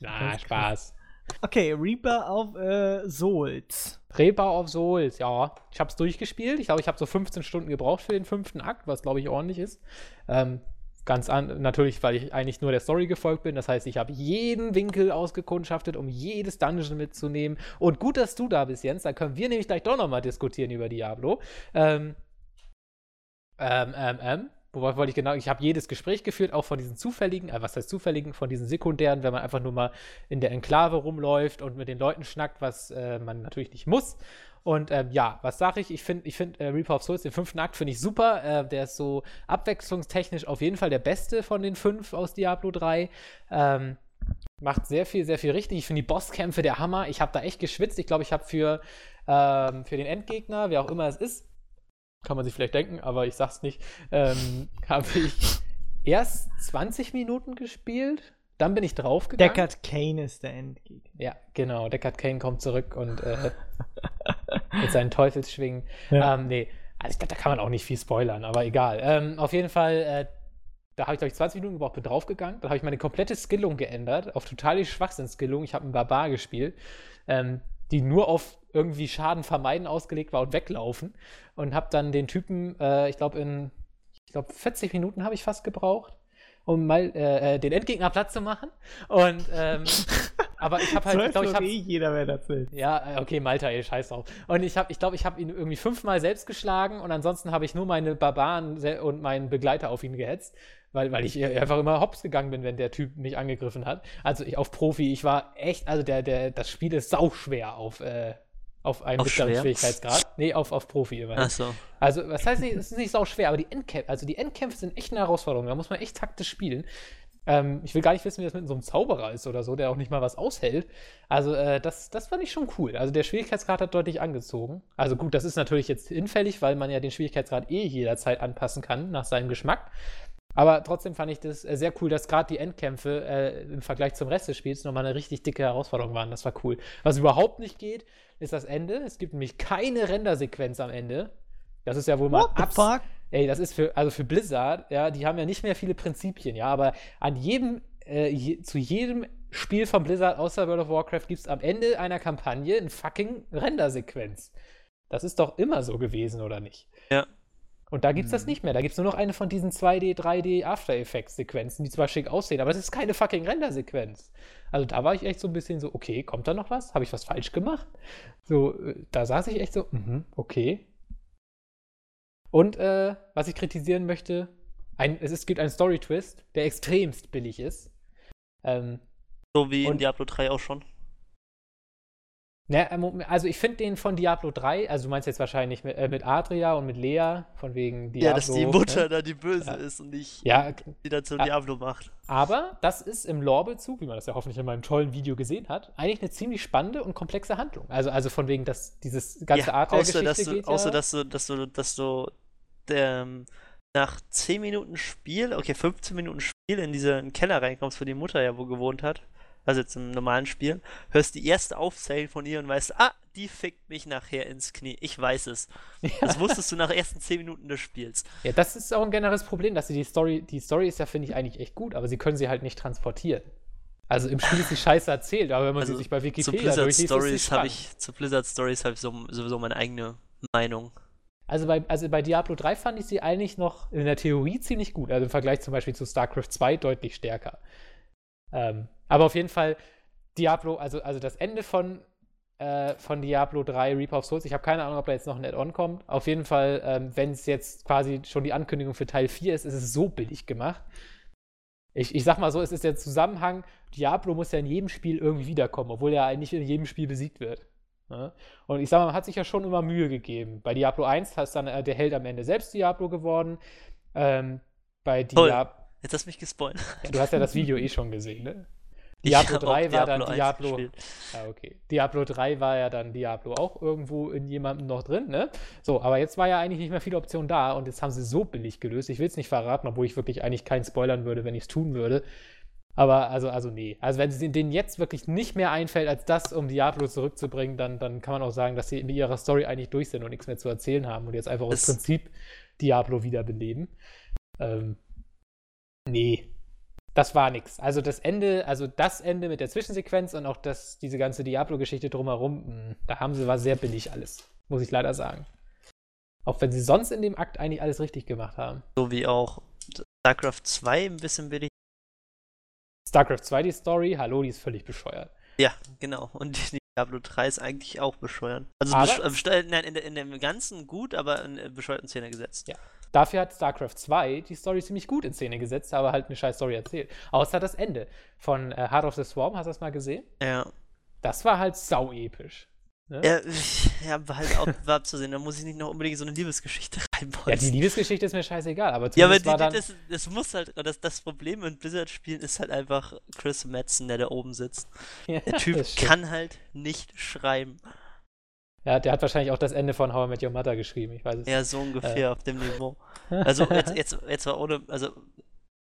Na, Spaß. Okay, Reaper auf äh, Souls. Rebau of Souls, ja. Ich habe es durchgespielt. Ich glaube, ich habe so 15 Stunden gebraucht für den fünften Akt, was glaube ich ordentlich ist. Ähm, ganz an, natürlich, weil ich eigentlich nur der Story gefolgt bin. Das heißt, ich habe jeden Winkel ausgekundschaftet, um jedes Dungeon mitzunehmen. Und gut, dass du da bist, Jens. Da können wir nämlich gleich doch nochmal diskutieren über Diablo. Ähm, ähm, ähm, ähm. Wobei wollte ich genau, ich habe jedes Gespräch geführt, auch von diesen zufälligen, äh, was heißt zufälligen, von diesen sekundären, wenn man einfach nur mal in der Enklave rumläuft und mit den Leuten schnackt, was äh, man natürlich nicht muss. Und ähm, ja, was sage ich? Ich finde ich find, äh, Reaper of Souls, den fünften Akt, finde ich super. Äh, der ist so abwechslungstechnisch auf jeden Fall der beste von den fünf aus Diablo 3. Ähm, macht sehr viel, sehr viel richtig. Ich finde die Bosskämpfe der Hammer. Ich habe da echt geschwitzt. Ich glaube, ich habe für, ähm, für den Endgegner, wer auch immer es ist, kann man sich vielleicht denken, aber ich sag's nicht, ähm, habe ich erst 20 Minuten gespielt. Dann bin ich draufgegangen. Deckard Kane ist der Endgegner. Ja, genau. Deckard Kane kommt zurück und äh, mit seinen Teufelsschwingen. Ja. Ähm, nee, also ich glaube, da kann man auch nicht viel spoilern, aber egal. Ähm, auf jeden Fall, äh, da habe ich, glaube ich, 20 Minuten gebraucht, bin draufgegangen. Dann habe ich meine komplette Skillung geändert, auf totale Schwachsinn-Skillung. Ich habe einen Barbar gespielt, ähm, die nur auf irgendwie Schaden vermeiden ausgelegt war und weglaufen. Und habe dann den Typen, äh, ich glaube, in ich glaube, 40 Minuten habe ich fast gebraucht, um mal äh, äh, den Endgegner Platz zu machen. Und ähm, aber ich habe halt, ich glaube, ich habe eh jeder, wer das will. ja, äh, okay, Malta, ey, scheiß drauf. Und ich habe, ich glaube, ich habe ihn irgendwie fünfmal selbst geschlagen und ansonsten habe ich nur meine Barbaren und meinen Begleiter auf ihn gehetzt, weil, weil ich einfach immer hops gegangen bin, wenn der Typ mich angegriffen hat. Also ich auf Profi, ich war echt, also der, der, das Spiel ist sauschwer auf, äh, auf einen Auf mittleren schwer? Schwierigkeitsgrad. Nee, auf, auf Profi immer. Achso. Also, was heißt nicht, es ist nicht sau schwer, aber die Endkämpfe, also die Endkämpfe sind echt eine Herausforderung. Da muss man echt taktisch spielen. Ähm, ich will gar nicht wissen, wie das mit so einem Zauberer ist oder so, der auch nicht mal was aushält. Also, äh, das, das fand ich schon cool. Also, der Schwierigkeitsgrad hat deutlich angezogen. Also, gut, das ist natürlich jetzt hinfällig, weil man ja den Schwierigkeitsgrad eh jederzeit anpassen kann nach seinem Geschmack. Aber trotzdem fand ich das äh, sehr cool, dass gerade die Endkämpfe äh, im Vergleich zum Rest des Spiels nochmal eine richtig dicke Herausforderung waren. Das war cool. Was überhaupt nicht geht, ist das Ende. Es gibt nämlich keine Rendersequenz am Ende. Das ist ja wohl mal What the abs- fuck? Ey, das ist für, also für Blizzard, ja, die haben ja nicht mehr viele Prinzipien, ja, aber an jedem, äh, je, zu jedem Spiel von Blizzard außer World of Warcraft gibt es am Ende einer Kampagne eine fucking Rendersequenz. Das ist doch immer so gewesen, oder nicht? Ja. Und da gibt es das Mhm. nicht mehr. Da gibt es nur noch eine von diesen 2D, 3D After Effects Sequenzen, die zwar schick aussehen, aber das ist keine fucking Rendersequenz. Also da war ich echt so ein bisschen so, okay, kommt da noch was? Habe ich was falsch gemacht? So, äh, da saß ich echt so, mhm, okay. Und äh, was ich kritisieren möchte, ein, es, ist, gibt einen Story-Twist, der extremst billig ist. Ähm, So wie in Diablo 3 auch schon. Na, äh, Mo- also ich finde den von Diablo 3, also du meinst jetzt wahrscheinlich mit, äh, mit Adria und mit Lea, von wegen Diablo. ja, dass die Mutter ne? da die Böse Ja. ist und nicht Ja, die dann zum. Diablo macht. Aber das ist im Lore-Bezug, wie man das ja hoffentlich in meinem tollen Video gesehen hat, eigentlich eine ziemlich spannende und komplexe Handlung. Also, also von wegen, dass dieses ganze Art der außer, dass du, geht außer ja, dass du, dass du, dass du ähm, nach 10 Minuten Spiel, okay, 15 Minuten Spiel in diesen Keller reinkommst, wo die Mutter ja wo gewohnt hat, also jetzt im normalen Spiel, hörst die erste Aufzählung von ihr und weißt, ah, die fickt mich nachher ins Knie. Ich weiß es. Das wusstest du nach ersten 10 Minuten des Spiels. ja, das ist auch ein generelles Problem, dass sie die Story, die Story ist ja, finde ich, eigentlich echt gut, aber sie können sie halt nicht transportieren. Also im Spiel ist die Scheiße erzählt, aber wenn man Also sie sich bei Zu Wikipedia Blizzard durchliest, sie Stories habe ich, zu Blizzard Stories habe ich so, sowieso meine eigene Meinung. Also bei, also bei Diablo 3 fand ich sie eigentlich noch in der Theorie ziemlich gut. Also im Vergleich zum Beispiel zu StarCraft 2 deutlich stärker. Ähm, aber auf jeden Fall, Diablo, also, also das Ende von, äh, von Diablo 3 Reaper of Souls, ich habe keine Ahnung, ob da jetzt noch ein Add-on kommt. Auf jeden Fall, ähm, wenn es jetzt quasi schon die Ankündigung für Teil 4 ist, ist es so billig gemacht. Ich, ich sag mal so, es ist der Zusammenhang, Diablo muss ja in jedem Spiel irgendwie wiederkommen, obwohl er eigentlich in jedem Spiel besiegt wird. Ne? Und ich sag mal, man hat sich ja schon immer Mühe gegeben. Bei Diablo 1 ist dann äh, der Held am Ende selbst Diablo geworden. Ähm, bei. Diablo. Jetzt hast du mich gespoilt. Ja, du hast ja das Video eh schon gesehen, ne? Diablo hab 3 auch war dann 1 Diablo. Ja, okay. Diablo 3 war ja dann Diablo auch irgendwo in jemandem noch drin, ne? So, aber jetzt war ja eigentlich nicht mehr viele Optionen da und jetzt haben sie so billig gelöst. Ich will es nicht verraten, obwohl ich wirklich eigentlich keinen spoilern würde, wenn ich es tun würde. Aber also, also nee. Also wenn es denen jetzt wirklich nicht mehr einfällt, als das, um Diablo zurückzubringen, dann, dann kann man auch sagen, dass sie mit ihrer Story eigentlich durch sind und nichts mehr zu erzählen haben und jetzt einfach aus Prinzip Diablo wiederbeleben. Ähm, nee. Das war nix. Also das Ende, also das Ende mit der Zwischensequenz und auch das, diese ganze Diablo-Geschichte drumherum, mh, da haben sie war sehr billig alles, muss ich leider sagen. Auch wenn sie sonst in dem Akt eigentlich alles richtig gemacht haben. So wie auch StarCraft 2 ein bisschen billig. StarCraft 2, die Story, hallo, die ist völlig bescheuert. Ja, genau. Und die Diablo 3 ist eigentlich auch bescheuert. Also Aber- besch äh, nein, in, in dem Ganzen gut, aber in äh, bescheuerten Szene gesetzt. Ja. Dafür hat StarCraft 2 die Story ziemlich gut in Szene gesetzt, aber halt eine scheiß Story erzählt. Außer das Ende von äh, Heart of the Swarm, hast du das mal gesehen? Ja. Das war halt sau episch. Ne? Ja, ja war halt auch war abzusehen. Da muss ich nicht noch unbedingt so eine Liebesgeschichte Ja, reinbauen. die Liebesgeschichte ist mir scheißegal, aber Ja, aber die, war dann, das, das muss halt, das, das Problem mit Blizzard-Spielen ist halt einfach Chris Madsen, der da oben sitzt. Ja, Der Typ kann halt nicht schreiben. Ja, der hat wahrscheinlich auch das Ende von How I Met Your Mother geschrieben, ich weiß es Ja, so ungefähr Äh. auf dem Niveau. Also jetzt, jetzt, jetzt war ohne, also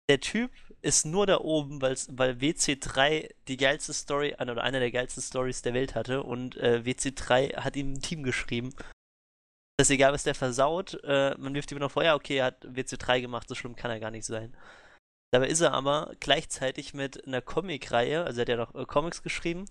der Typ ist nur da oben, weil's, weil WC3 die geilste Story, oder eine der geilsten Stories der Welt hatte und äh, WC3 hat ihm ein Team geschrieben. Das ist egal, was der versaut, äh, man wirft ihm noch vor, ja, okay, er hat WC3 gemacht, so schlimm kann er gar nicht sein. Dabei ist er aber gleichzeitig mit einer Comic-Reihe, also er hat ja noch äh, Comics geschrieben,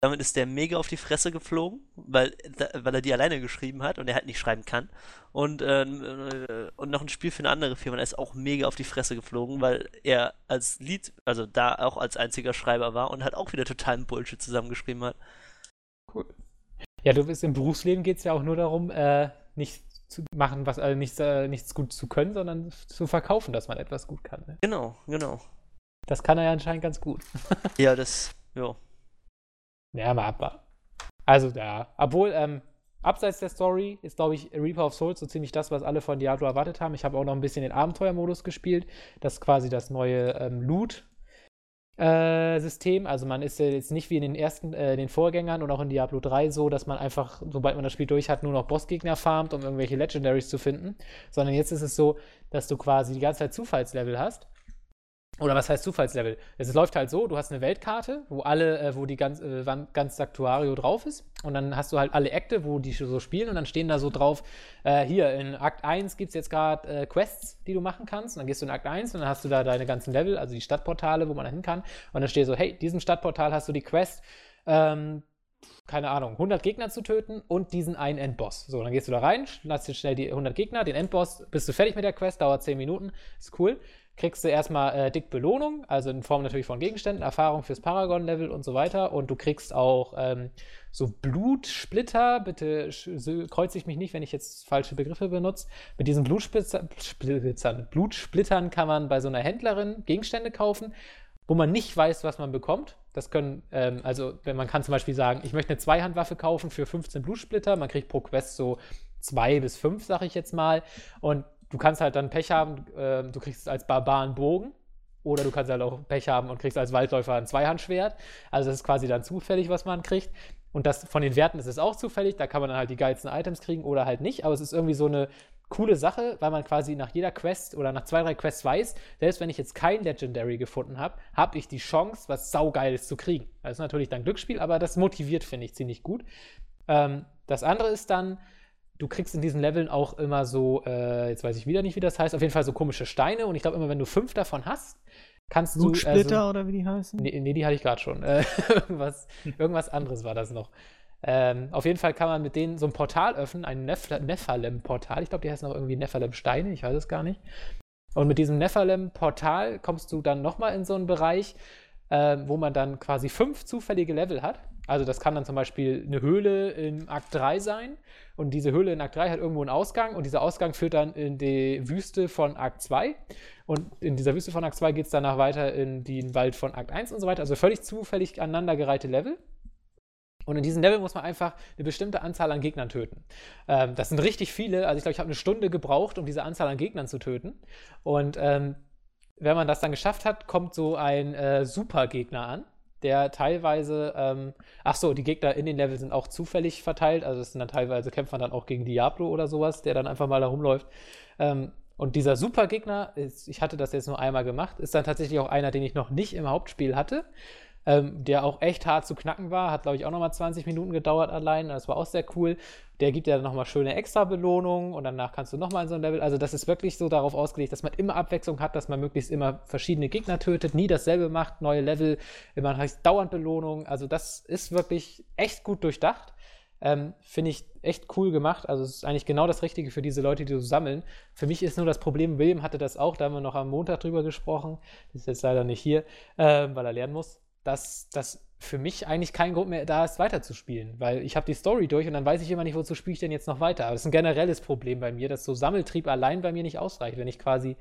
Damit ist der mega auf die Fresse geflogen, weil, weil er die alleine geschrieben hat und er halt nicht schreiben kann. Und, ähm, äh, und noch ein Spiel für eine andere Firma, der ist auch mega auf die Fresse geflogen, weil er als Lied, also da auch als einziger Schreiber war und halt auch wieder totalen Bullshit zusammengeschrieben hat. Cool. Ja, du bist im Berufsleben geht es ja auch nur darum, äh, nicht zu machen, was also nichts, äh, nichts gut zu können, sondern zu verkaufen, dass man etwas gut kann. Ne? Genau, genau. Das kann er ja anscheinend ganz gut. ja, das, ja. Ja, mal ab. Also, ja. Obwohl, ähm, abseits der Story ist, glaube ich, Reaper of Souls so ziemlich das, was alle von Diablo erwartet haben. Ich habe auch noch ein bisschen den Abenteuermodus gespielt. Das ist quasi das neue ähm, Loot. Äh, System. Also man ist jetzt nicht wie in den ersten, äh, den Vorgängern und auch in Diablo 3 so, dass man einfach, sobald man das Spiel durch hat, nur noch Bossgegner farmt, um irgendwelche Legendaries zu finden. Sondern jetzt ist es so, dass du quasi die ganze Zeit Zufallslevel hast oder was heißt Zufallslevel? Es läuft halt so, du hast eine Weltkarte, wo alle, äh, wo die ganz, äh, ganz Sanctuario drauf ist. Und dann hast du halt alle Akte, wo die so spielen. Und dann stehen da so drauf, äh, hier in Akt 1 gibt es jetzt gerade äh, Quests, die du machen kannst. Und dann gehst du in Akt 1 und dann hast du da deine ganzen Level, also die Stadtportale, wo man da hin kann. Und dann steht so, hey, diesem Stadtportal hast du die Quest, ähm, keine Ahnung, 100 Gegner zu töten und diesen einen Endboss. So, dann gehst du da rein, lass dir schnell die 100 Gegner, den Endboss, bist du fertig mit der Quest, dauert 10 Minuten, ist cool kriegst du erstmal äh, dick Belohnung, also in Form natürlich von Gegenständen, Erfahrung fürs Paragon-Level und so weiter. Und du kriegst auch ähm, so Blutsplitter. Bitte kreuze ich mich nicht, wenn ich jetzt falsche Begriffe benutze. Mit diesen Blutsplittern, Blutsplittern kann man bei so einer Händlerin Gegenstände kaufen, wo man nicht weiß, was man bekommt. Das können, ähm, also wenn man kann zum Beispiel sagen, ich möchte eine Zweihandwaffe kaufen für 15 Blutsplitter. Man kriegt pro Quest so zwei bis fünf, sag ich jetzt mal. Und du kannst halt dann Pech haben, äh, du kriegst als Barbar einen Bogen. Oder du kannst halt auch Pech haben und kriegst als Waldläufer ein Zweihandschwert. Also das ist quasi dann zufällig, was man kriegt. Und das von den Werten ist es auch zufällig. Da kann man dann halt die geilsten Items kriegen oder halt nicht. Aber es ist irgendwie so eine coole Sache, weil man quasi nach jeder Quest oder nach zwei, drei Quests weiß, selbst wenn ich jetzt kein Legendary gefunden habe, habe ich die Chance, was Saugeiles zu kriegen. Das ist natürlich dann Glücksspiel, aber das motiviert, finde ich, ziemlich gut. Ähm, das andere ist dann, du kriegst in diesen Leveln auch immer so, äh, jetzt weiß ich wieder nicht, wie das heißt, auf jeden Fall so komische Steine. Und ich glaube, immer wenn du fünf davon hast, kannst du. Blutsplitter äh, so, oder wie die heißen? Nee, nee die hatte ich gerade schon. Äh, irgendwas, irgendwas anderes war das noch. Ähm, auf jeden Fall kann man mit denen so ein Portal öffnen, ein Nephalem-Portal. Ich glaube, die heißen auch irgendwie Nephalem-Steine, ich weiß es gar nicht. Und mit diesem Nephalem-Portal kommst du dann nochmal in so einen Bereich, äh, wo man dann quasi fünf zufällige Level hat. Also das kann dann zum Beispiel eine Höhle in Akt 3 sein und diese Höhle in Akt 3 hat irgendwo einen Ausgang und dieser Ausgang führt dann in die Wüste von Akt 2 und in dieser Wüste von Akt 2 geht es danach weiter in den Wald von Akt 1 und so weiter. Also völlig zufällig aneinandergereihte Level. Und in diesem Level muss man einfach eine bestimmte Anzahl an Gegnern töten. Ähm, das sind richtig viele. Also ich glaube, ich habe eine Stunde gebraucht, um diese Anzahl an Gegnern zu töten. Und ähm, wenn man das dann geschafft hat, kommt so ein äh, Supergegner an der teilweise, ähm, ach so, die Gegner in den Level sind auch zufällig verteilt, also es sind dann teilweise kämpft man dann auch gegen Diablo oder sowas, der dann einfach mal da rumläuft. Ähm, und dieser Supergegner, ist, ich hatte das jetzt nur einmal gemacht, ist dann tatsächlich auch einer, den ich noch nicht im Hauptspiel hatte ähm, der auch echt hart zu knacken war. Hat, glaube ich, auch nochmal 20 Minuten gedauert allein. Das war auch sehr cool. Der gibt ja dann nochmal schöne Extra-Belohnungen und danach kannst du nochmal in so ein Level. Also, das ist wirklich so darauf ausgelegt, dass man immer Abwechslung hat, dass man möglichst immer verschiedene Gegner tötet, nie dasselbe macht, neue Level, man heißt dauernd Belohnungen. Also, das ist wirklich echt gut durchdacht. Ähm, Finde ich echt cool gemacht. Also es ist eigentlich genau das Richtige für diese Leute, die so sammeln. Für mich ist nur das Problem, William hatte das auch, da haben wir noch am Montag drüber gesprochen. Ist jetzt leider nicht hier, äh, weil er lernen muss dass das für mich eigentlich kein Grund mehr da ist, weiterzuspielen, weil ich habe die Story durch und dann weiß ich immer nicht, wozu spiele ich denn jetzt noch weiter. Aber das ist ein generelles Problem bei mir, dass so Sammeltrieb allein bei mir nicht ausreicht, wenn ich quasi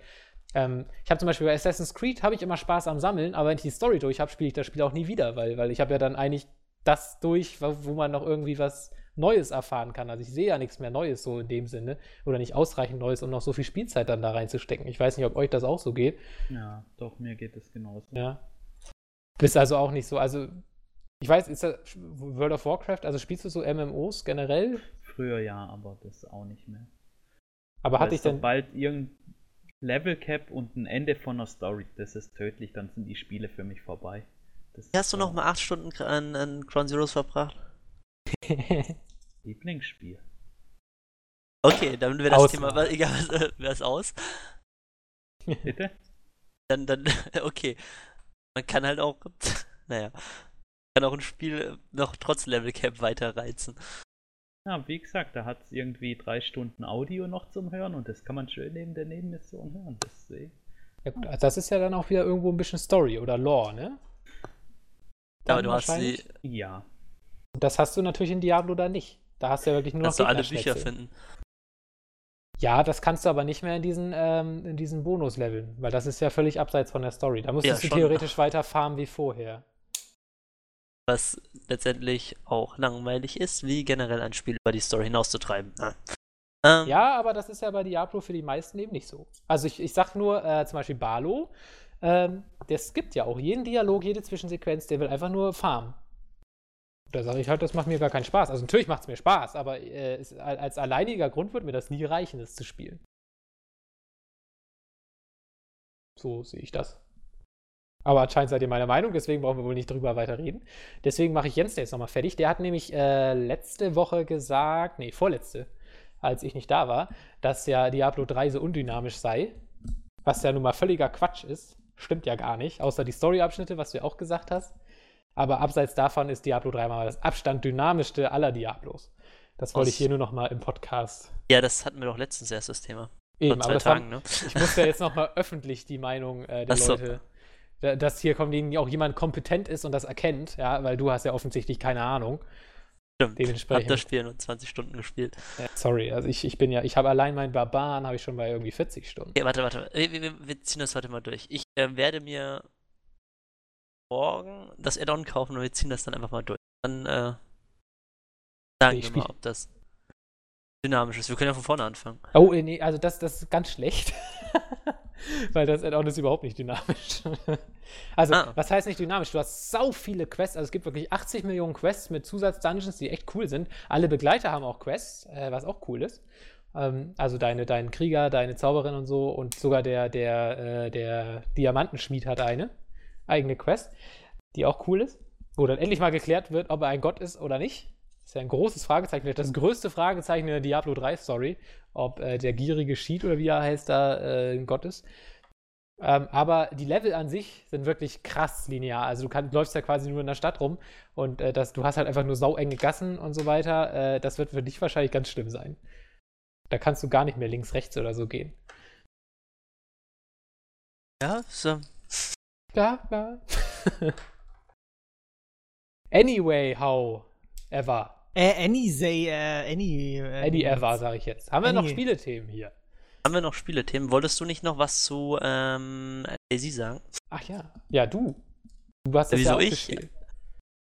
ähm, ich habe zum Beispiel bei Assassin's Creed habe ich immer Spaß am Sammeln, aber wenn ich die Story durch habe, spiele ich das Spiel auch nie wieder, weil, weil ich habe ja dann eigentlich das durch, wo man noch irgendwie was Neues erfahren kann. Also ich sehe ja nichts mehr Neues so in dem Sinne oder nicht ausreichend Neues, um noch so viel Spielzeit dann da reinzustecken. Ich weiß nicht, ob euch das auch so geht. Ja, doch, mir geht es genauso. Ja. Bist also auch nicht so, also ich weiß, ist das World of Warcraft, also spielst du so MMOs generell? Früher ja, aber das auch nicht mehr. Aber hatte ich denn. Sobald irgendein Level Cap und ein Ende von einer Story, das ist tödlich, dann sind die Spiele für mich vorbei. Das Hast du noch mal acht Stunden an, an Ground Zeroes verbracht? Lieblingsspiel. Okay, dann wäre das aus. Thema, egal, wäre es aus. Bitte? Dann, dann, okay. Man kann halt auch, naja. kann auch ein Spiel noch trotz Level Cap weiter reizen. Ja, wie gesagt, da hat es irgendwie drei Stunden Audio noch zum Hören und das kann man schön neben der Nebenmission hören. Deswegen. Ja, gut, also das ist ja dann auch wieder irgendwo ein bisschen Story oder Lore, ne? Aber du hast sie. Ja. Und das hast du natürlich in Diablo da nicht. Da hast du ja wirklich nur noch Kannst du alle Bücher finden. Ja, das kannst du aber nicht mehr in diesen, ähm, in diesen Bonusleveln, weil das ist ja völlig abseits von der Story. Da müsstest Ja, du theoretisch weiter farmen wie vorher. Was letztendlich auch langweilig ist, wie generell ein Spiel über die Story hinauszutreiben. Ja. Ähm, Ja, aber das ist ja bei Diablo für die meisten eben nicht so. Also ich, ich sag nur, äh, zum Beispiel Barlo, ähm, der skippt ja auch jeden Dialog, jede Zwischensequenz, der will einfach nur farmen. Da sage ich halt, das macht mir gar keinen Spaß. Also natürlich macht es mir Spaß, aber äh, es, als alleiniger Grund wird mir das nie reichen, es zu spielen. So sehe ich das. Aber anscheinend seid ihr meiner Meinung, deswegen brauchen wir wohl nicht drüber weiter reden. Deswegen mache ich Jens jetzt nochmal fertig. Der hat nämlich äh, letzte Woche gesagt, nee, vorletzte, als ich nicht da war, dass ja Diablo 3 so undynamisch sei. Was ja nun mal völliger Quatsch ist. Stimmt ja gar nicht. Außer die Story-Abschnitte, was du ja auch gesagt hast. Aber abseits davon ist Diablo 3 mal das Abstand dynamischste aller Diablos. Das wollte Aus- ich hier nur noch mal im Podcast. ja, das hatten wir doch letztens erst das Thema. Eben, Vor zwei Tagen, ne? ich muss ja jetzt noch mal öffentlich die Meinung äh, der Ach. Leute, da- dass hier kommt, auch jemand kompetent ist und das erkennt, ja, weil du hast ja offensichtlich keine Ahnung. Stimmt. Ich hab Dementsprechend. das Spiel nur 20 Stunden gespielt. Ja, sorry, also ich, ich bin ja, ich habe allein meinen Barbaren habe ich schon bei irgendwie 40 Stunden. Okay, warte, warte. Wir, wir, wir ziehen das heute mal durch. Ich äh, werde mir morgen das Add-on kaufen und wir ziehen das dann einfach mal durch. Dann äh, sagen Ich wir mal, ob das dynamisch ist. Wir können ja von vorne anfangen. Oh, äh, nee, also das, das ist ganz schlecht. Weil das Add-on ist überhaupt nicht dynamisch. also, Ah. was heißt nicht dynamisch? Du hast sau viele Quests. Also, es gibt wirklich 80 Millionen Quests mit Zusatz-Dungeons, die echt cool sind. Alle Begleiter haben auch Quests, äh, was auch cool ist. Ähm, also, deine, dein Krieger, deine Zauberin und so. Und sogar der, der, äh, der Diamantenschmied hat eine eigene Quest, die auch cool ist. Wo dann endlich mal geklärt wird, ob er ein Gott ist oder nicht. Das ist ja ein großes Fragezeichen, vielleicht das größte Fragezeichen in der Diablo 3 Story, ob äh, der gierige Schied oder wie er heißt da äh, ein Gott ist. Ähm, aber die Level an sich sind wirklich krass linear. Also du kann, läufst ja quasi nur in der Stadt rum und äh, das, du hast halt einfach nur sauenge Gassen und so weiter. Äh, das wird für dich wahrscheinlich ganz schlimm sein. Da kannst du gar nicht mehr links, rechts oder so gehen. Ja, so. Bla, bla. anyway, how ever. Äh, any say, äh, any. Äh, Any ever, sage ich jetzt. Haben wir noch Any. Spielethemen hier? Haben wir noch Spielethemen? Wolltest du nicht noch was zu ähm, Daisy sagen? Ach ja. Ja, du. Du hast das Wieso ja auch ich? gespielt.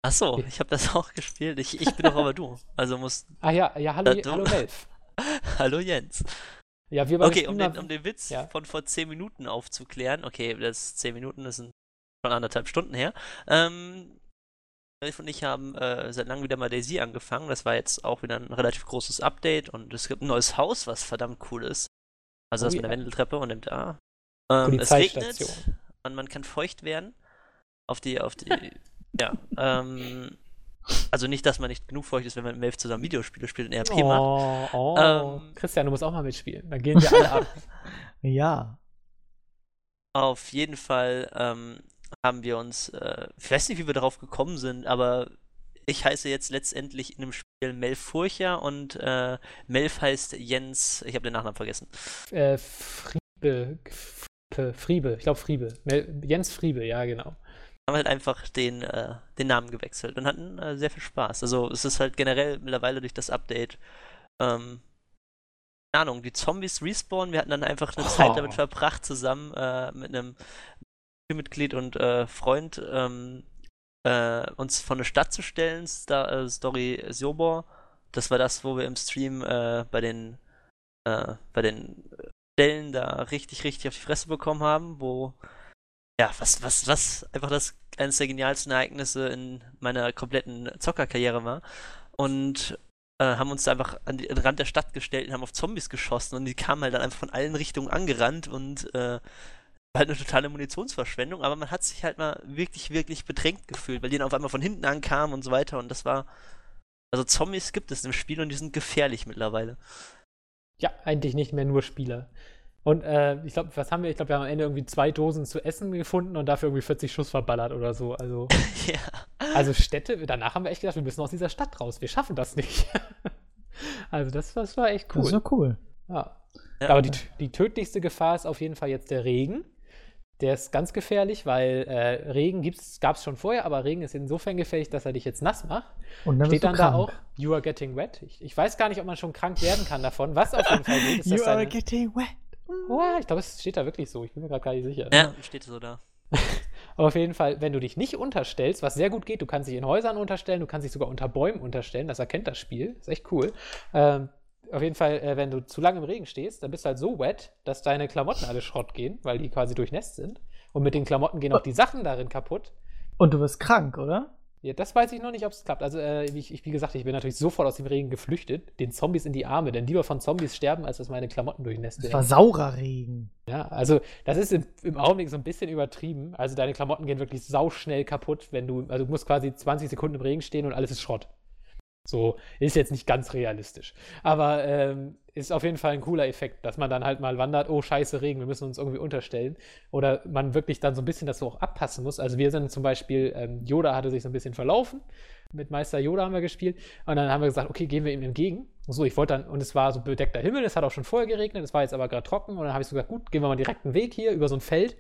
Achso, ich habe das auch gespielt. Ich, ich bin doch aber du. Also muss. Ach ja, ja, hallo, Äh, hallo Melf. Hallo Jens. Ja, wir beide Okay, um den, um den Witz Ja. von vor 10 Minuten aufzuklären. Okay, das 10 Minuten, das sind schon anderthalb Stunden her. Ähm, Elf und ich haben äh, seit langem wieder mal Daisy angefangen. Das war jetzt auch wieder ein relativ großes Update und es gibt ein neues Haus, was verdammt cool ist. Also Oh das mit ja. der Wendeltreppe und dem da. Ähm, es regnet und man kann feucht werden. Auf die, auf die, ja. Ähm, also nicht, dass man nicht genug feucht ist, wenn man mit Melf zusammen Videospiele spielt und RP macht. Oh, oh. Ähm, Christian, du musst auch mal mitspielen. Dann gehen wir alle ab. Ja. Auf jeden Fall ähm, haben wir uns, äh, ich weiß nicht, wie wir darauf gekommen sind, aber ich heiße jetzt letztendlich in dem Spiel Melf Furcher und äh, Melf heißt Jens, ich habe den Nachnamen vergessen. äh, Friebe. Friebe, Friebe. Ich glaube Friebe. Mel Jens Friebe, ja, genau. Haben halt einfach den, äh, den Namen gewechselt und hatten äh, sehr viel Spaß. Also es ist halt generell mittlerweile durch das Update, ähm, keine Ahnung, die Zombies respawnen. Wir hatten dann einfach eine Zeit damit Oh. verbracht, zusammen äh, mit einem Mitglied und äh, Freund ähm, äh, uns vor eine Stadt zu stellen, Star äh, Story Sobor. Das war das, wo wir im Stream bei den äh, bei den Stellen da richtig, richtig auf die Fresse bekommen haben, wo ja, was, was, was einfach das eines der genialsten Ereignisse in meiner kompletten Zockerkarriere war. Und äh, haben uns einfach an den Rand der Stadt gestellt und haben auf Zombies geschossen und die kamen halt dann einfach von allen Richtungen angerannt und äh, war halt eine totale Munitionsverschwendung, aber man hat sich halt mal wirklich, wirklich bedrängt gefühlt, weil die dann auf einmal von hinten ankamen und so weiter und das war. Also Zombies gibt es im Spiel und die sind gefährlich mittlerweile. Ja, eigentlich nicht mehr nur Spieler. Und äh, ich glaube, was haben wir? Ich glaube, wir haben am Ende irgendwie zwei Dosen zu essen gefunden und dafür irgendwie 40 Schuss verballert oder so. Also, ja. also Städte, danach haben wir echt gedacht, wir müssen aus dieser Stadt raus. Wir schaffen das nicht. also das, das war echt cool. Das ja cool. Ja. Ja. Aber die, die tödlichste Gefahr ist auf jeden Fall jetzt der Regen. Der ist ganz gefährlich, weil äh, Regen gab es schon vorher, aber Regen ist insofern gefährlich, dass er dich jetzt nass macht. Und dann Steht dann krank. da auch, you are getting wet. Ich, ich weiß gar nicht, ob man schon krank werden kann davon. Was auf jeden Fall geht, ist, dass You are deine, getting wet. Oh, ich glaube, es steht da wirklich so. Ich bin mir gerade gar nicht sicher. ja, steht so da. Aber auf jeden Fall, wenn du dich nicht unterstellst, was sehr gut geht, du kannst dich in Häusern unterstellen, du kannst dich sogar unter Bäumen unterstellen, das erkennt das Spiel, ist echt cool. Ähm, auf jeden Fall, äh, wenn du zu lange im Regen stehst, dann bist du halt so wet, dass deine Klamotten alle Schrott gehen, weil die quasi durchnässt sind. Und mit den Klamotten gehen auch die Sachen darin kaputt. Und du bist krank, oder? Ja, das weiß ich noch nicht, ob es klappt. Also, äh, wie, ich, wie gesagt, ich bin natürlich sofort aus dem Regen geflüchtet, den Zombies in die Arme, denn lieber von Zombies sterben, als dass meine Klamotten durchnässt Das werden. war saurer Regen. Ja, also das ist im, im Augenblick so ein bisschen übertrieben. Also deine Klamotten gehen wirklich sauschnell kaputt, wenn du, also du musst quasi 20 Sekunden im Regen stehen und alles ist Schrott. So, ist jetzt nicht ganz realistisch. Aber ähm, ist auf jeden Fall ein cooler Effekt, dass man dann halt mal wandert, oh scheiße Regen, wir müssen uns irgendwie unterstellen. Oder man wirklich dann so ein bisschen das so auch abpassen muss. Also wir sind zum Beispiel, ähm, Yoda hatte sich so ein bisschen verlaufen. Mit Meister Yoda haben wir gespielt. Und dann haben wir gesagt, okay, gehen wir ihm entgegen. So, ich wollte dann, und es war so bedeckter Himmel, es hat auch schon vorher geregnet, es war jetzt aber gerade trocken. Und dann habe ich so gesagt, gut, gehen wir mal direkt einen Weg hier über so ein Feld.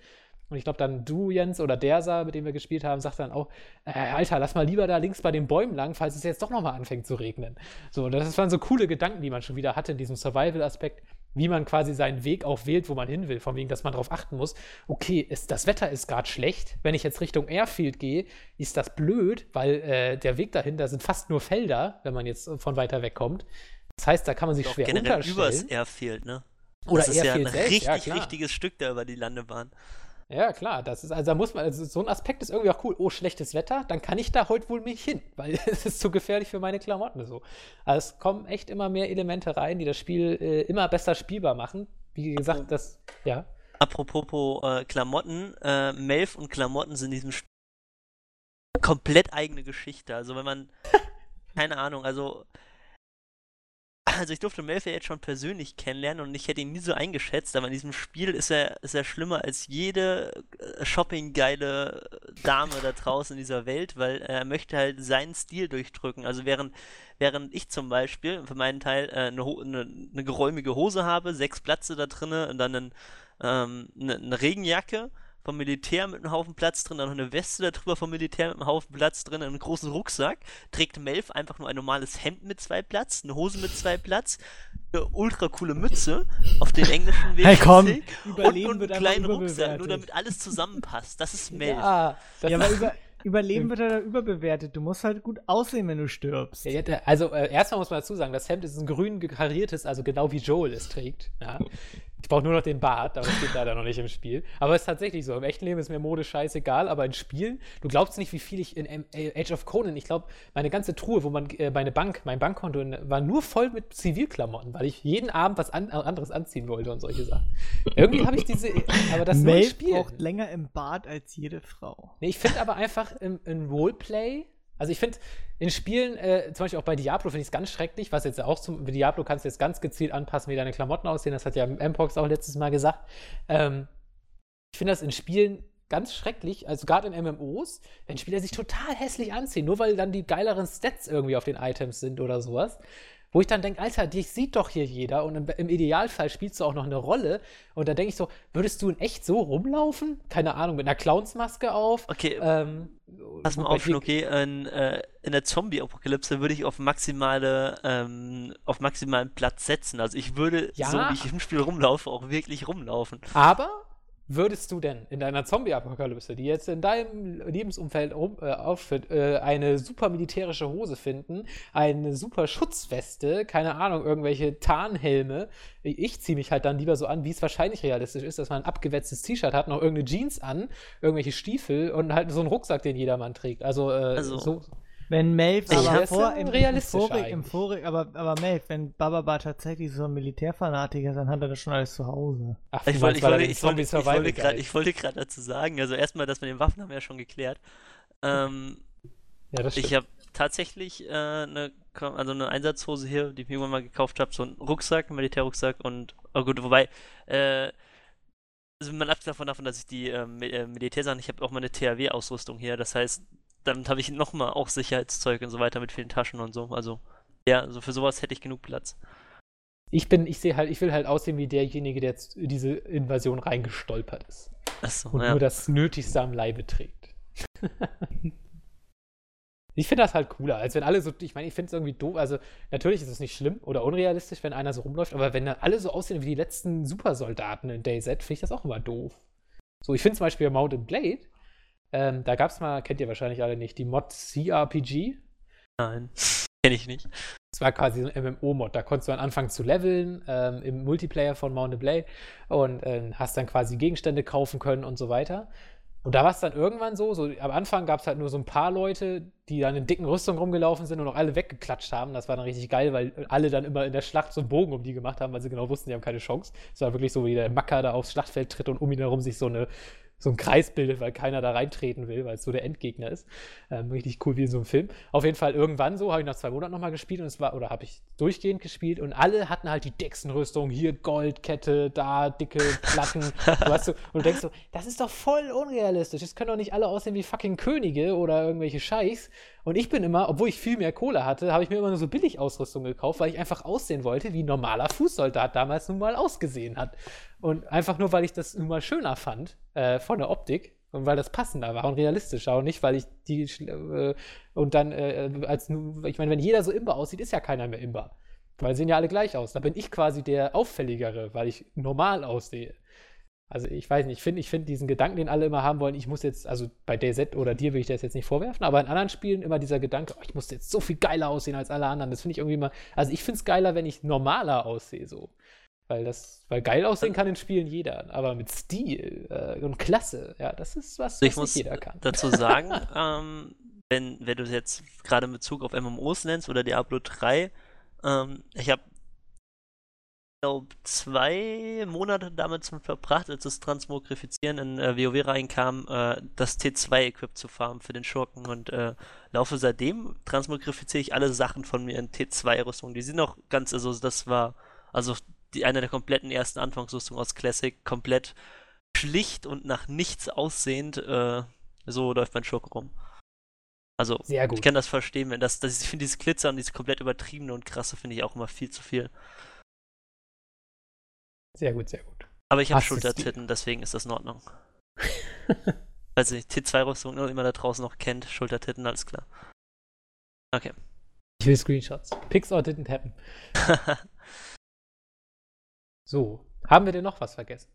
Und ich glaube, dann du, Jens, oder Dersa, mit dem wir gespielt haben, sagt dann auch, äh, Alter, lass mal lieber da links bei den Bäumen lang, falls es jetzt doch nochmal anfängt zu regnen. So, das waren so coole Gedanken, die man schon wieder hatte in diesem Survival-Aspekt, wie man quasi seinen Weg auch wählt, wo man hin will, von wegen, dass man darauf achten muss, okay, ist, das Wetter ist gerade schlecht, wenn ich jetzt Richtung Airfield gehe, ist das blöd, weil äh, der Weg dahin, da sind fast nur Felder, wenn man jetzt von weiter weg kommt. Das heißt, da kann man sich schwer generell übers unterstellen. Airfield, ne? Oder das ist ja ein Airfield selbst, richtig, ja, richtiges Stück da über die Landebahn. Ja, klar, das ist, also da muss man, also so ein Aspekt ist irgendwie auch cool. Oh, schlechtes Wetter, dann kann ich da heute wohl nicht hin, weil es ist zu gefährlich für meine Klamotten so. Also es kommen echt immer mehr Elemente rein, die das Spiel äh, immer besser spielbar machen. Wie gesagt, das, ja. Apropos äh, Klamotten, äh, Melf und Klamotten sind in diesem Spiel komplett eigene Geschichte. Also wenn man, keine Ahnung, also also ich durfte Melf ja jetzt schon persönlich kennenlernen und ich hätte ihn nie so eingeschätzt, aber in diesem Spiel ist er, ist er schlimmer als jede äh, shoppinggeile Dame da draußen in dieser Welt, weil er möchte halt seinen Stil durchdrücken. Also während, während ich zum Beispiel für meinen Teil äh, eine, eine, eine geräumige Hose habe, sechs Platze da drinne und dann einen, ähm, eine, eine Regenjacke vom Militär mit einem Haufen Platz drin, dann noch eine Weste darüber vom Militär mit einem Haufen Platz drin, einen großen Rucksack, trägt Melf einfach nur ein normales Hemd mit zwei Platz, eine Hose mit zwei Platz, eine ultra coole Mütze auf den englischen Weg Hey, komm, und, Überleben und wird einen kleinen Rucksack, nur überbewertet. damit alles zusammenpasst. Das ist Melf. Ja, das Ja, ist, Überleben wird ja überbewertet. Du musst halt gut aussehen, wenn du stirbst. Ja, also äh, erstmal muss man dazu sagen, das Hemd ist ein grün kariertes, also genau wie Joel es trägt. Ja. Ich brauche nur noch den Bart, aber das steht leider noch nicht im Spiel. Aber es ist tatsächlich so. Im echten Leben ist mir Mode scheißegal, aber in Spielen, du glaubst nicht, wie viel ich in äh, Age of Conan, ich glaube, meine ganze Truhe, wo man, äh, meine Bank, mein Bankkonto war nur voll mit Zivilklamotten, weil ich jeden Abend was an, anderes anziehen wollte und solche Sachen. Irgendwie habe ich diese, aber das nur im Spiel. braucht länger im Bad als jede Frau. Nee, ich finde aber einfach im, im Roleplay, also ich finde in Spielen, äh, zum Beispiel auch bei Diablo, finde ich es ganz schrecklich, was jetzt auch zum bei Diablo kannst du jetzt ganz gezielt anpassen, wie deine Klamotten aussehen. Das hat ja Mpox auch letztes Mal gesagt. Ähm, ich finde das in Spielen ganz schrecklich, also gerade in MMOs, wenn Spieler sich total hässlich anziehen, nur weil dann die geileren Stats irgendwie auf den Items sind oder sowas. Wo ich dann denke, Alter, dich sieht doch hier jeder und im, im Idealfall spielst du auch noch eine Rolle. Und da denke ich so, würdest du in echt so rumlaufen? Keine Ahnung, mit einer Clownsmaske auf? Okay, Ähm, Pass mal auf, okay, in, äh, in der Zombie-Apokalypse würde ich auf maximale, ähm, auf maximalen Platz setzen. Also ich würde, Ja. so wie ich im Spiel rumlaufe, auch wirklich rumlaufen. Aber würdest du denn in deiner Zombie-Apokalypse, die jetzt in deinem Lebensumfeld rum, äh, auftritt, äh, eine super militärische Hose finden, eine super Schutzweste, keine Ahnung, irgendwelche Tarnhelme? Ich ziehe mich halt dann lieber so an, wie es wahrscheinlich realistisch ist, dass man ein abgewetztes T-Shirt hat, noch irgendeine Jeans an, irgendwelche Stiefel und halt so einen Rucksack, den jedermann trägt. Also, äh, Also- so. Wenn Maeve Ich aber vor, im, Vorig, im. Vorig, aber, aber Maeve, wenn Bababa tatsächlich so ein Militärfanatiker ist, dann hat er das schon alles zu Hause. Ach, Ich wollte, ich wollte, ich wollte, ich wollte gerade, geil ich wollte gerade dazu sagen, also erstmal, das mit den Waffen haben wir ja schon geklärt. Ähm, Ja, das ich stimmt. habe tatsächlich äh, eine also eine Einsatzhose hier, die ich mir irgendwann mal gekauft habe, so einen Rucksack, einen Militärrucksack und, oh gut, wobei, äh, also man abgesehen davon, dass ich die äh, Militärsachen, ich habe auch meine THW-Ausrüstung hier, das heißt, damit habe ich nochmal auch Sicherheitszeug und so weiter mit vielen Taschen und so, also, ja, also für sowas hätte ich genug Platz. Ich bin, ich sehe halt, ich will halt aussehen wie derjenige, der jetzt in diese Invasion reingestolpert ist. Achso, und ja. nur das Nötigste am Leibe trägt. ich finde das halt cooler, als wenn alle so, ich meine, ich finde es irgendwie doof, also natürlich ist es nicht schlimm oder unrealistisch, wenn einer so rumläuft, aber wenn dann alle so aussehen wie die letzten Supersoldaten in DayZ, finde ich das auch immer doof. So, ich finde zum Beispiel Mountain Blade, ähm, da gab es mal, kennt ihr wahrscheinlich alle nicht, die Mod CRPG. Nein, kenne ich nicht. Es war quasi so ein MMO-Mod. Da konntest du dann anfangen zu leveln ähm, im Multiplayer von Mount Blade und äh, hast dann quasi Gegenstände kaufen können und so weiter. Und da war es dann irgendwann so, so am Anfang gab es halt nur so ein paar Leute, die dann in dicken Rüstungen rumgelaufen sind und auch alle weggeklatscht haben. Das war dann richtig geil, weil alle dann immer in der Schlacht so einen Bogen um die gemacht haben, weil sie genau wussten, die haben keine Chance. Es war wirklich so, wie der Macker da aufs Schlachtfeld tritt und um ihn herum sich so eine so ein Kreis bildet, weil keiner da reintreten will, weil es so der Endgegner ist. Ähm, richtig cool wie in so einem Film. Auf jeden Fall irgendwann so, habe ich nach zwei Monaten nochmal gespielt und es war, oder habe ich durchgehend gespielt und alle hatten halt die dicksten Rüstungen, hier Goldkette, da dicke Platten. du, und du denkst so, das ist doch voll unrealistisch. Es können doch nicht alle aussehen wie fucking Könige oder irgendwelche Scheichs. Und ich bin immer, obwohl ich viel mehr Kohle hatte, habe ich mir immer nur so billig Ausrüstung gekauft, weil ich einfach aussehen wollte, wie ein normaler Fußsoldat damals nun mal ausgesehen hat. Und einfach nur, weil ich das nun mal schöner fand, äh, von der Optik. Und weil das passender war und realistischer und nicht, weil ich die äh, und dann äh, als ich meine, wenn jeder so imbar aussieht, ist ja keiner mehr imbar. Weil sehen ja alle gleich aus. Da bin ich quasi der auffälligere, weil ich normal aussehe. Also ich weiß nicht, ich finde ich find diesen Gedanken, den alle immer haben wollen, ich muss jetzt, also bei DayZ oder dir will ich das jetzt nicht vorwerfen, aber in anderen Spielen immer dieser Gedanke, oh, ich muss jetzt so viel geiler aussehen als alle anderen. Das finde ich irgendwie mal, also ich finde es geiler, wenn ich normaler aussehe so. Weil das, weil geil aussehen kann in Spielen jeder, aber mit Stil äh, und Klasse, ja, das ist was, also was nicht jeder kann. dazu sagen, ähm, wenn, wenn du es jetzt gerade in Bezug auf MMOs nennst oder Diablo 3, ähm, ich habe glaube, zwei Monate damit verbracht, als das Transmogrifizieren in äh, WoW reinkam, äh, das T2-Equip zu farmen für den Schurken und äh, laufe seitdem, transmogrifiziere ich alle Sachen von mir in T2-Rüstungen. Die sind noch ganz, also das war, also die, eine der kompletten ersten Anfangsrüstungen aus Classic, komplett schlicht und nach nichts aussehend, äh, so läuft mein Schurke rum. Also, ich kann das verstehen, wenn das, das ich finde dieses Glitzer und dieses komplett übertriebene und krasse finde ich auch immer viel zu viel. Sehr gut, sehr gut. Aber ich habe Schultertitten, deswegen ist das in Ordnung. also T2-Rüstung immer da draußen noch kennt, Schultertitten, alles klar. Okay. Ich will Screenshots. Pics or didn't happen. So, haben wir denn noch was vergessen?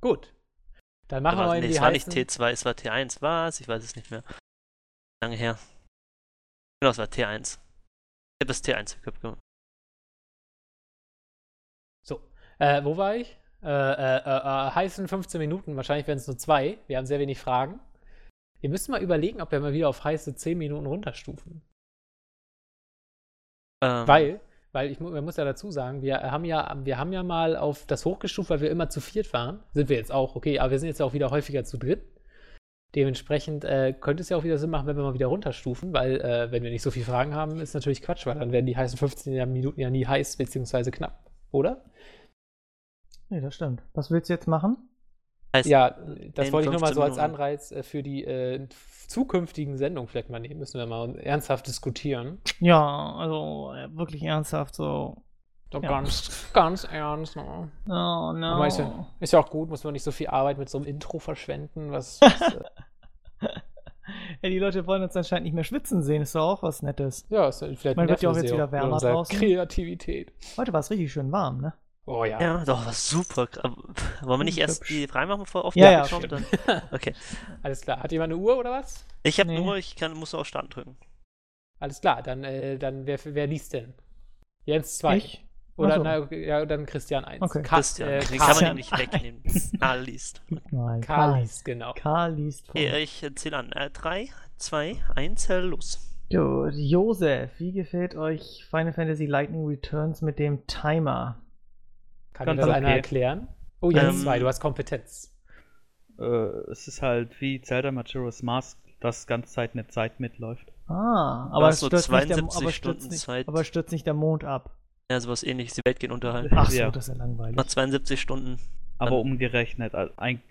Gut. Dann machen wir nee, die Es war nicht T2, es war T1. Was? Ich weiß es nicht mehr. Lange her. Genau, es war T1. Ich habe das T1 gemacht. Äh, wo war ich? Äh, äh, äh, heißen 15 Minuten, wahrscheinlich werden es nur zwei. Wir haben sehr wenig Fragen. Wir müssen mal überlegen, ob wir mal wieder auf heiße 10 Minuten runterstufen. Ähm. Weil, weil ich man muss ja dazu sagen, wir haben ja, wir haben ja mal auf das hochgestuft, weil wir immer zu viert waren. Sind wir jetzt auch, okay, aber wir sind jetzt auch wieder häufiger zu dritt. Dementsprechend äh, könnte es ja auch wieder Sinn machen, wenn wir mal wieder runterstufen, weil äh, wenn wir nicht so viele Fragen haben, ist natürlich Quatsch, weil dann werden die heißen 15 Minuten ja nie heiß beziehungsweise knapp, oder? Nee, das stimmt. Was willst du jetzt machen? Heißt, ja, das wollte ich nur mal so als Anreiz äh, für die äh, zukünftigen Sendungen vielleicht mal nehmen. Müssen wir mal ernsthaft diskutieren. Ja, also äh, wirklich ernsthaft so. Doch ja. ganz, ganz ernst. Ne? Oh, no. Ist ja, ist ja, auch gut, muss man nicht so viel Arbeit mit so einem Intro verschwenden. Was, was äh ja, die Leute wollen uns anscheinend nicht mehr schwitzen sehen. Ist doch auch was Nettes. Ja, ist vielleicht Man wird ja auch jetzt wieder wärmer draußen. Kreativität. Heute war es richtig schön warm, ne? Oh ja. Ja, doch, war super. Wollen wir nicht erst die freimachen, bevor auf ja, ja, kommt? Dann? Okay. Alles klar. Hat jemand eine Uhr oder was? Ich habe nee. eine Uhr, ich kann, muss auf Start drücken. Alles klar, dann, äh, dann wer, wer liest denn? Jens 2. Ich? Oder so. na, ja, dann Christian 1. Okay. Ka Christian. Äh, kann man nicht wegnehmen. Karl liest. Nein, Karl liest, genau. Karl liest. Okay, ich zähle an. 3, 2, 1, los. Jo, Josef, wie gefällt euch Final Fantasy Lightning Returns mit dem Timer? Kann Ganz das okay. einer erklären? Oh, ja, ähm, zwei, du hast Kompetenz. Äh, es ist halt wie Zelda Majora's Mask, das ganze Zeit eine Zeit mitläuft. Ah, aber es stürzt, nicht der, 72 aber, Stunden stürzt nicht, Zeit. aber stürzt nicht der Mond ab. Ja, sowas ähnliches, die Welt geht unter halt. Ach so, Ja. das ist ja langweilig. Nach 72 Stunden. Aber umgerechnet, also ein,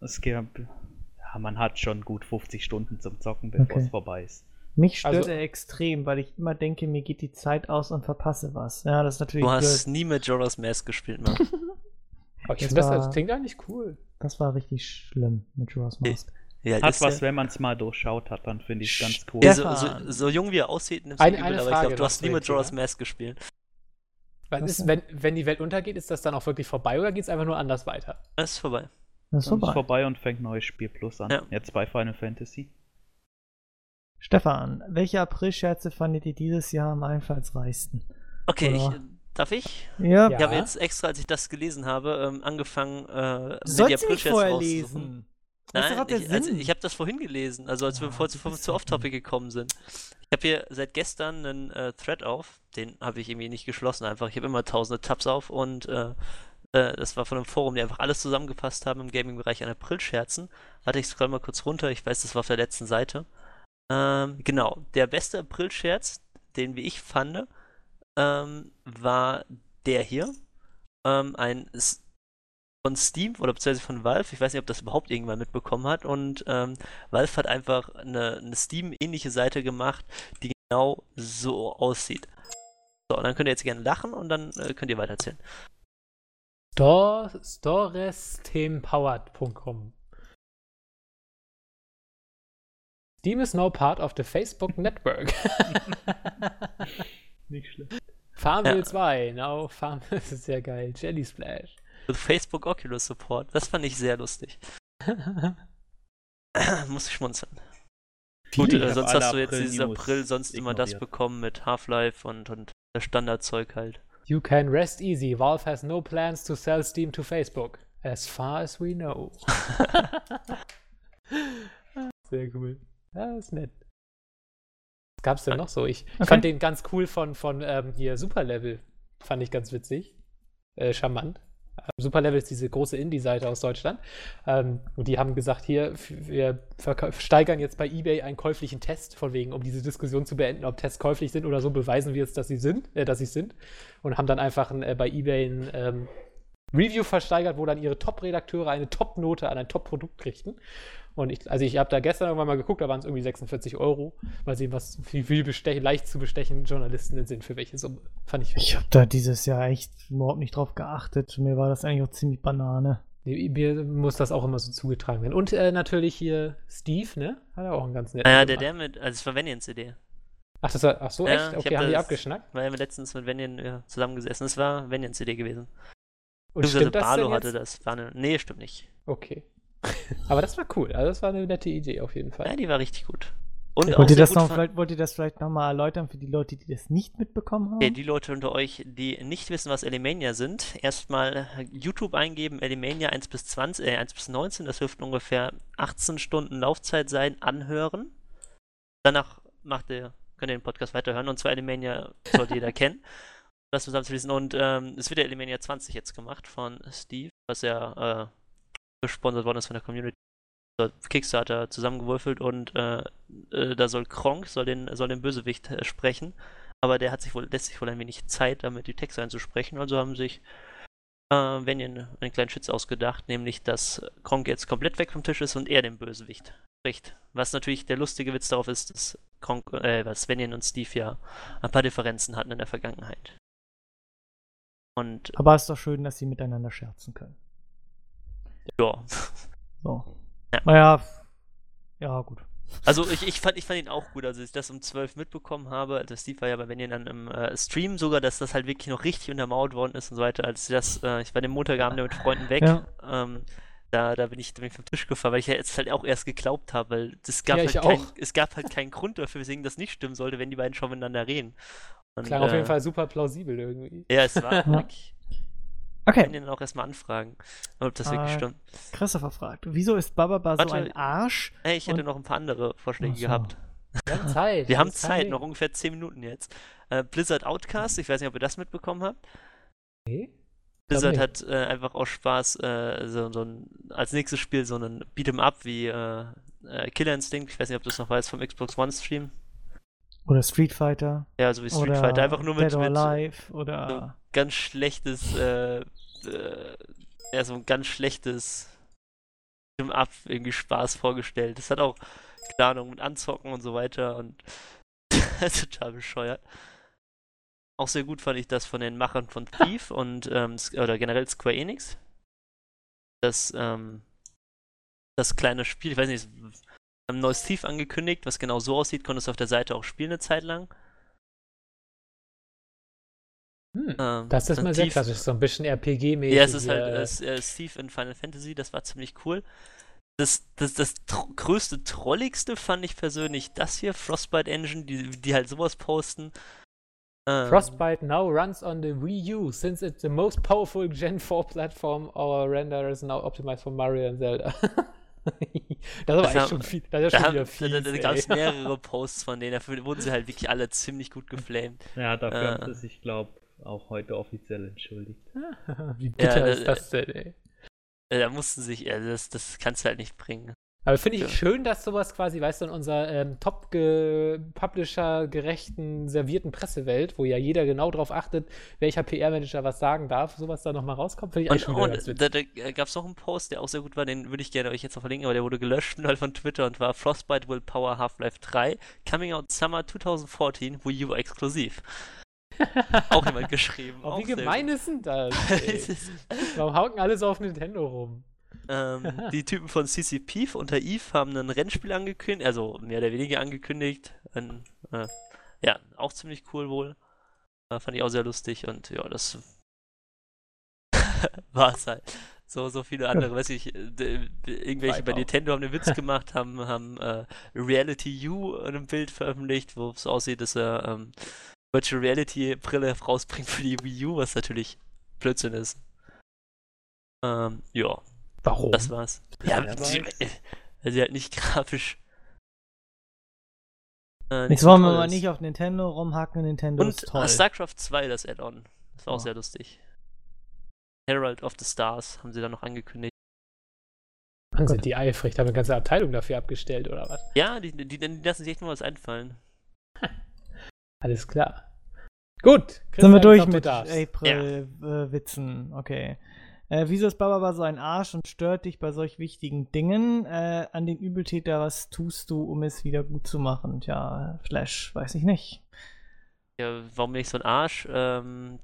es gibt, ja, man hat schon gut 50 Stunden zum Zocken, bevor Okay. es vorbei ist. Mich stört Also- er extrem, weil ich immer denke, mir geht die Zeit aus und verpasse was. Ja, das ist natürlich Du hast blöd. nie mit Joras Mask gespielt, Mann. Aber ich Das war- das klingt eigentlich cool. Das war richtig schlimm mit Joras Mask. Ja, Hat was, ja, wenn man es mal durchschaut hat, dann finde ich es ganz cool. ja, so, so, so jung wie er aussieht, nimmst Eine- du eine übel, aber ich Frage glaube, du hast nie mit Joras Thema. Mask gespielt. Was ist, wenn, wenn die Welt untergeht, ist das dann auch wirklich vorbei oder geht es einfach nur anders weiter? Das ist vorbei. Das ist ist vorbei. vorbei und fängt neues Spiel plus an. Ja. Jetzt bei Final Fantasy. Stefan, welche Aprilscherze fandet ihr dieses Jahr am einfallsreichsten? Okay, ich, darf ich? Ja, Ja. Ich habe jetzt extra, als ich das gelesen habe, ähm, angefangen, äh, mir die Aprilscherze vorher rauszusuchen. Nein, ich, also, ich habe das vorhin gelesen, also als wir Ah, vorher du zu, ja Off-Topic gekommen sind. Ich habe hier seit gestern einen äh, Thread auf, den habe ich irgendwie nicht geschlossen einfach. Ich habe immer tausende Tabs auf und äh, äh, das war von einem Forum, die einfach alles zusammengefasst haben im Gaming-Bereich an Aprilscherzen. Warte, ich scroll mal kurz runter, ich weiß, das war auf der letzten Seite. Ähm, genau, der beste Aprilscherz, den wie ich fand, ähm, war der hier. Ähm, ein S- von Steam oder beziehungsweise von Valve. Ich weiß nicht, ob das überhaupt irgendwann mitbekommen hat. Und ähm, Valve hat einfach eine, eine Steam-ähnliche Seite gemacht, die genau so aussieht. So, und dann könnt ihr jetzt gerne lachen und dann äh, könnt ihr weitererzählen. Store, storestempowered.com Steam is now part of the Facebook network. Nicht schlecht. Farmville Ja. 2, now Farm, das ist ja geil. Jelly Splash. Mit Facebook Oculus Support. Das fand ich sehr lustig. Muss ich schmunzeln. Gut, Ich äh, sonst hast du jetzt dieses April-News April sonst immer das ignoriert. bekommen mit Half-Life und, und das Standardzeug halt. You can rest easy. Valve has no plans to sell Steam to Facebook. As far as we know. Sehr cool. Ja, ist nett. Was gab's denn noch so? Ich, ich Okay. fand den ganz cool von, von ähm, hier Superlevel. Fand ich ganz witzig. Äh, charmant. Ähm, Superlevel ist diese große Indie-Seite aus Deutschland. Ähm, und die haben gesagt, hier, wir steigern jetzt bei eBay einen käuflichen Test, von wegen, um diese Diskussion zu beenden, ob Tests käuflich sind oder so, beweisen wir jetzt, dass sie sind, äh, dass sie sind. Und haben dann einfach ein, äh, bei eBay ein ähm, Review versteigert, wo dann ihre Top-Redakteure eine Top-Note an ein Top-Produkt kriegten. Und ich, also ich habe da gestern irgendwann mal geguckt, da waren es irgendwie 46 Euro. Mal sehen, was wie viel bestech, leicht zu bestechende Journalisten denn sind, für welche Summe. Fand ich. Ich habe da dieses Jahr echt überhaupt nicht drauf geachtet. Mir war das eigentlich auch ziemlich Banane. Mir muss das auch immer so zugetragen werden. Und äh, natürlich hier Steve, ne? Hat er auch einen ganz netten. Naja, der, der mit, also es war Vanian CD. Ach, das war, ach so, Ja, echt? ich Okay, hab haben die das- abgeschnackt? Weil wir letztens mit Vanian ja, zusammengesessen. Es war Vanian CD gewesen. Und stimmt das Barlo denn hatte das. War eine, nee, stimmt nicht. Okay. Aber das war cool. Also das war eine nette Idee auf jeden Fall. Ja, die war richtig gut. Und Wollt ihr, das gut noch, vielleicht, wollt ihr das vielleicht nochmal erläutern für die Leute, die das nicht mitbekommen haben? Okay, die Leute unter euch, die nicht wissen, was Elimania sind, erstmal YouTube eingeben, Elimania 1 bis 20, äh, 1 bis 19, das dürften ungefähr 18 Stunden Laufzeit sein, anhören. Danach macht ihr, könnt ihr den Podcast weiterhören und zwar Elimania sollte jeder kennen. Das zusammenzuschließen und ähm, es wird ja Elimania 20 jetzt gemacht von Steve, was ja äh, gesponsert worden ist von der Community. Kickstarter zusammengewürfelt und äh, äh, da soll Kronk, soll den, soll den Bösewicht äh, sprechen aber der hat sich wohl, lässt sich wohl ein wenig Zeit, damit die Texte einzusprechen. Also haben sich äh, einen kleinen Schütz ausgedacht, nämlich dass Kronk jetzt komplett weg vom Tisch ist und er den Bösewicht spricht. Was natürlich der lustige Witz darauf ist, dass Kronk, äh, was Vanian und Steve ja ein paar Differenzen hatten in der Vergangenheit. Und Aber es ist doch schön, dass sie miteinander scherzen können. ja, So. Ja. Naja, ja, gut. Also ich, ich, fand, ich fand ihn auch gut, als ich das um 12 mitbekommen habe. Also Steve war ja bei Benjen dann im äh, Stream sogar, dass das halt wirklich noch richtig untermauert worden ist und so weiter. Als ich das, äh, ich war den Montagabend ja mit Freunden weg. Ja. Ähm, da, da, bin ich, da bin ich vom Tisch gefallen, weil ich ja jetzt halt auch erst geglaubt habe, weil es gab, Ja, halt kein, es gab halt keinen Grund dafür, weswegen das nicht stimmen sollte, wenn die beiden schon miteinander reden. Und, Klang auf jeden äh, Fall super plausibel irgendwie. Ja, es war wirklich. Okay, Ich kann ihn auch erstmal anfragen, ob das wirklich Äh, stimmt. Christopher fragt, wieso ist Bababa so ein Arsch? Hey, ich hätte noch ein paar andere Vorschläge so. gehabt. Wir haben Zeit. Wir haben das Zeit, noch ungefähr 10 Minuten jetzt. Äh, Blizzard Outcast, ich weiß nicht, ob ihr das mitbekommen habt. Nee? Blizzard hat äh, einfach aus Spaß äh, so, so ein, als nächstes Spiel so einen Beat'em Up wie äh, äh, Killer Instinct. Ich weiß nicht, ob du es noch weißt vom Xbox One Stream. Oder Street Fighter. Ja, so wie Street Fighter, einfach nur mit, mit Alive oder ganz schlechtes, äh, äh, ja, so ein ganz schlechtes im Ab irgendwie Spaß vorgestellt. Das hat auch, keine Ahnung, mit Anzocken und so weiter und total bescheuert. Auch sehr gut fand ich das von den Machern von Thief und, ähm, oder generell Square Enix. Das, ähm, das kleine Spiel, ich weiß nicht, ein neues Thief angekündigt, was genau so aussieht, konntest du auf der Seite auch spielen eine Zeit lang. Hm. Ähm, Das ist mal sehr Thief- klassisch, so ein bisschen RPG-mäßig. Ja, es ist halt äh, es, äh, Steve in Final Fantasy, das war ziemlich cool. Das, das, das größte, trolligste fand ich persönlich das hier, Frostbite Engine, die, die halt sowas posten. Ähm, Frostbite now runs on the Wii U, since it's the most powerful Gen 4 platform. Our render is now optimized for Mario and Zelda. das ist aber schon viel. Das ist Da, schon haben- wieder da, fies, da, da gab es mehrere Posts von denen, dafür wurden sie halt wirklich alle ziemlich gut geflamed. Ja, dafür Äh. haben sie sich, glaube auch heute offiziell entschuldigt. Wie bitter Ja, ist das denn, ey? Da mussten sich, ja, das, das kannst du halt nicht bringen. Aber finde ich Ja. schön, dass sowas quasi, weißt du, in unserer ähm, Top-Publisher-gerechten, servierten Pressewelt, wo ja jeder genau drauf achtet, welcher PR-Manager was sagen darf, sowas da nochmal rauskommt, finde ich eigentlich Und, und da, da gab es noch einen Post, der auch sehr gut war, den würde ich gerne euch jetzt noch verlinken, aber der wurde gelöscht halt von Twitter und war Frostbite will power Half-Life 3, coming out summer 2014, Wii U exklusiv. auch jemand geschrieben. Oh, auch wie gemein ist denn das? gut. Warum hauen alles auf Nintendo rum? Ähm, die Typen von CCP unter Eve haben ein Rennspiel angekündigt, also mehr oder weniger angekündigt. Ein, äh, ja, auch ziemlich cool wohl. Äh, fand ich auch sehr lustig und ja, das war es halt. So, so viele andere, weiß ich, irgendwelche bei. Nintendo haben einen Witz gemacht, haben, haben äh, Reality U in einem Bild veröffentlicht, wo es aussieht, dass er ähm, Virtual Reality Brille rausbringt für die Wii U, was natürlich Blödsinn ist. Ähm, ja, Warum? das war's. Ja, weiß. weil sie halt nicht grafisch. Äh, Jetzt wollen wir mal nicht auf Nintendo rumhacken. Nintendo Und ist toll. äh, StarCraft 2, das Add-on. Das war auch Oh. sehr lustig. Herald of the Stars haben sie dann noch angekündigt. Mann, sind die eifrig, da haben eine ganze Abteilung dafür abgestellt, oder was? Ja, die, die, die lassen sich echt mal was einfallen. Alles klar. Gut. Sind wir Christian, durch mit du darfst. April-Witzen. okay. Äh, wieso ist Bababa so ein Arsch und stört dich bei solch wichtigen Dingen? Äh, an den Übeltäter, was tust du, um es wieder gut zu machen? Tja, Flash, weiß ich nicht. Ja, warum bin ich so ein Arsch? Ähm,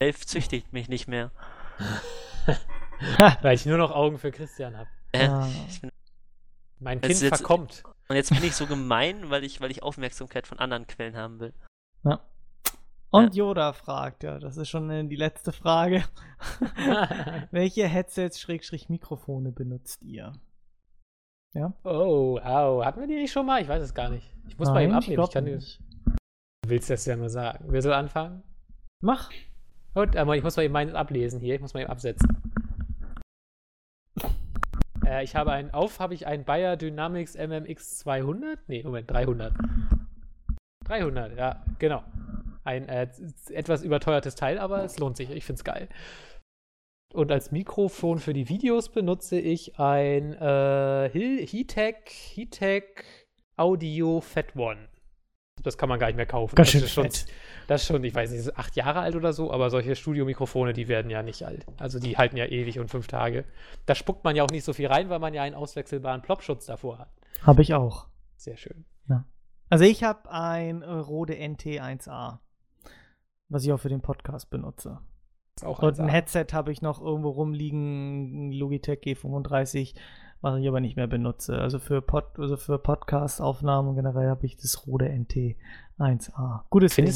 Elf züchtigt mich nicht mehr. Weil ich nur noch Augen für Christian habe. Äh, Ah. Mein Kind jetzt- verkommt. und jetzt bin ich so gemein, weil ich, weil ich Aufmerksamkeit von anderen Quellen haben will. Ja. Und Yoda fragt, ja, das ist schon äh, die letzte Frage. Welche Headsets, Schrägstrich Mikrofone benutzt ihr? Ja? oh, au. Hatten wir die nicht schon mal? Ich weiß es gar nicht. Ich muss mal eben Nein, abnehmen. Ich glaub kann nicht. Du willst das ja nur sagen. Wer soll anfangen? Mach. Gut, aber ich muss mal eben meins ablesen hier. Ich muss mal eben absetzen. Äh, ich habe einen, auf habe ich einen Bayer Dynamics MMX 200? Nee, Moment, 300. 300, ja, genau. Ein äh, etwas überteuertes Teil, aber es lohnt sich. Ich finde es geil. Und als Mikrofon für die Videos benutze ich ein äh, Heatec, Heatec Audio Fat One. Das kann man gar nicht mehr kaufen. Ganz das ist schon, das ist schon, ich weiß nicht, das ist acht Jahre alt oder so, aber solche Studiomikrofone, die werden ja nicht alt. Also die halten ja ewig und fünf Tage. Da spuckt man ja auch nicht so viel rein, weil man ja einen auswechselbaren Plopschutz davor hat. Habe ich auch. Sehr schön. Also ich habe ein Rode NT1A, was ich auch für den Podcast benutze. Auch Und ein 1A. Headset habe ich noch irgendwo rumliegen, Logitech G35, was ich aber nicht mehr benutze. Also für, Pod, also für Podcast-Aufnahmen generell habe ich das Rode NT1A. Gutes Ding.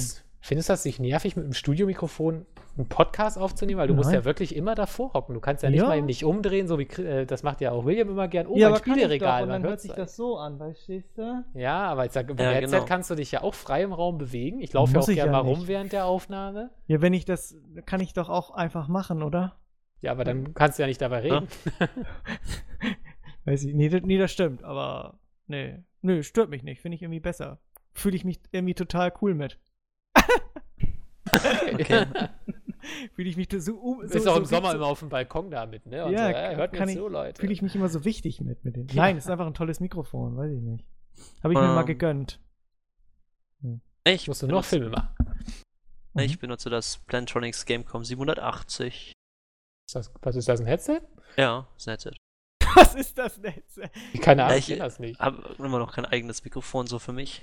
Findest, du das nicht nervig, mit einem Studiomikrofon einen Podcast aufzunehmen? Weil du musst Nein. ja wirklich immer davor hocken. Du kannst ja nicht Ja. mal eben dich umdrehen, so wie äh, das macht ja auch William immer gern. Oh, ja, mein doch, Spieleregal. dann hört sich das so an, verstehst du? Ja, aber ich sag, mit Ja, dem Headset genau. kannst du dich ja auch frei im Raum bewegen. Ich laufe ja auch gerne ja mal rum während der Aufnahme. Ja, wenn ich das, kann ich doch auch einfach machen, oder? Ja, aber dann kannst du ja nicht dabei reden. Weiß ich, nee, das, nee, das stimmt, aber nee, nö, stört mich nicht, finde ich irgendwie besser. Fühle ich mich irgendwie total cool mit. Okay. Fühle ich mich so, um, so, Bist auch so im Sommer so, immer auf dem Balkon da mit, ne? Und Ja, so, äh, hört kann zu, Leute. Fühle ich mich immer so wichtig mit, mit dem. Nein, es ist einfach ein tolles Mikrofon, weiß ich nicht. Habe ich mir mal Ähm. gegönnt. Ich Musst du nur noch benutze, Filme machen. Mhm. ich benutze das Plantronics Gamecom 780. Ist das, was ist das, ein Headset? Ja, ist ein Headset. Was ist das Netz? Keine Ahnung, Ja, ich ich- kenn das nicht. Habe immer noch kein eigenes Mikrofon so für mich.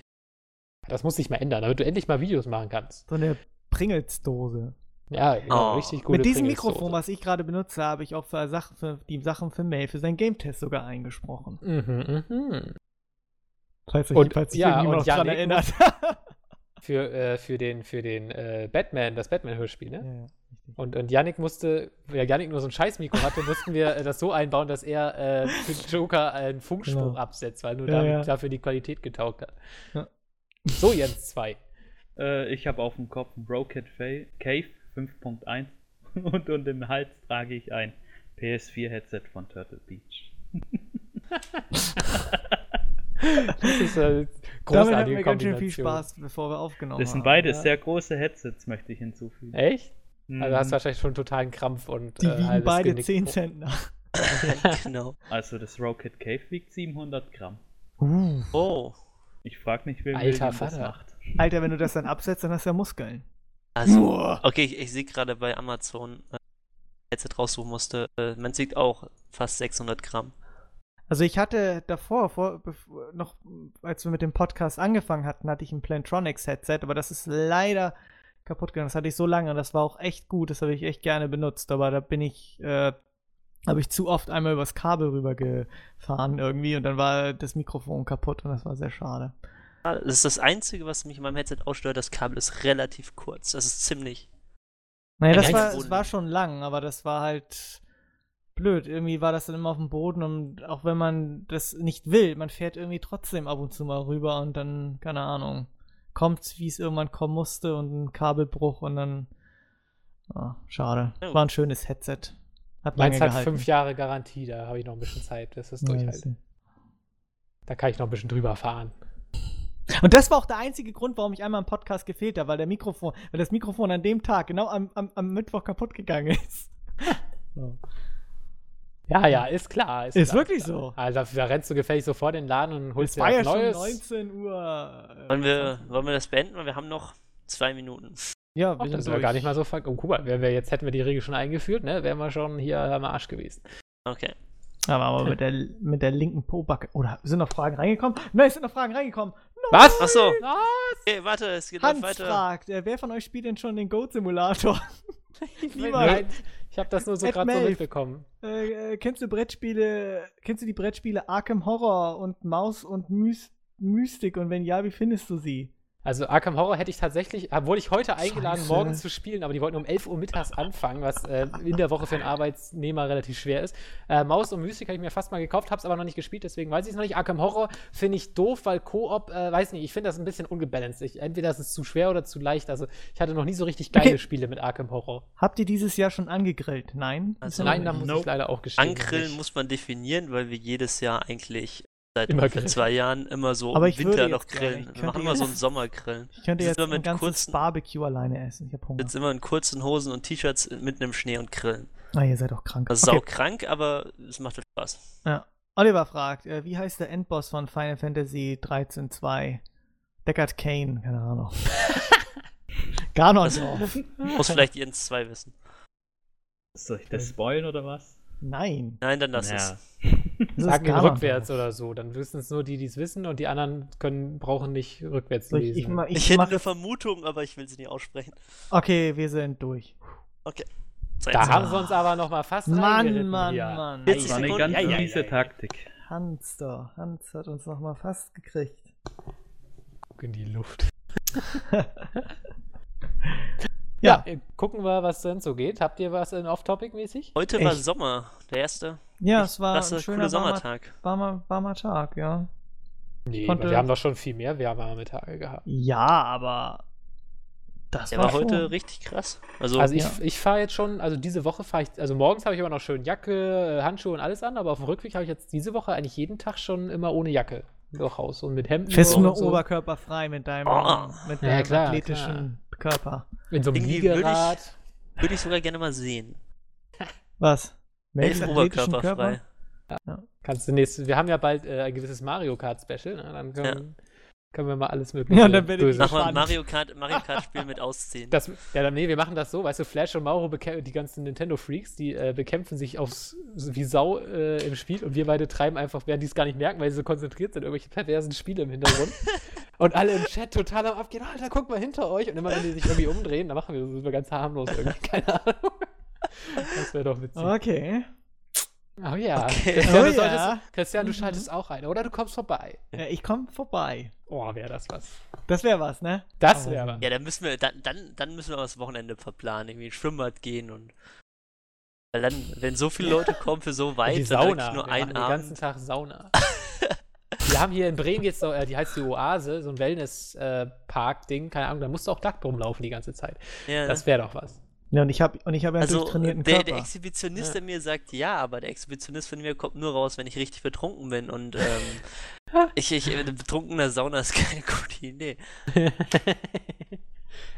Das muss sich mal ändern, damit du endlich mal Videos machen kannst. So eine Pringelsdose. Ja, genau, Oh. richtig gute Mit diesem. Mikrofon, was ich gerade benutze, habe ich auch für, Sachen, für die Sachen für Mail, für seinen Game-Test sogar eingesprochen. Mhm, mhm. Falls Und- falls sich ja, irgendjemand und noch dran Yannick erinnert. Für, äh, für den, für den äh, Batman, das Batman-Hörspiel, ne? ja, ja. Und, und Yannick musste, weil Yannick nur so ein Scheiß-Mikro hatte, mussten wir äh, das so einbauen, dass er äh, für Joker einen Funkspruch Genau. absetzt, weil nur Ja, damit, ja. dafür die Qualität getaugt hat. Ja. So, Jens 2. Äh, ich habe auf dem Kopf ein Broken Fa- Cave 5.1 und um den Hals trage ich ein PS4-Headset von Turtle Beach. Das ist äh, Damit hatten großartige wir ganz schön viel. Spaß, bevor wir aufgenommen Das sind haben. beides ja. sehr große Headsets, möchte ich hinzufügen. Echt? Also hast du Mhm. wahrscheinlich schon totalen Krampf und Die äh, wiegen beide Genick. 10 Zentner. genau. Also das Rocket Cave wiegt 700 Gramm. Uh. Oh. Ich frage mich, wer Alter das Vater. macht. Alter, wenn du das dann absetzt, dann hast du ja Muskeln. Also, okay, ich, ich sehe gerade bei Amazon, äh, Headset raussuchen musste, äh, man sieht auch fast 600 Gramm. Also ich hatte davor, vor, noch als wir mit dem Podcast angefangen hatten, hatte ich ein Plantronics Headset, aber das ist leider kaputt gegangen. Das hatte ich so lange und das war auch echt gut, das habe ich echt gerne benutzt, aber da bin ich, äh, habe ich zu oft einmal übers Kabel rübergefahren irgendwie und dann war das Mikrofon kaputt und das war sehr schade. Das ist das Einzige, was mich in meinem Headset ausstört. Das Kabel ist relativ kurz. Das ist ziemlich. Naja, das war, es war schon lang, aber das war halt blöd. Irgendwie war das dann immer auf dem Boden und auch wenn man das nicht will, man fährt irgendwie trotzdem ab und zu mal rüber und dann, keine Ahnung, kommt, wie es irgendwann kommen musste und ein Kabelbruch und dann, ah, schade. Ja. War ein schönes Headset. Hat Meins hat gehalten. fünf Jahre Garantie, da habe ich noch ein bisschen Zeit, bis es Ja, durchhält. Da kann ich noch ein bisschen drüber fahren. Und das war auch der einzige Grund, warum ich einmal im Podcast gefehlt habe, weil der Mikrofon, weil das Mikrofon an dem Tag, genau am, am, am Mittwoch kaputt gegangen ist. So. Ja, ja, ist klar. Ist klar, wirklich klar. so. Also da, da rennst du gefällig so vor den Laden und holst Es dir war ja was schon Neues. 19 Uhr. Wollen wir, 20. wollen wir das beenden? Weil wir haben noch zwei Minuten. Ja, Ach, wir das sind gar nicht mal so ver... Oh, guck mal, wär, wär, jetzt hätten wir die Regel schon eingeführt, ne? Wären wir schon hier am Arsch gewesen. Okay. Aber, aber mit, der, mit der linken Po-Backe. Oder sind noch Fragen reingekommen? Nein, es sind noch Fragen reingekommen. Was? Achso. Was? Okay, warte, es geht Hans noch weiter. fragt, äh, wer von euch spielt denn schon den Goat-Simulator? Niemand. Nein, ich habe das nur so gerade so mitbekommen. Äh, äh, kennst du Brettspiele, kennst du die Brettspiele Arkham Horror und Maus und Mys Mystik? Und wenn ja, wie findest du sie? Also Arkham Horror hätte ich tatsächlich, wurde ich heute eingeladen, Scheiße. morgens zu spielen, aber die wollten um 11 Uhr mittags anfangen, was äh, in der Woche für einen Arbeitsnehmer relativ schwer ist. Äh, Maus und Mystik habe ich mir fast mal gekauft, habe es aber noch nicht gespielt, deswegen weiß ich es noch nicht. Arkham Horror finde ich doof, weil Koop, äh, weiß nicht, ich finde das ein bisschen ungebalanced. Ich, entweder ist es zu schwer oder zu leicht. Also ich hatte noch nie so richtig geile Okay. Spiele mit Arkham Horror. Habt ihr dieses Jahr schon angegrillt? Nein? Also Nein, da muss ich leider auch gestehen. Angrillen nicht. muss man definieren, weil wir jedes Jahr eigentlich seit Immer zwei Jahren immer so Aber im Winter noch grillen. Ich Wir könnte machen immer so jetzt- einen Sommergrillen. Ich könnte jetzt immer ein mit kurzen- Barbecue alleine essen. Ich hab Hunger. Jetzt immer in kurzen Hosen und T-Shirts mitten im Schnee und grillen. Ah, ihr seid doch krank. Das ist Okay. saukrank, aber es macht halt Spaß. Ja. Oliver fragt, äh, wie heißt der Endboss von Final Fantasy 13.2? Deckard Kane, keine Ahnung. Ganondorf. Muss vielleicht Jens 2 wissen. Soll ich das spoilen oder was? Nein. Nein, dann lass Ja. es. Sagen rückwärts oder so, dann wissen es nur die, die es wissen und die anderen können, brauchen nicht rückwärts So, ich, lesen. ich, ma- Ich, ich hätte eine Vermutung, aber ich will sie nicht aussprechen. Okay, wir sind durch. Sei da jetzt haben sie uns aber noch mal fast Mann, Mann, hier. Mann. Jetzt Das war eine Sekunden. ganz Ja, ja, miese ja, ja. Taktik. Hans da. Hans hat uns noch mal fast gekriegt. Guck in die Luft. Ja. Ja, äh, gucken wir, was denn so geht. Habt ihr was in Off-Topic-mäßig? Heute war Echt? Sommer, der erste Ja, echt es war ein schöner Sommertag. warmer, warmer Tag, ja. Nee, Konnte- wir haben doch schon viel mehr warme Tage gehabt. Ja, aber das Der war, war heute schon. richtig krass. Also, Also ich, Ja. ich fahre jetzt schon, also diese Woche fahre ich, also morgens habe ich immer noch schön Jacke, äh, Handschuhe und alles an, aber auf dem Rückweg habe ich jetzt diese Woche eigentlich jeden Tag schon immer ohne Jacke durch Haus und mit Hemden. Fährst du und nur so. oberkörperfrei mit deinem, Oh. mit Ja, deinem klar, athletischen Körper. In so einem Irgendwie würde ich- Liegerad. würde ich sogar gerne mal sehen. Was? Welchen athletischen oberkörperfrei. Kannst du nächstes, wir haben ja bald äh, ein gewisses Mario Kart Special, ne? dann können, können wir mal alles mögliche Ja, dann bin ich Mach mal. Mario Kart, Mario Kart Spiel mit Ausziehen. Das, ja, dann, nee, wir machen das so, weißt du, Flash und Mauro, die ganzen Nintendo-Freaks, die äh, bekämpfen sich aufs, wie Sau äh, im Spiel und wir beide treiben einfach, während die es gar nicht merken, weil sie so konzentriert sind, irgendwelche perversen Spiele im Hintergrund. und alle im Chat total am Abgehen, Alter, guck mal hinter euch. Und immer, wenn die sich irgendwie umdrehen, dann machen wir so ganz harmlos irgendwie, keine Ahnung. Das wäre doch witzig. Okay. Oh ja. Okay. Christian, Oh du ja. solltest, Christian, du Mhm. schaltest auch ein, oder du kommst vorbei. Ja, ich komme vorbei. Oh, wäre das was. Das wäre was, ne? Das Oh, wäre was. Ja, dann müssen wir, dann, dann, dann müssen wir das Wochenende verplanen, irgendwie ins Schwimmbad gehen und. Weil dann, wenn so viele Leute kommen für so weit, die dann Sauna. nur wir ein machen den ganzen Abend. Tag Sauna. Wir haben hier in Bremen jetzt so, äh, die heißt die Oase, so ein Wellness-Park-Ding, keine Ahnung, da musst du auch nackt rumlaufen die ganze Zeit. Ja, Das wäre doch was. Ja, und ich habe und ich habe ja einen also durchtrainierten der, Körper. der Exhibitionist Ja. in mir sagt ja, aber der Exhibitionist von mir kommt nur raus, wenn ich richtig betrunken bin und ähm, ich, ich, äh, betrunkener Sauna ist keine gute Idee.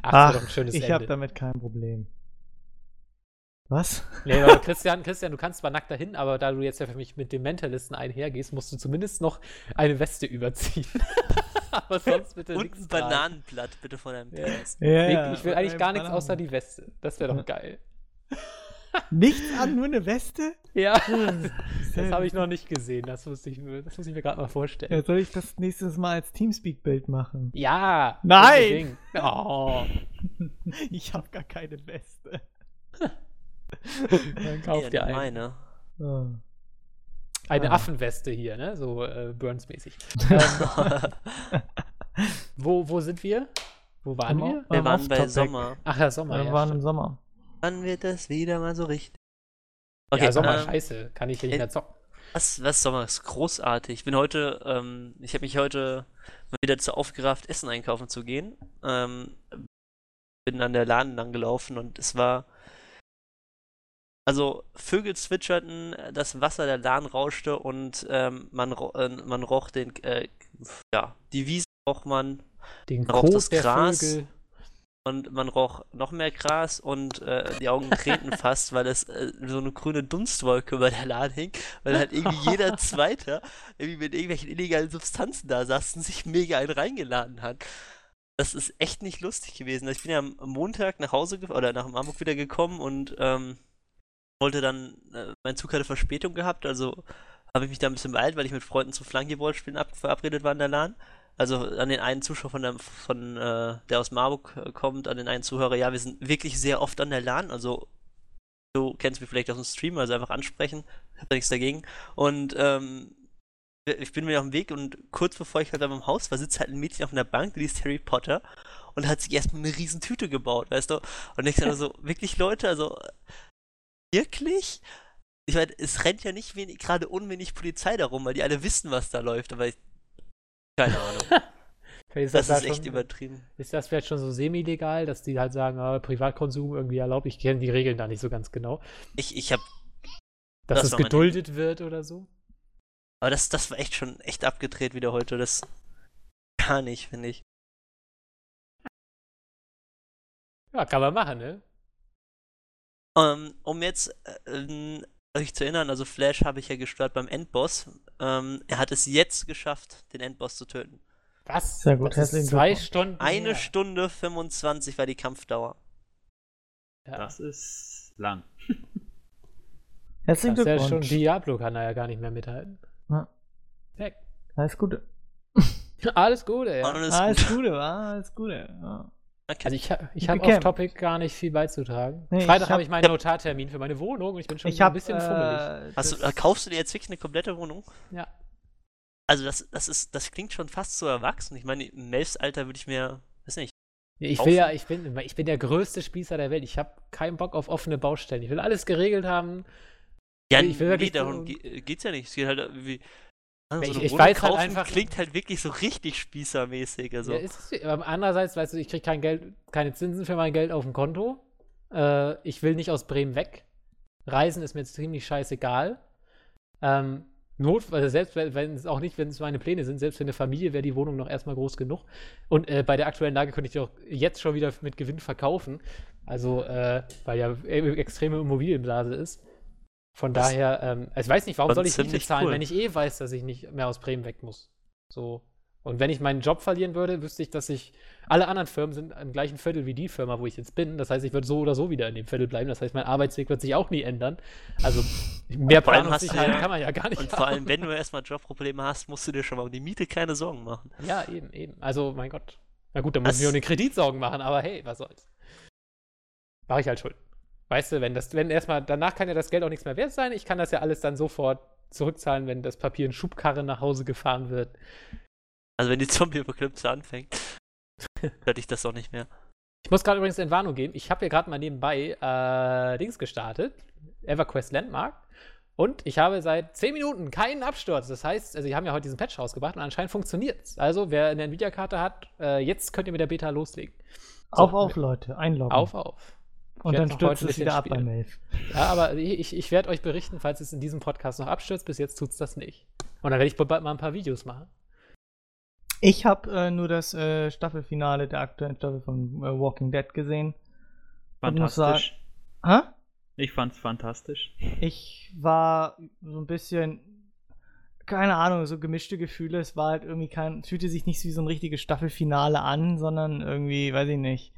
Ach, Ach, ich habe damit kein Problem. Was? Nee, aber Christian, Christian, du kannst zwar nackt dahin, aber da du jetzt ja für mich mit dem Mentalisten einhergehst, musst du zumindest noch eine Weste überziehen. aber sonst bitte Und nichts ein tragen. Bananenblatt bitte von deinem Ja. Penis. Ja, Ich, ich will eigentlich gar nichts außer die Weste. Das wäre doch geil. Nichts an, nur eine Weste? Ja. Hm, Das habe ich noch nicht gesehen. Das muss ich, mir- das muss ich mir gerade mal vorstellen. Ja, soll ich das nächstes Mal als Teamspeak-Bild machen? Ja. Nein! Oh. Ich habe gar keine Weste. Dann kauf Ja, dir eine. meine. Oh. Eine Ah. Affenweste hier, ne? So äh, Burns-mäßig. ähm, wo, wo sind wir? Wo waren wir? Wir Ähm, waren bei. Sommer. Ach ja, Sommer. Wir Ja, waren stimmt. im Sommer. Wann wird das wieder mal so richtig? ja, Sommer, ähm, scheiße. Kann ich hier nicht äh, mehr zocken. Was, was Sommer ist großartig. Ich bin heute, ähm, ich habe mich heute mal wieder zu aufgerafft, Essen einkaufen zu gehen. Ähm, bin an der Laden lang gelaufen und es war. Also Vögel zwitscherten, das Wasser der Lahn rauschte und ähm, man, ro äh, man roch den, äh, ja, die Wiese roch man Den raucht Kot das Gras. Und man roch noch mehr Gras und äh, die Augen treten fast, weil es äh, so eine grüne Dunstwolke über der Laden hing, weil halt irgendwie jeder Zweite irgendwie mit irgendwelchen illegalen Substanzen da saß und sich mega einen reingeladen hat. Das ist echt nicht lustig gewesen. Ich bin ja am Montag nach Hause oder nach Hamburg wieder gekommen und ähm, wollte dann, äh, mein Zug hatte Verspätung gehabt, also habe ich mich da ein bisschen beeilt, weil ich mit Freunden zum Flankyball spielen ab verabredet war in der Lahn. Also an den einen Zuschauer von, der, von äh, der aus Marburg äh, kommt, an den einen Zuhörer, ja, wir sind wirklich sehr oft an der LAN, also du kennst mich vielleicht aus dem Stream, also einfach ansprechen, ich hab da nichts dagegen. Und ähm, ich bin mir auf dem Weg und kurz bevor ich halt an meinem Haus war, sitzt halt ein Mädchen auf einer Bank, die liest Harry Potter und hat sich erstmal eine riesen Tüte gebaut, weißt du? Und ich dachte so, wirklich Leute, also wirklich? Ich meine, es rennt ja nicht wenig, gerade unwenig Polizei darum, weil die alle wissen, was da läuft, aber ich, keine Ahnung. Ist Das da ist echt schon- übertrieben. Ist das vielleicht schon so semi-legal, dass die halt sagen, ah, Privatkonsum irgendwie erlaubt? Ich kenne die Regeln da nicht so ganz genau. Ich, ich hab, Dass Das es geduldet wird oder so? aber das, das war echt schon echt abgedreht wieder heute. Das gar nicht, finde ich. Ja, kann man machen, ne? Ähm, um jetzt äh, ähm, euch zu erinnern, also Flash habe ich ja gestört beim Endboss. Ähm, er hat es jetzt geschafft, den Endboss zu töten. Was? Sehr gut, Das ist herzlichen zwei Glückwunsch. Stunden. Eine her. Stunde 25 war die Kampfdauer. Ja. Das ist lang. Herzlichen Das ist ja schon Glückwunsch. Diablo kann er ja gar nicht mehr mithalten. Ja. Weg. Alles Gute. Alles Gute, ja. Alles Alles gut. Gute, wa? Alles Gute. Ja. Okay. Also ich, ich habe gekämpft. off-Topic gar nicht viel beizutragen. Nee, Freitag ich habe hab- ich meinen Notartermin für meine Wohnung und ich bin schon Ich so ein bisschen fummelig. äh, Hast du, das- kaufst du dir jetzt wirklich eine komplette Wohnung? Ja. Also das, das ist, das klingt schon fast so erwachsen. Ich meine, im Melfs Alter würde ich mir, weiß nicht, Ich Kaufen? will ja, ich bin, ich bin der größte Spießer der Welt. Ich habe keinen Bock auf offene Baustellen. Ich will alles geregelt haben. Ja, Ich will nee, wirklich darum so- ge- geht's ja nicht. Es geht halt wie. Also Ich- eine ich weiß halt einfach- klingt halt wirklich so richtig spießermäßig. Also. Ja, ist, aber andererseits, weißt du, ich kriege kein Geld, keine Zinsen für mein Geld auf dem Konto. Äh, ich will nicht aus Bremen weg. Reisen ist mir ziemlich scheißegal. Ähm, Not, also selbst wenn wenn es auch nicht, wenn es meine Pläne sind, selbst für eine Familie wäre die Wohnung noch erstmal groß genug. Und äh, bei der aktuellen Lage könnte ich die auch jetzt schon wieder mit Gewinn verkaufen. Also, äh, weil ja e- extreme Immobilienblase ist. Von Das- daher, ähm, also ich weiß nicht, warum soll ich Miete zahlen, cool. wenn ich eh weiß, dass ich nicht mehr aus Bremen weg muss. So. Und wenn ich meinen Job verlieren würde, wüsste ich, dass ich, alle anderen Firmen sind im gleichen Viertel wie die Firma, wo ich jetzt bin. Das heißt, ich würde so oder so wieder in dem Viertel bleiben. Das heißt, mein Arbeitsweg wird sich auch nie ändern. Also mehr Planungssicherheit ja- kann man ja gar nicht Und vor allem, wenn du erstmal Jobprobleme hast, musst du dir schon mal um die Miete keine Sorgen machen. Ja, eben, eben. Also, mein Gott. Na gut, dann muss ich mir um den Kredit Sorgen machen, aber hey, was soll's. Mache ich halt schuld. Weißt du, wenn das, wenn erstmal, danach kann ja das Geld auch nichts mehr wert sein. Ich kann das ja alles dann sofort zurückzahlen, wenn das Papier in Schubkarre nach Hause gefahren wird. Also wenn die Zombie-Apokalypse anfängt, hörte ich das auch nicht mehr. Ich muss gerade übrigens Entwarnung geben. Ich habe hier gerade mal nebenbei äh, Dings gestartet. EverQuest Landmark. Und ich habe seit 10 Minuten keinen Absturz. Das heißt, also, die haben ja heute diesen Patch rausgebracht und anscheinend funktioniert es. Also, wer eine Nvidia-Karte hat, äh, jetzt könnt ihr mit der Beta loslegen. So, Auf, auf, Leute, einloggen. Auf, auf. Und dann stürzt es wieder ab beim Elf. Ja, aber ich, ich werde euch berichten, falls es in diesem Podcast noch abstürzt. Bis jetzt tut es das nicht. Und dann werde ich bald mal ein paar Videos machen. Ich habe äh, nur das äh, Staffelfinale der aktuellen Staffel von äh, Walking Dead gesehen. Und muss Fantastisch. Hä? Ich fand's fantastisch. Ich war so ein bisschen, keine Ahnung, so gemischte Gefühle. Es war halt irgendwie kein, es fühlte sich nicht wie so ein richtiges Staffelfinale an, sondern irgendwie, weiß ich nicht.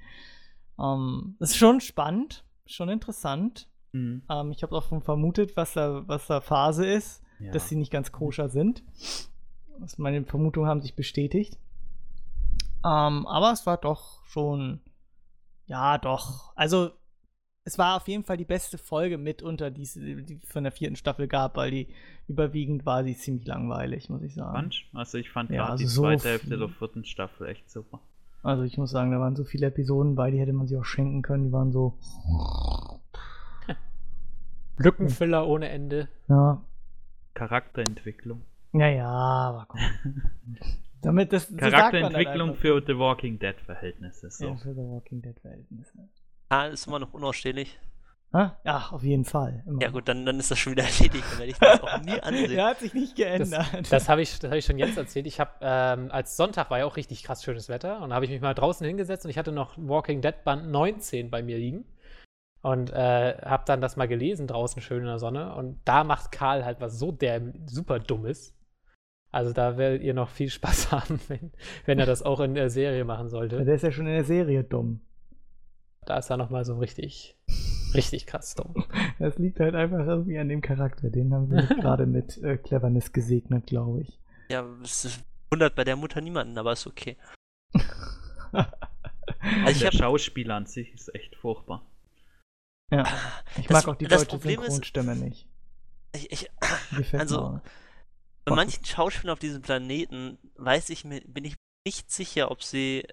Ähm, es ist schon spannend, schon interessant. Mhm. Ähm, ich habe auch schon vermutet, was da, was da Phase ist, Ja. dass sie nicht ganz koscher sind. Das, meine Vermutungen haben sich bestätigt. Ähm, aber es war doch schon, ja, doch. Also, es war auf jeden Fall die beste Folge mitunter, die es die von der vierten Staffel gab, weil die überwiegend war sie ziemlich langweilig, muss ich sagen. Fand? Also ich fand Ja, gerade also die so zweite Hälfte der vierten Staffel echt super. Also ich muss sagen, da waren so viele Episoden bei, die hätte man sich auch schenken können. Die waren so, Lückenfüller ohne Ende. ja, Charakterentwicklung. naja, aber komm. Damit das dann Charakterentwicklung für The Walking Dead Verhältnisse. So. Ja, für The Walking Dead Verhältnisse. Karl ist immer noch unausstehlich. Ja, auf jeden Fall. Immer. Ja gut, dann, dann ist das schon wieder erledigt. Dann werde ich das auch nie ansehen. Der hat sich nicht geändert. Das habe ich, das hab ich schon jetzt erzählt. Ich habe, ähm, als Sonntag war ja auch richtig krass schönes Wetter und da habe ich mich mal draußen hingesetzt und ich hatte noch Walking Dead Band 19 bei mir liegen und äh, habe dann das mal gelesen draußen schön in der Sonne und da macht Karl halt was so der super dummes. Also da werdet ihr noch viel Spaß haben, wenn, wenn er das auch in der Serie machen sollte. der ist ja schon in der Serie dumm. Da ist er noch mal so richtig, richtig krass dumm. Das liegt halt einfach irgendwie an dem Charakter. Den haben wir gerade mit äh, Cleverness gesegnet, glaube ich. Ja, es wundert bei der Mutter niemanden, aber ist okay. Also ich der hab- Schauspieler an sich ist echt furchtbar. ja. Ich Das- mag auch die deutsche Problem ist- Synchronstimme nicht. Ich, ich, gefällt Also, mir bei manchen Schauspielern auf diesem Planeten weiß ich mir, bin ich nicht sicher, ob sie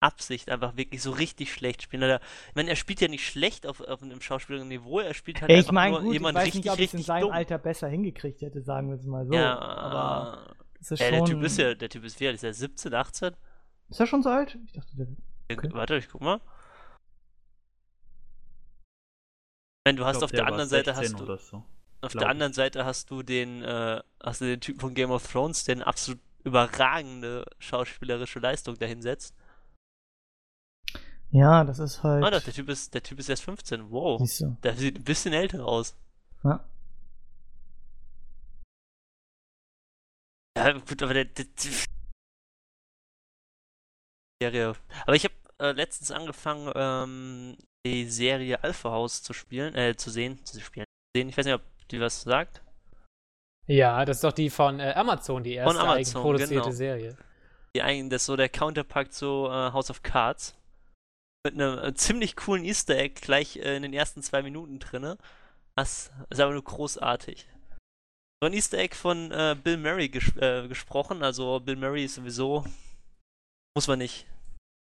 Absicht einfach wirklich so richtig schlecht spielen. Oder, ich meine, er spielt ja nicht schlecht auf, auf einem Schauspielerniveau, er spielt halt Ich einfach meine, nur gut, ich jemand weiß richtig, nicht, ob ich es in richtig seinem dumm. Alter besser hingekriegt hätte, sagen wir es mal so. ja, aber es ist ja, schon. der Typ ist ja, der Typ ist wie alt? Ist er 17, 18? Ist er schon so alt? Ich dachte, der. Okay. Warte, ich guck mal. Wenn du Ich hast glaub, auf der, war anderen Seite 16 hast du so. Auf der ich. anderen Seite hast du den, äh, hast du den Typen von Game of Thrones, der eine absolut überragende schauspielerische Leistung dahinsetzt. Ja, das ist halt. Ah, doch, der Typ ist, der Typ ist erst 15. Wow. Siehst du. Der sieht ein bisschen älter aus. Ja. Ja, gut, aber der, der, Serie. Aber ich habe äh, letztens angefangen, ähm, die Serie Alpha House zu spielen, äh, zu sehen, zu spielen, sehen. Ich weiß nicht, ob die was sagt. Ja, das ist doch die von äh, Amazon, die erste Amazon, eigenproduzierte genau. Serie. Die eigentlich, das ist so der Counterpart zu äh, House of Cards. Mit einem äh, ziemlich coolen Easter Egg gleich äh, in den ersten zwei Minuten drinne. Das ist aber nur großartig. So ein Easter Egg von äh, Bill Murray ges äh, gesprochen. Also Bill Murray ist sowieso. Muss man nicht.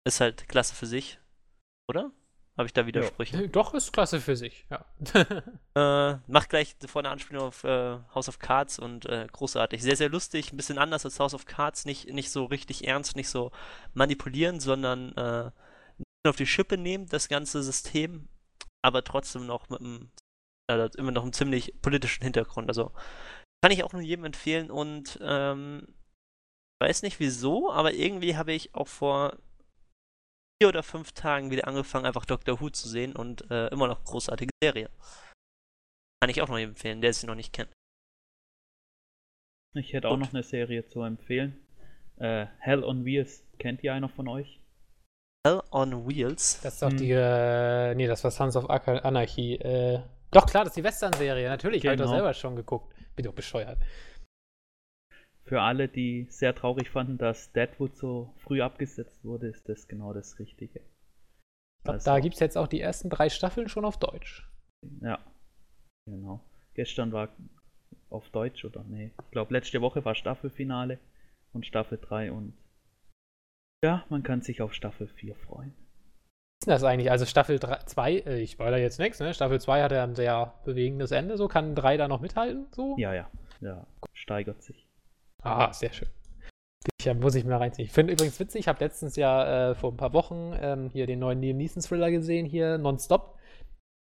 Ist halt klasse für sich. Oder? Habe ich da Widersprüche? Doch, ist klasse für sich, ja. Äh, macht gleich vorne Anspielung auf äh, House of Cards und äh, großartig. Sehr, sehr lustig, ein bisschen anders als House of Cards. Nicht, nicht so richtig ernst, nicht so manipulieren, sondern äh, auf die Schippe nehmen, das ganze System, aber trotzdem noch mit einem, äh, immer noch einem ziemlich politischen Hintergrund. Also kann ich auch nur jedem empfehlen und ähm, weiß nicht wieso, aber irgendwie habe ich auch vor vier oder fünf Tagen wieder angefangen, einfach Doctor Who zu sehen und äh, immer noch großartige Serie. Kann ich auch noch jedem empfehlen, der sie noch nicht kennt. Ich hätte auch Gut. noch eine Serie zu empfehlen. Äh, Hell on Wheels, kennt ihr einer von euch? Hell on Wheels. Das ist doch Hm. die, äh, nee, das war Sons of Anarchy. Äh, doch, klar, das ist die Western-Serie. Natürlich, habe ich doch Genau. selber schon geguckt. Bin doch bescheuert. Für alle, die sehr traurig fanden, dass Deadwood so früh abgesetzt wurde, ist das genau das Richtige. Ich glaub, Also- da gibt es jetzt auch die ersten drei Staffeln schon auf Deutsch. Ja, genau. Gestern war auf Deutsch oder nee, ich glaube letzte Woche war Staffelfinale und Staffel 3 und ja, man kann sich auf Staffel 4 freuen. ist denn das eigentlich? Also Staffel 2, äh, ich spoiler jetzt nichts, ne? Staffel 2 hat ja ein sehr bewegendes Ende, so kann 3 da noch mithalten, so? Ja, ja, ja, steigert sich. Ah, sehr schön. Ich, ja, muss ich mir reinziehen. Ich finde übrigens witzig, ich habe letztens ja äh, vor ein paar Wochen ähm, hier den neuen Liam Neeson Thriller gesehen, hier Nonstop.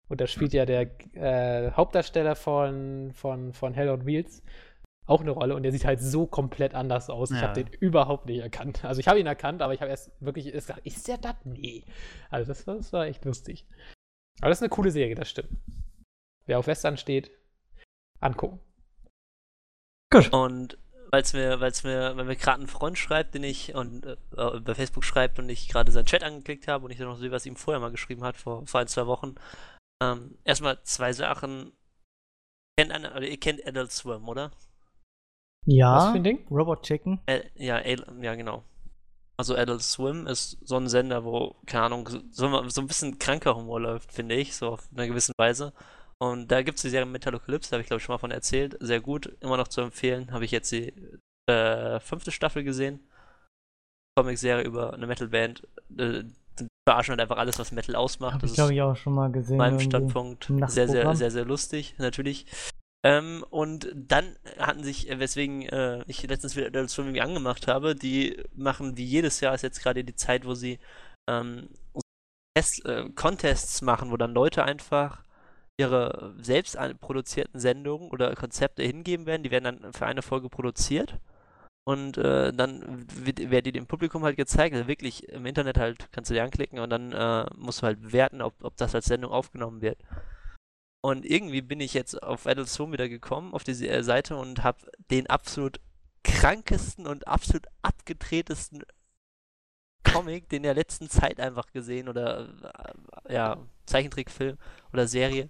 Und da spielt ja der äh, Hauptdarsteller von, von, von Hell on Wheels auch eine Rolle und der sieht halt so komplett anders aus. Ich Ja. habe den überhaupt nicht erkannt. Also ich habe ihn erkannt, aber ich habe erst wirklich erst gedacht, ist der das? Nee. Also das, war- das war echt lustig. Aber das ist eine coole Serie, das stimmt. Wer auf Western steht, angucken. Gut. Und weil's mir, weil's mir, wenn mir gerade ein Freund schreibt, den ich und äh, bei Facebook schreibt und ich gerade seinen Chat angeklickt habe und ich dann noch sehe, was ihm vorher mal geschrieben hat, vor, vor ein, zwei Wochen. Ähm, erstmal zwei Sachen. Kennt ihr kennt Adult Swim, oder? Ja. Was für ein Ding? Robot Chicken. Äh, ja, ja, genau. Also Adult Swim ist so ein Sender, wo, keine Ahnung, so, so ein bisschen kranker Humor läuft, finde ich, so auf einer gewissen Weise. Und da gibt es die Serie Metalocalypse, da habe ich glaube ich schon mal von erzählt. Sehr gut, immer noch zu empfehlen. Habe ich jetzt die äh, fünfte Staffel gesehen. Comic-Serie über eine Metalband. Äh, verarschen halt einfach alles, was Metal ausmacht. Habe Das ich, ist glaube ich, auch schon mal gesehen. meinem. Standpunkt sehr, sehr, sehr, sehr lustig, natürlich. Ähm, und dann hatten sich, äh, weswegen äh, ich letztens wieder Adult Swim irgendwie angemacht habe, die machen wie jedes Jahr ist jetzt gerade die Zeit, wo sie ähm, Test, äh, Contests machen, wo dann Leute einfach ihre selbst produzierten Sendungen oder Konzepte hingeben werden. Die werden dann für eine Folge produziert. Und äh, dann wird, werden die dem Publikum halt gezeigt. Also wirklich im Internet halt kannst du die anklicken und dann äh, musst du halt bewerten, ob, ob das als Sendung aufgenommen wird. Und irgendwie bin ich jetzt auf Adult Swim wieder gekommen, auf diese äh, Seite und habe den absolut krankesten und absolut abgedrehtesten Comic den der letzten Zeit einfach gesehen oder äh, ja, Zeichentrickfilm oder Serie.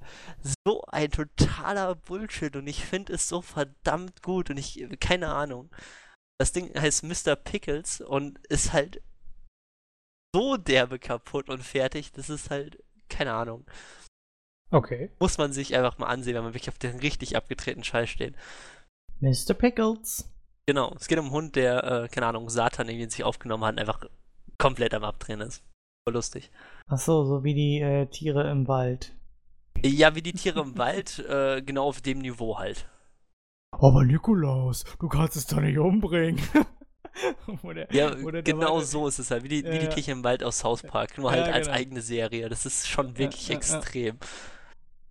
So ein totaler Bullshit und ich finde es so verdammt gut und ich, keine Ahnung. Das Ding heißt Mr. Pickles und ist halt so derbe kaputt und fertig, das ist halt, keine Ahnung. Okay. Muss man sich einfach mal ansehen, wenn man wirklich auf den richtig abgetretenen Scheiß steht. Mr. Pickles. Genau, es geht um einen Hund, der, äh, keine Ahnung, Satan irgendwie in sich aufgenommen hat und einfach komplett am Abdrehen ist. Voll lustig. Ach so, so wie die äh, Tiere im Wald. Ja, wie die Tiere im Wald, äh, genau auf dem Niveau halt. Aber Nikolaus, du kannst es doch nicht umbringen. Wo der- Ja, wo der- der genau Wald- so ist es halt, wie die, wie die Ja. Tiere im Wald aus South Park, nur Ja, halt als genau. eigene Serie. Das ist schon wirklich ja, ja. extrem.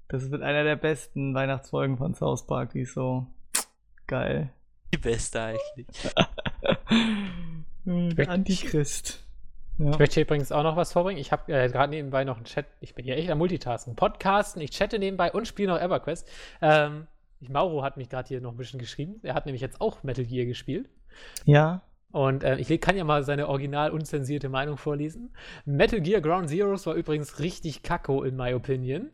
Das wird einer der besten Weihnachtsfolgen von South Park, die ist so geil. Die beste eigentlich. Der Antichrist. Ja. Ich möchte hier übrigens auch noch was vorbringen. Ich habe äh, gerade nebenbei noch einen Chat. Ich bin hier echt am Multitasken. Podcasten, ich chatte nebenbei und spiele noch EverQuest. Ähm, Mauro hat mich gerade hier noch ein bisschen geschrieben. Er hat nämlich jetzt auch Metal Gear gespielt. ja. Und äh, ich kann ja mal seine original unzensierte Meinung vorlesen. Metal Gear Ground Zeroes war übrigens richtig kacko, in my opinion.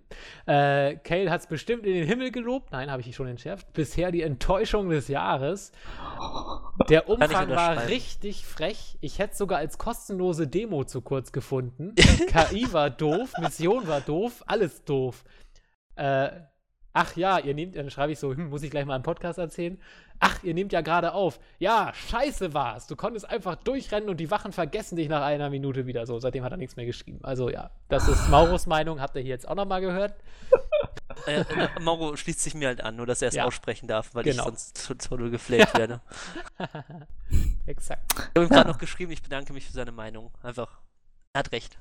Äh, Cale hat es bestimmt in den Himmel gelobt. Nein, habe ich schon entschärft. Bisher die Enttäuschung des Jahres. Der Umfang war richtig frech. Ich hätte sogar als kostenlose Demo zu kurz gefunden. KI war doof, Mission war doof, alles doof. Äh, ach ja, ihr nehmt, dann schreibe ich so, hm, muss ich gleich mal im Podcast erzählen. Ach, ihr nehmt ja gerade auf. Ja, scheiße war's. Du konntest einfach durchrennen und die Wachen vergessen dich nach einer Minute wieder. So, seitdem hat er nichts mehr geschrieben. Also ja, das ist Mauros Meinung. Habt ihr hier jetzt auch nochmal gehört? äh, äh, Mauro schließt sich mir halt an, nur dass er es Ja. aussprechen darf, weil Genau. ich sonst total geflamed werde. Exakt. Ich habe ihm gerade noch geschrieben, ich bedanke mich für seine Meinung. Einfach. Er hat recht.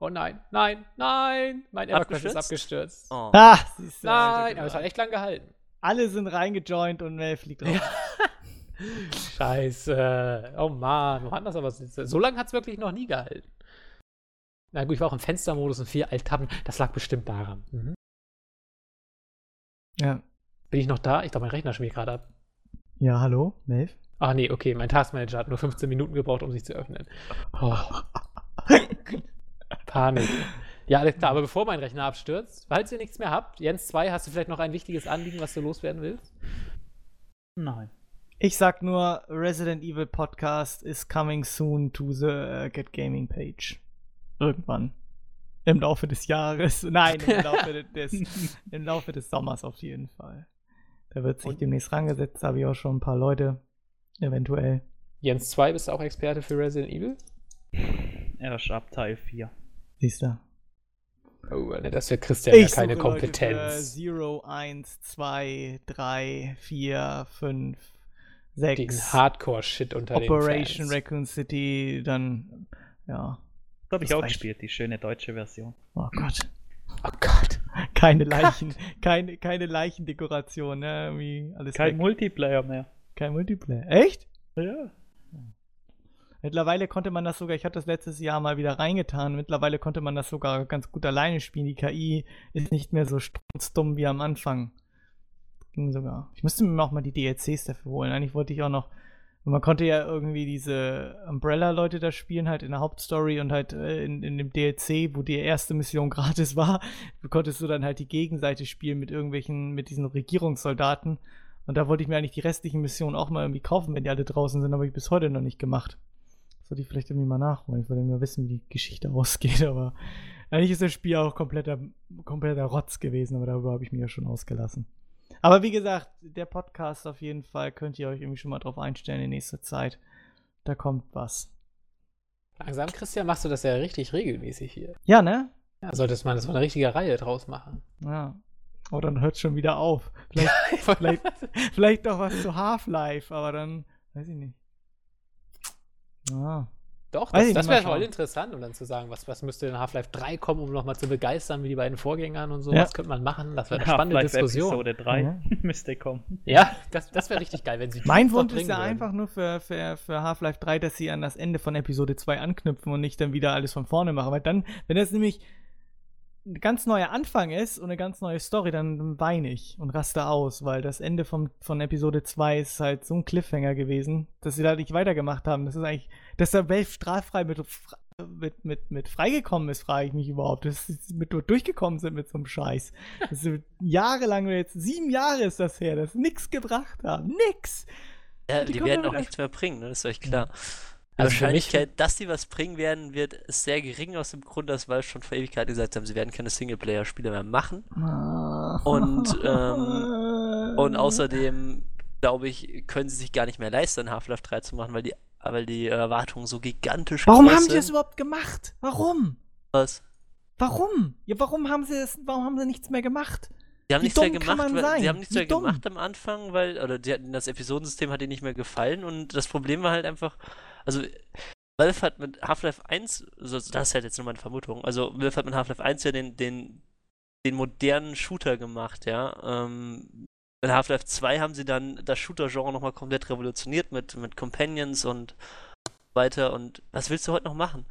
Oh nein, nein, nein. Mein EverQuest ist Abgestürzt? Oh. Ah, du, Nein, also aber es hat echt lang gehalten. Alle sind reingejoint und Mel fliegt drauf. Scheiße. Oh Mann, wo hat das aber so lange hat es wirklich noch nie gehalten. Na gut, ich war auch im Fenstermodus und vier Alt-Taben. Das lag bestimmt daran. Mhm. Ja. Bin ich noch da? Ich glaube, mein Rechner schmiert gerade ab. Ja, hallo, Melf? Ach nee, okay, mein Taskmanager hat nur 15 Minuten gebraucht, um sich zu öffnen. Oh. Panik. Ja, alles klar, aber bevor mein Rechner abstürzt, falls ihr nichts mehr habt, Jens 2, hast du vielleicht noch ein wichtiges Anliegen, was du loswerden willst? Nein. Ich sag nur, Resident Evil Podcast is coming soon to the uh, Get Gaming Page. Irgendwann. Im Laufe des Jahres. Nein, im Laufe des, im Laufe des Sommers auf jeden Fall. Da wird sich Und- demnächst rangesetzt, habe ich auch schon ein paar Leute. Eventuell. Jens 2, bist du auch Experte für Resident Evil? Erst ab Teil 4. Siehst du? Oh, ne, das wäre Christian ja keine suche Leute Kompetenz. Für 0, 1, 2, 3, 4, 5, Den 6. Hardcore-Shit unter Operation den Fans. Raccoon City, dann, ja. Das habe ich auch reicht. gespielt, die schöne deutsche Version. Oh Gott. Oh Gott. Keine Leichen, keine, keine Leichendekoration, ne? Irgendwie alles Kein weg. Multiplayer mehr. Kein Multiplayer. Echt? Ja. Mittlerweile konnte man das sogar, ich hatte das letztes Jahr mal wieder reingetan, mittlerweile konnte man das sogar ganz gut alleine spielen. Die KI ist nicht mehr so strunzdumm wie am Anfang. Ging sogar. Ich müsste mir auch mal die DLCs dafür holen. Eigentlich wollte ich auch noch. Man konnte ja irgendwie diese Umbrella-Leute da spielen, halt in der Hauptstory und halt äh, in, in dem DLC, wo die erste Mission gratis war, konntest du dann halt die Gegenseite spielen mit irgendwelchen, mit diesen Regierungssoldaten. Und da wollte ich mir eigentlich die restlichen Missionen auch mal irgendwie kaufen, wenn die alle draußen sind, aber ich bis heute noch nicht gemacht. Sollte ich vielleicht irgendwie mal nachholen. Ich wollte mal wissen, wie die Geschichte ausgeht, aber eigentlich ist das Spiel auch kompletter, kompletter Rotz gewesen, aber darüber habe ich mich ja schon ausgelassen. Aber wie gesagt, der Podcast auf jeden Fall könnt ihr euch irgendwie schon mal drauf einstellen in nächster Zeit. Da kommt was. Langsam, Christian, machst du das ja richtig regelmäßig hier. Ja, ne? Ja, solltest man so eine richtige Reihe draus machen. Ja. Oh, dann hört schon wieder auf. Vielleicht, vielleicht, vielleicht noch was zu Half-Life, aber dann weiß ich nicht. Ja. Doch, das, das wäre voll schauen. interessant, um dann zu sagen, was, was müsste in Half-Life 3 kommen, um nochmal zu begeistern, wie die beiden Vorgängern und so. Ja. Was könnte man machen? Das wäre eine spannende Diskussion. Episode 3 Ja. müsste kommen. Ja, das, das wäre richtig geil, wenn sie Mein Wunsch ist ja würden. einfach nur für, für, für Half-Life 3, dass sie an das Ende von Episode 2 anknüpfen und nicht dann wieder alles von vorne machen. Weil dann, wenn das nämlich ein ganz neuer Anfang ist und eine ganz neue Story, dann weine ich und raste aus, weil das Ende vom, von Episode 2 ist halt so ein Cliffhanger gewesen, dass sie da nicht weitergemacht haben. Das ist eigentlich, dass da Valve straffrei mit, mit, mit, mit freigekommen ist, frage ich mich überhaupt. Dass sie mit durchgekommen sind mit so einem Scheiß. Das ist jahrelang, jetzt sieben Jahre ist das her, dass nichts gebracht haben. Nix! Ja, Die die, werden auch nichts mehr bringen, ne? das ist euch klar. Die Also mich- Wahrscheinlichkeit, dass die was bringen werden, wird ist sehr gering aus dem Grund, dass Valve schon vor Ewigkeit gesagt haben, sie werden keine Singleplayer-Spiele mehr machen. Und, ähm, Und außerdem, glaube ich, können sie sich gar nicht mehr leisten, Half-Life 3 zu machen, weil die, weil die Erwartungen so gigantisch Warum groß haben die sind. das überhaupt gemacht? Warum? Was? Warum? Ja, warum haben sie das, warum haben sie nichts mehr gemacht? Die haben Wie nichts mehr gemacht, weil, die haben nichts Wie mehr dumm? gemacht am Anfang, weil, oder die hatten, das Episodensystem hat ihnen nicht mehr gefallen und das Problem war halt einfach, also Valve hat mit Half-Life 1, also das ist halt jetzt nur meine Vermutung, also Valve hat mit Half-Life 1 ja den, den, den modernen Shooter gemacht, ja. Ähm, in Half-Life 2 haben sie dann das Shooter-Genre nochmal komplett revolutioniert mit, mit Companions und weiter und was willst du heute noch machen?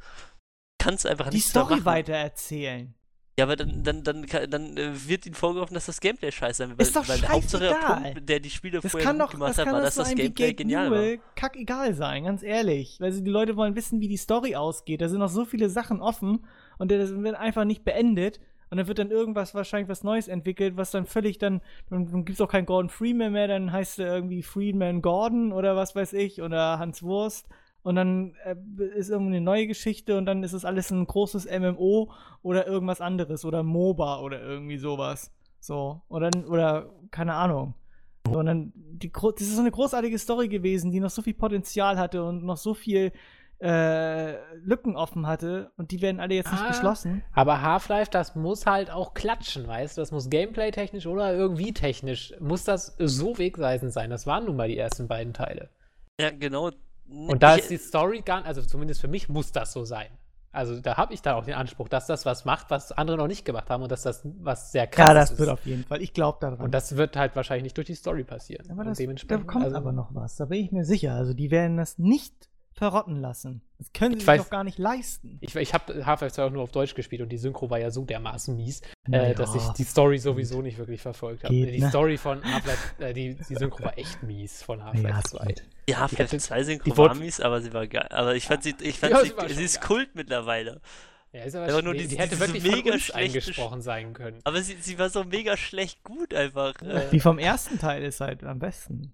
Kannst einfach Die nichts mehr Story machen. weitererzählen. Ja, aber dann, dann, dann, dann äh, wird ihnen vorgeworfen, dass das Gameplay scheiße sein wird. Ist doch weil der Hauptsache scheißegal. Punkt, der die Spiele Das vorher doch, gemacht das hat, war, doch dass das Gameplay genial war. Newell kackegal sein, ganz ehrlich. Weil sie- die Leute wollen wissen, wie die Story ausgeht. Da sind noch so viele Sachen offen und das wird einfach nicht beendet. Und dann wird dann irgendwas, wahrscheinlich was Neues entwickelt, was dann völlig dann, dann, dann gibt es auch keinen Gordon Freeman mehr, dann heißt er irgendwie Freeman Gordon oder was weiß ich, oder Hans Wurst. Und dann äh, ist irgendwie eine neue Geschichte und dann ist es alles ein großes MMO oder irgendwas anderes oder MOBA oder irgendwie sowas. So. Oder, oder keine Ahnung. So, und dann, die, das ist so eine großartige Story gewesen, die noch so viel Potenzial hatte und noch so viel äh, Lücken offen hatte und die werden alle jetzt nicht Ah. geschlossen. Aber Half-Life, das muss halt auch klatschen, weißt du? Das muss gameplay-technisch oder irgendwie technisch, muss das so wegweisend sein. Das waren nun mal die ersten beiden Teile. Ja, genau. Und da Ich- ist die Story gar also zumindest für mich muss das so sein. Also da habe ich dann auch den Anspruch, dass das was macht, was andere noch nicht gemacht haben und dass das was sehr krass Ja, das ist. wird auf jeden Fall. Ich glaube daran. und das wird halt wahrscheinlich nicht durch die Story passieren. aber das, da dementsprechend, kommt also, aber noch was, da bin ich mir sicher. Also die werden das nicht verrotten lassen. Das können sie Ich sich weiß- doch gar nicht leisten. Ich, ich habe Half-Life 2 auch nur auf Deutsch gespielt und die Synchro war ja so dermaßen mies, Naja. äh, dass ich die Story sowieso nicht wirklich verfolgt habe. Die ne? Story von Half-Life, äh, die, die Synchro war echt mies von Half-Life Ja, 2. geht. Die Half-Life hätte- 2 Synchro die war mies, aber sie war geil. Aber ich fand sie, ich fand Ja, sie, sie sie ist geil. Kult mittlerweile. Ja, ist aber Aber nur die, diese- die hätte wirklich von mega uns schlechte eingesprochen sein können. Aber sie, sie war so mega schlecht gut einfach. Äh, Die vom ersten Teil ist halt am besten.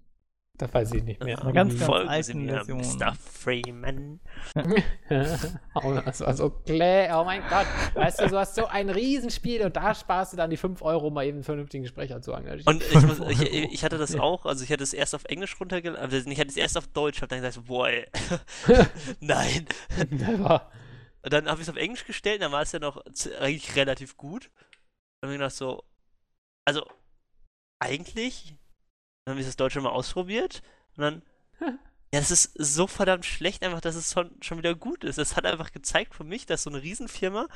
Das weiß ich nicht mehr. Eine ganz, ganz Folgen mir, Version. Mr. Freeman. oh, das war so klar. Oh mein Gott. Weißt du, du hast so ein Riesenspiel und da sparst du dann die 5 Euro, mal eben einen vernünftigen Sprecher zu engagieren. Und ich, muss, ich, ich hatte das auch, also ich hatte es erst auf Englisch runtergeladen, also ich hatte es erst auf Deutsch, hab dann gesagt, boah, ey. nein. Never. Und dann habe ich es auf Englisch gestellt, dann war es ja noch eigentlich relativ gut. Dann habe ich gedacht so, also eigentlich, dann habe ich das Deutsche mal ausprobiert und dann, ja, das ist so verdammt schlecht einfach, dass es schon, schon wieder gut ist. Es hat einfach gezeigt für mich, dass so eine Riesenfirma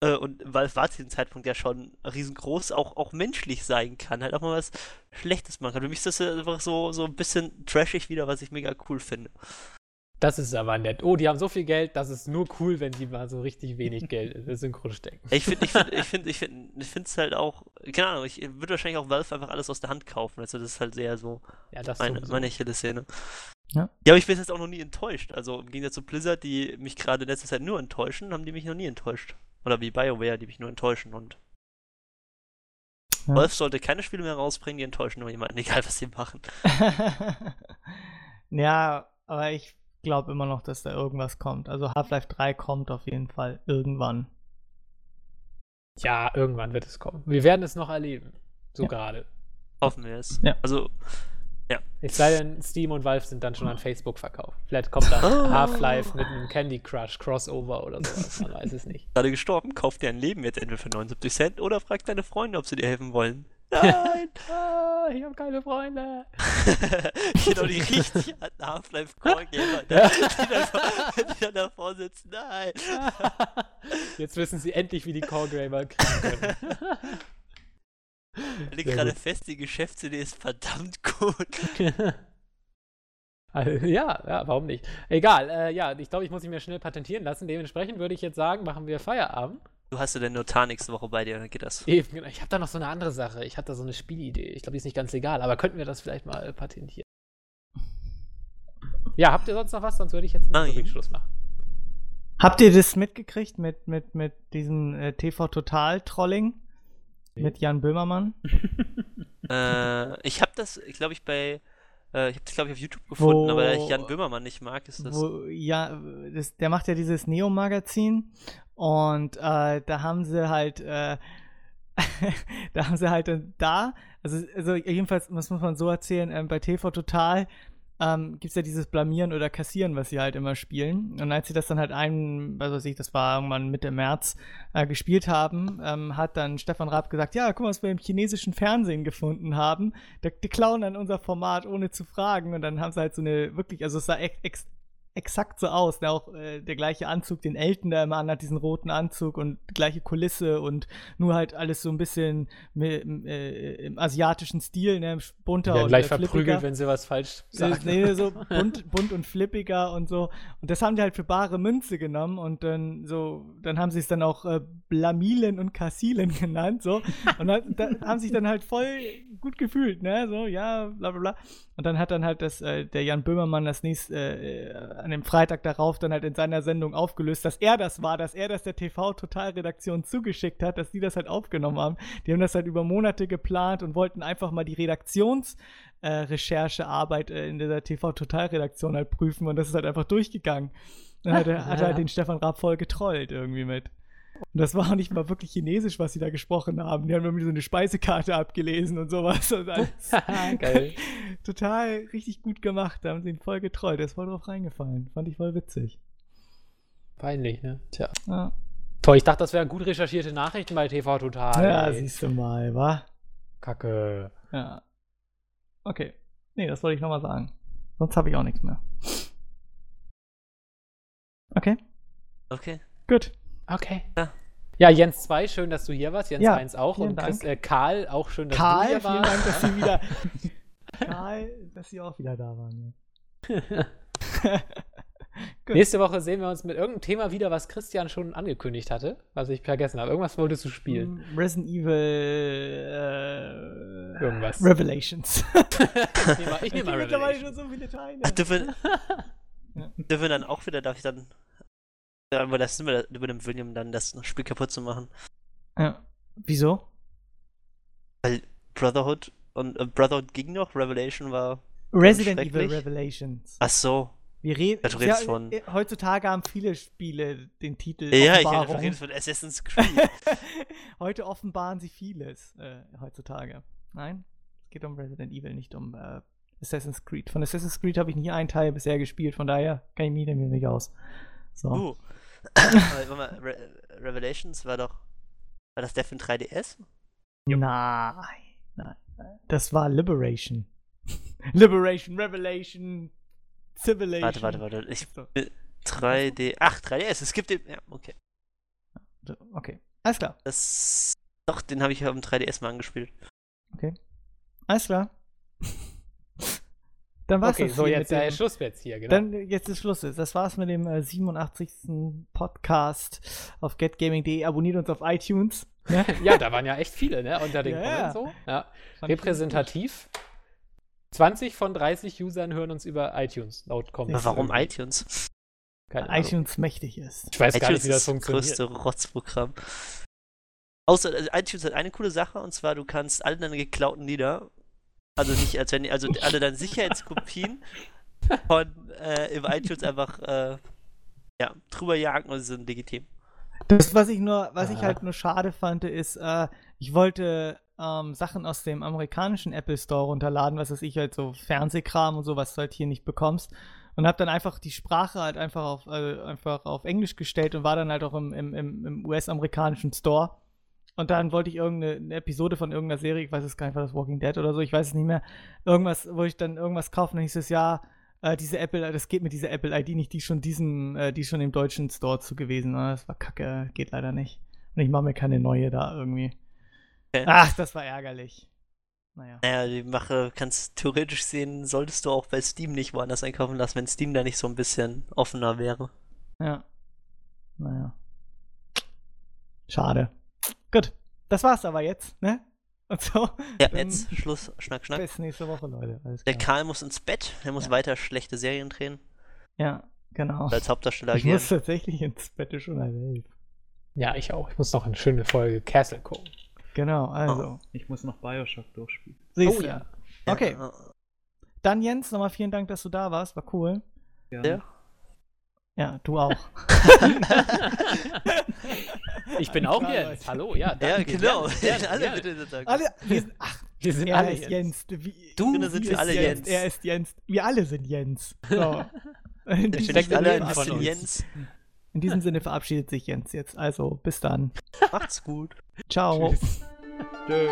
äh, und Valve war zu diesem Zeitpunkt ja schon riesengroß, auch, auch menschlich sein kann, halt auch mal was Schlechtes machen kann. Für mich ist das einfach so, so ein bisschen trashig wieder, was ich mega cool finde. Das ist aber nett. Oh, die haben so viel Geld, das ist nur cool, wenn sie mal so richtig wenig Geld in der Synchro stecken. Ich finde, ich finde, ich finde, ich finde, ich finde es halt auch, keine Ahnung, ich würde wahrscheinlich auch Valve einfach alles aus der Hand kaufen. Also das ist halt sehr so Ja, das meine, sowieso. meine Achillessehne. Ja. Ja, aber ich bin jetzt auch noch nie enttäuscht. Also im Gegensatz zu Blizzard, die mich gerade in letzter Zeit nur enttäuschen, haben die mich noch nie enttäuscht. Oder wie BioWare, die mich nur enttäuschen. Und Ja. Valve sollte keine Spiele mehr rausbringen, die enttäuschen nur jemanden, egal was sie machen. ja, aber ich glaube immer noch, dass da irgendwas kommt. Also Half-Life 3 kommt auf jeden Fall irgendwann. Ja, irgendwann wird es kommen. Wir werden es noch erleben. So Ja. gerade. Hoffen wir es. Ja. Also, Es sei denn, Steam und Valve sind dann schon an Facebook verkauft. Vielleicht kommt dann Oh. Half-Life mit einem Candy Crush Crossover oder sowas. Man weiß es nicht. gerade gestorben, kauf dir ein Leben jetzt entweder für 79 Cent oder frag deine Freunde, ob sie dir helfen wollen. Nein! Ah, ich habe keine Freunde. genau, die richtig alten Half-Life Core Gamer, Ja. die, dann, die dann davor sitzen. Nein! Jetzt wissen sie endlich, wie die Core Gamer kriegen können. Ich leg Sehr gerade fest, die Geschäftsidee ist verdammt gut. Also, ja, ja, warum nicht? Egal, äh, ja, ich glaube, ich muss mich mir schnell patentieren lassen. Dementsprechend würde ich jetzt sagen, machen wir Feierabend. Du hast ja den Notar nächste Woche bei dir, dann geht das. Eben, genau. Ich habe da noch so eine andere Sache. Ich hatte da so eine Spielidee. Ich glaube, die ist nicht ganz legal, aber könnten wir das vielleicht mal patentieren? Ja, habt ihr sonst noch was? Sonst würde ich jetzt. Rubrik Schluss machen. Habt ihr das mitgekriegt mit, mit, mit diesem äh, TV-Total-Trolling? Mit Jan Böhmermann? äh, ich habe das, glaube ich, bei. Äh, ich habe das, glaube ich, auf YouTube gefunden, Wo- aber da ich Jan Böhmermann nicht mag, ist das. Wo, ja, das, der macht ja dieses Neo-Magazin und äh, da haben sie halt, äh, da haben sie halt dann da, also, also jedenfalls, das muss man so erzählen, ähm, bei TV Total ähm, gibt es ja dieses Blamieren oder Kassieren, was sie halt immer spielen. Und als sie das dann halt ein, was weiß ich, das war irgendwann Mitte März, äh, gespielt haben, ähm, hat dann Stefan Raab gesagt, ja, guck mal, was wir im chinesischen Fernsehen gefunden haben. Da, die klauen dann unser Format, ohne zu fragen. Und dann haben sie halt so eine, wirklich, also es sah ex, ex, exakt so aus. Ne? Auch äh, der gleiche Anzug, den Elton da immer anhat, diesen roten Anzug und gleiche Kulisse und nur halt alles so ein bisschen äh, im asiatischen Stil, ne? Bunter werden und gleich äh, flippiger. verprügelt, wenn sie was falsch Äh, sagen. Nee, so bunt, bunt und flippiger und so. Und das haben die halt für bare Münze genommen und dann so, dann haben sie es dann auch äh, Blamilen und Kassilen genannt, so. Und dann, da haben sich dann halt voll gut gefühlt, ne, so, ja, bla bla bla. Und dann hat dann halt das, äh, der Jan Böhmermann das nächste, äh, an dem Freitag darauf dann halt in seiner Sendung aufgelöst, dass er das war, dass er das der TV-Total-Redaktion zugeschickt hat, dass die das halt aufgenommen haben. Die haben das halt über Monate geplant und wollten einfach mal die Redaktions- äh, äh, in dieser TV-Total-Redaktion halt prüfen und das ist halt einfach durchgegangen. Dann hat er, hat er halt den Stefan Raab voll getrollt irgendwie mit. Und das war auch nicht mal wirklich chinesisch, was sie da gesprochen haben. Die haben irgendwie so eine Speisekarte abgelesen und sowas. Und alles. Geil. Total richtig gut gemacht. Da haben sie ihn voll getrollt. Der ist voll drauf reingefallen. Fand ich voll witzig. Peinlich, ne? Tja. Ja, Toll, ich dachte, das wären gut recherchierte Nachrichten bei TV Total. ja ey. siehst du mal, wa? Kacke. Ja. Okay. Nee, das wollte ich nochmal sagen. Sonst habe ich auch nichts mehr. Okay, Okay. gut. Okay. Ja. Ja, Jens 2, schön, dass du hier warst. Jens Ja, 1 auch. vielen Und Chris, äh, Karl, auch schön, dass du Karl, hier vielen warst. Dank, dass Sie wieder. Karl, dass Sie auch wieder da waren. Ja. Gut. Nächste Woche sehen wir uns mit irgendeinem Thema wieder, was Christian schon angekündigt hatte, was ich vergessen habe. Irgendwas wolltest du spielen. Mm, Resident Evil äh, Irgendwas. Revelations. Ich nehme mal, ich nehm mal mittlerweile Revelation. schon so viele Teile. Dürfen, Ja. dürfen wir dann auch wieder, darf ich dann. Ja, aber das über, über dem William dann das Spiel kaputt zu machen. Ja. Wieso? Brotherhood und äh, Brotherhood ging noch, Revelation war. Resident Evil. Rebelations. Ach so. Wir reden. Ja, du redest von- äh, Heutzutage haben viele Spiele den Titel Ja, ich Offenbarung. rede von Assassin's Creed. Heute offenbaren sie vieles äh, heutzutage. Nein, es geht um Resident Evil, nicht um äh, Assassin's Creed. Von Assassin's Creed habe ich nie einen Teil bisher gespielt, von daher kann ich mich damit nicht aus. So. uh. Aber, warte mal, Re Revelations war doch. War das der für ein 3DS? Nein, nein. Das war Liberation. Liberation, Revelation, Civilization. Warte, warte, warte. Ich, So, 3D. Ach, 3DS. Es gibt den. Ja, okay. Okay, alles klar, Das. Doch, den habe ich auf dem 3DS mal angespielt. alles klar. Dann war's Okay, das so hier jetzt dem- Schluss jetzt hier, genau. Dann jetzt ist Schluss. Das war's mit dem äh, 87. Podcast auf getgaming.de. Abonniert uns auf iTunes. Ne? ja, da waren ja echt viele, ne? Unter den Ja, Comments ja. so. Ja. Repräsentativ. 20 von 30 Usern hören uns über iTunes laut Comments. Warum iTunes? Keine. Ahnung. iTunes mächtig ist. Ich weiß gar nicht, iTunes wie das ist das funktioniert. größte Rotzprogramm. Außer also iTunes hat eine coole Sache und zwar du kannst alle deine geklauten Lieder, also nicht als wenn also alle deine Sicherheitskopien von äh, über iTunes einfach äh, ja, drüber jagen und sie sind legitim. Das, was ich nur, was ich Ah. halt nur schade fand, ist, äh, ich wollte ähm, Sachen aus dem amerikanischen Apple Store runterladen, was weiß ich, halt so Fernsehkram und so, was du halt hier nicht bekommst. Und habe dann einfach die Sprache halt einfach auf, äh, einfach auf Englisch gestellt und war dann halt auch im, im, im, im US-amerikanischen Store. Und dann wollte ich irgendeine eine Episode von irgendeiner Serie, ich weiß es gar nicht, war das Walking Dead oder so, ich weiß es nicht mehr, irgendwas, wo ich dann irgendwas kaufen, dann hieß es ja, äh, diese Apple, das geht mit dieser Apple ID nicht, die ist schon diesem, äh, die ist schon im deutschen Store zu gewesen. Ah, Das war kacke, geht leider nicht. Und ich mache mir keine neue da irgendwie. Okay. Ach, das war ärgerlich. Naja. Naja, die Mache kannst theoretisch sehen, solltest du auch bei Steam nicht woanders einkaufen lassen, wenn Steam da nicht so ein bisschen offener wäre. Ja. Naja. Schade. Gut. Das war's aber jetzt, ne? Und so. Ja, jetzt Schluss, Schnack, Schnack. Bis nächste Woche, Leute. Alles Der. Karl muss ins Bett, er muss Ja. weiter schlechte Serien drehen, Ja, genau. als Hauptdarsteller Ich agieren. muss tatsächlich ins Bett schon halb elf. Ja, ich auch. Ich muss noch eine schöne Folge Castle gucken. Genau, also. Ich muss noch Bioshock durchspielen. Siehst Oh du. ja. Okay. Dann Jens, nochmal vielen Dank, dass du da warst. War cool. Ja. Ja, du auch. Ich bin auch Jens. Hallo, ja, ja, genau. Gerne, alle gerne. bitte sagen. Alle, wir sind, ach, Wir sind er alle ist Jens. Wie, Du sie sind wir alle Jens. Er ist Jens. Wir alle sind Jens. So. In, Wir diesem steckt sind alle Sinne. Jens. in diesem Sinne verabschiedet sich Jens jetzt. Also, bis dann. Macht's gut. Ciao. Tschüss. Tschö.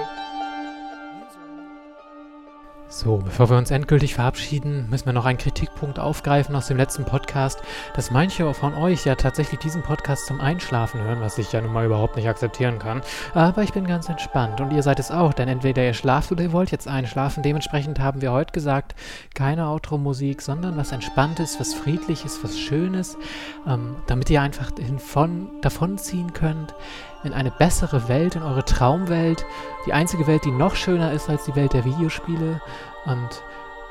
So, bevor wir uns endgültig verabschieden, müssen wir noch einen Kritikpunkt aufgreifen aus dem letzten Podcast, dass manche von euch ja tatsächlich diesen Podcast zum Einschlafen hören, was ich ja nun mal überhaupt nicht akzeptieren kann. Aber ich bin ganz entspannt und ihr seid es auch, denn entweder ihr schlaft oder ihr wollt jetzt einschlafen. Dementsprechend haben wir heute gesagt, keine Outro-Musik, sondern was Entspanntes, was Friedliches, was Schönes, ähm, damit ihr einfach davon, davonziehen könnt in eine bessere Welt, in eure Traumwelt, die einzige Welt, die noch schöner ist als die Welt der Videospiele. Und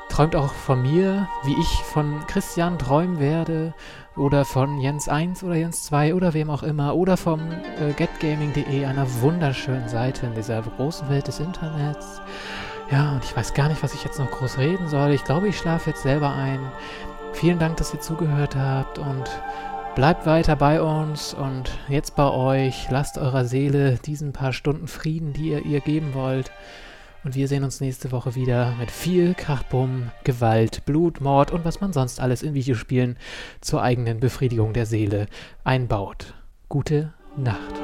träumt auch von mir, wie ich von Christian träumen werde oder von Jens 1 oder Jens 2 oder wem auch immer oder vom äh, getgaming.de, einer wunderschönen Seite in dieser großen Welt des Internets. Ja, und ich weiß gar nicht, was ich jetzt noch groß reden soll. Ich glaube, ich schlafe jetzt selber ein. Vielen Dank, dass ihr zugehört habt und bleibt weiter bei uns und jetzt bei euch. Lasst eurer Seele diesen paar Stunden Frieden, die ihr ihr geben wollt. Und wir sehen uns nächste Woche wieder mit viel Krachbumm, Gewalt, Blut, Mord und was man sonst alles in Videospielen zur eigenen Befriedigung der Seele einbaut. Gute Nacht.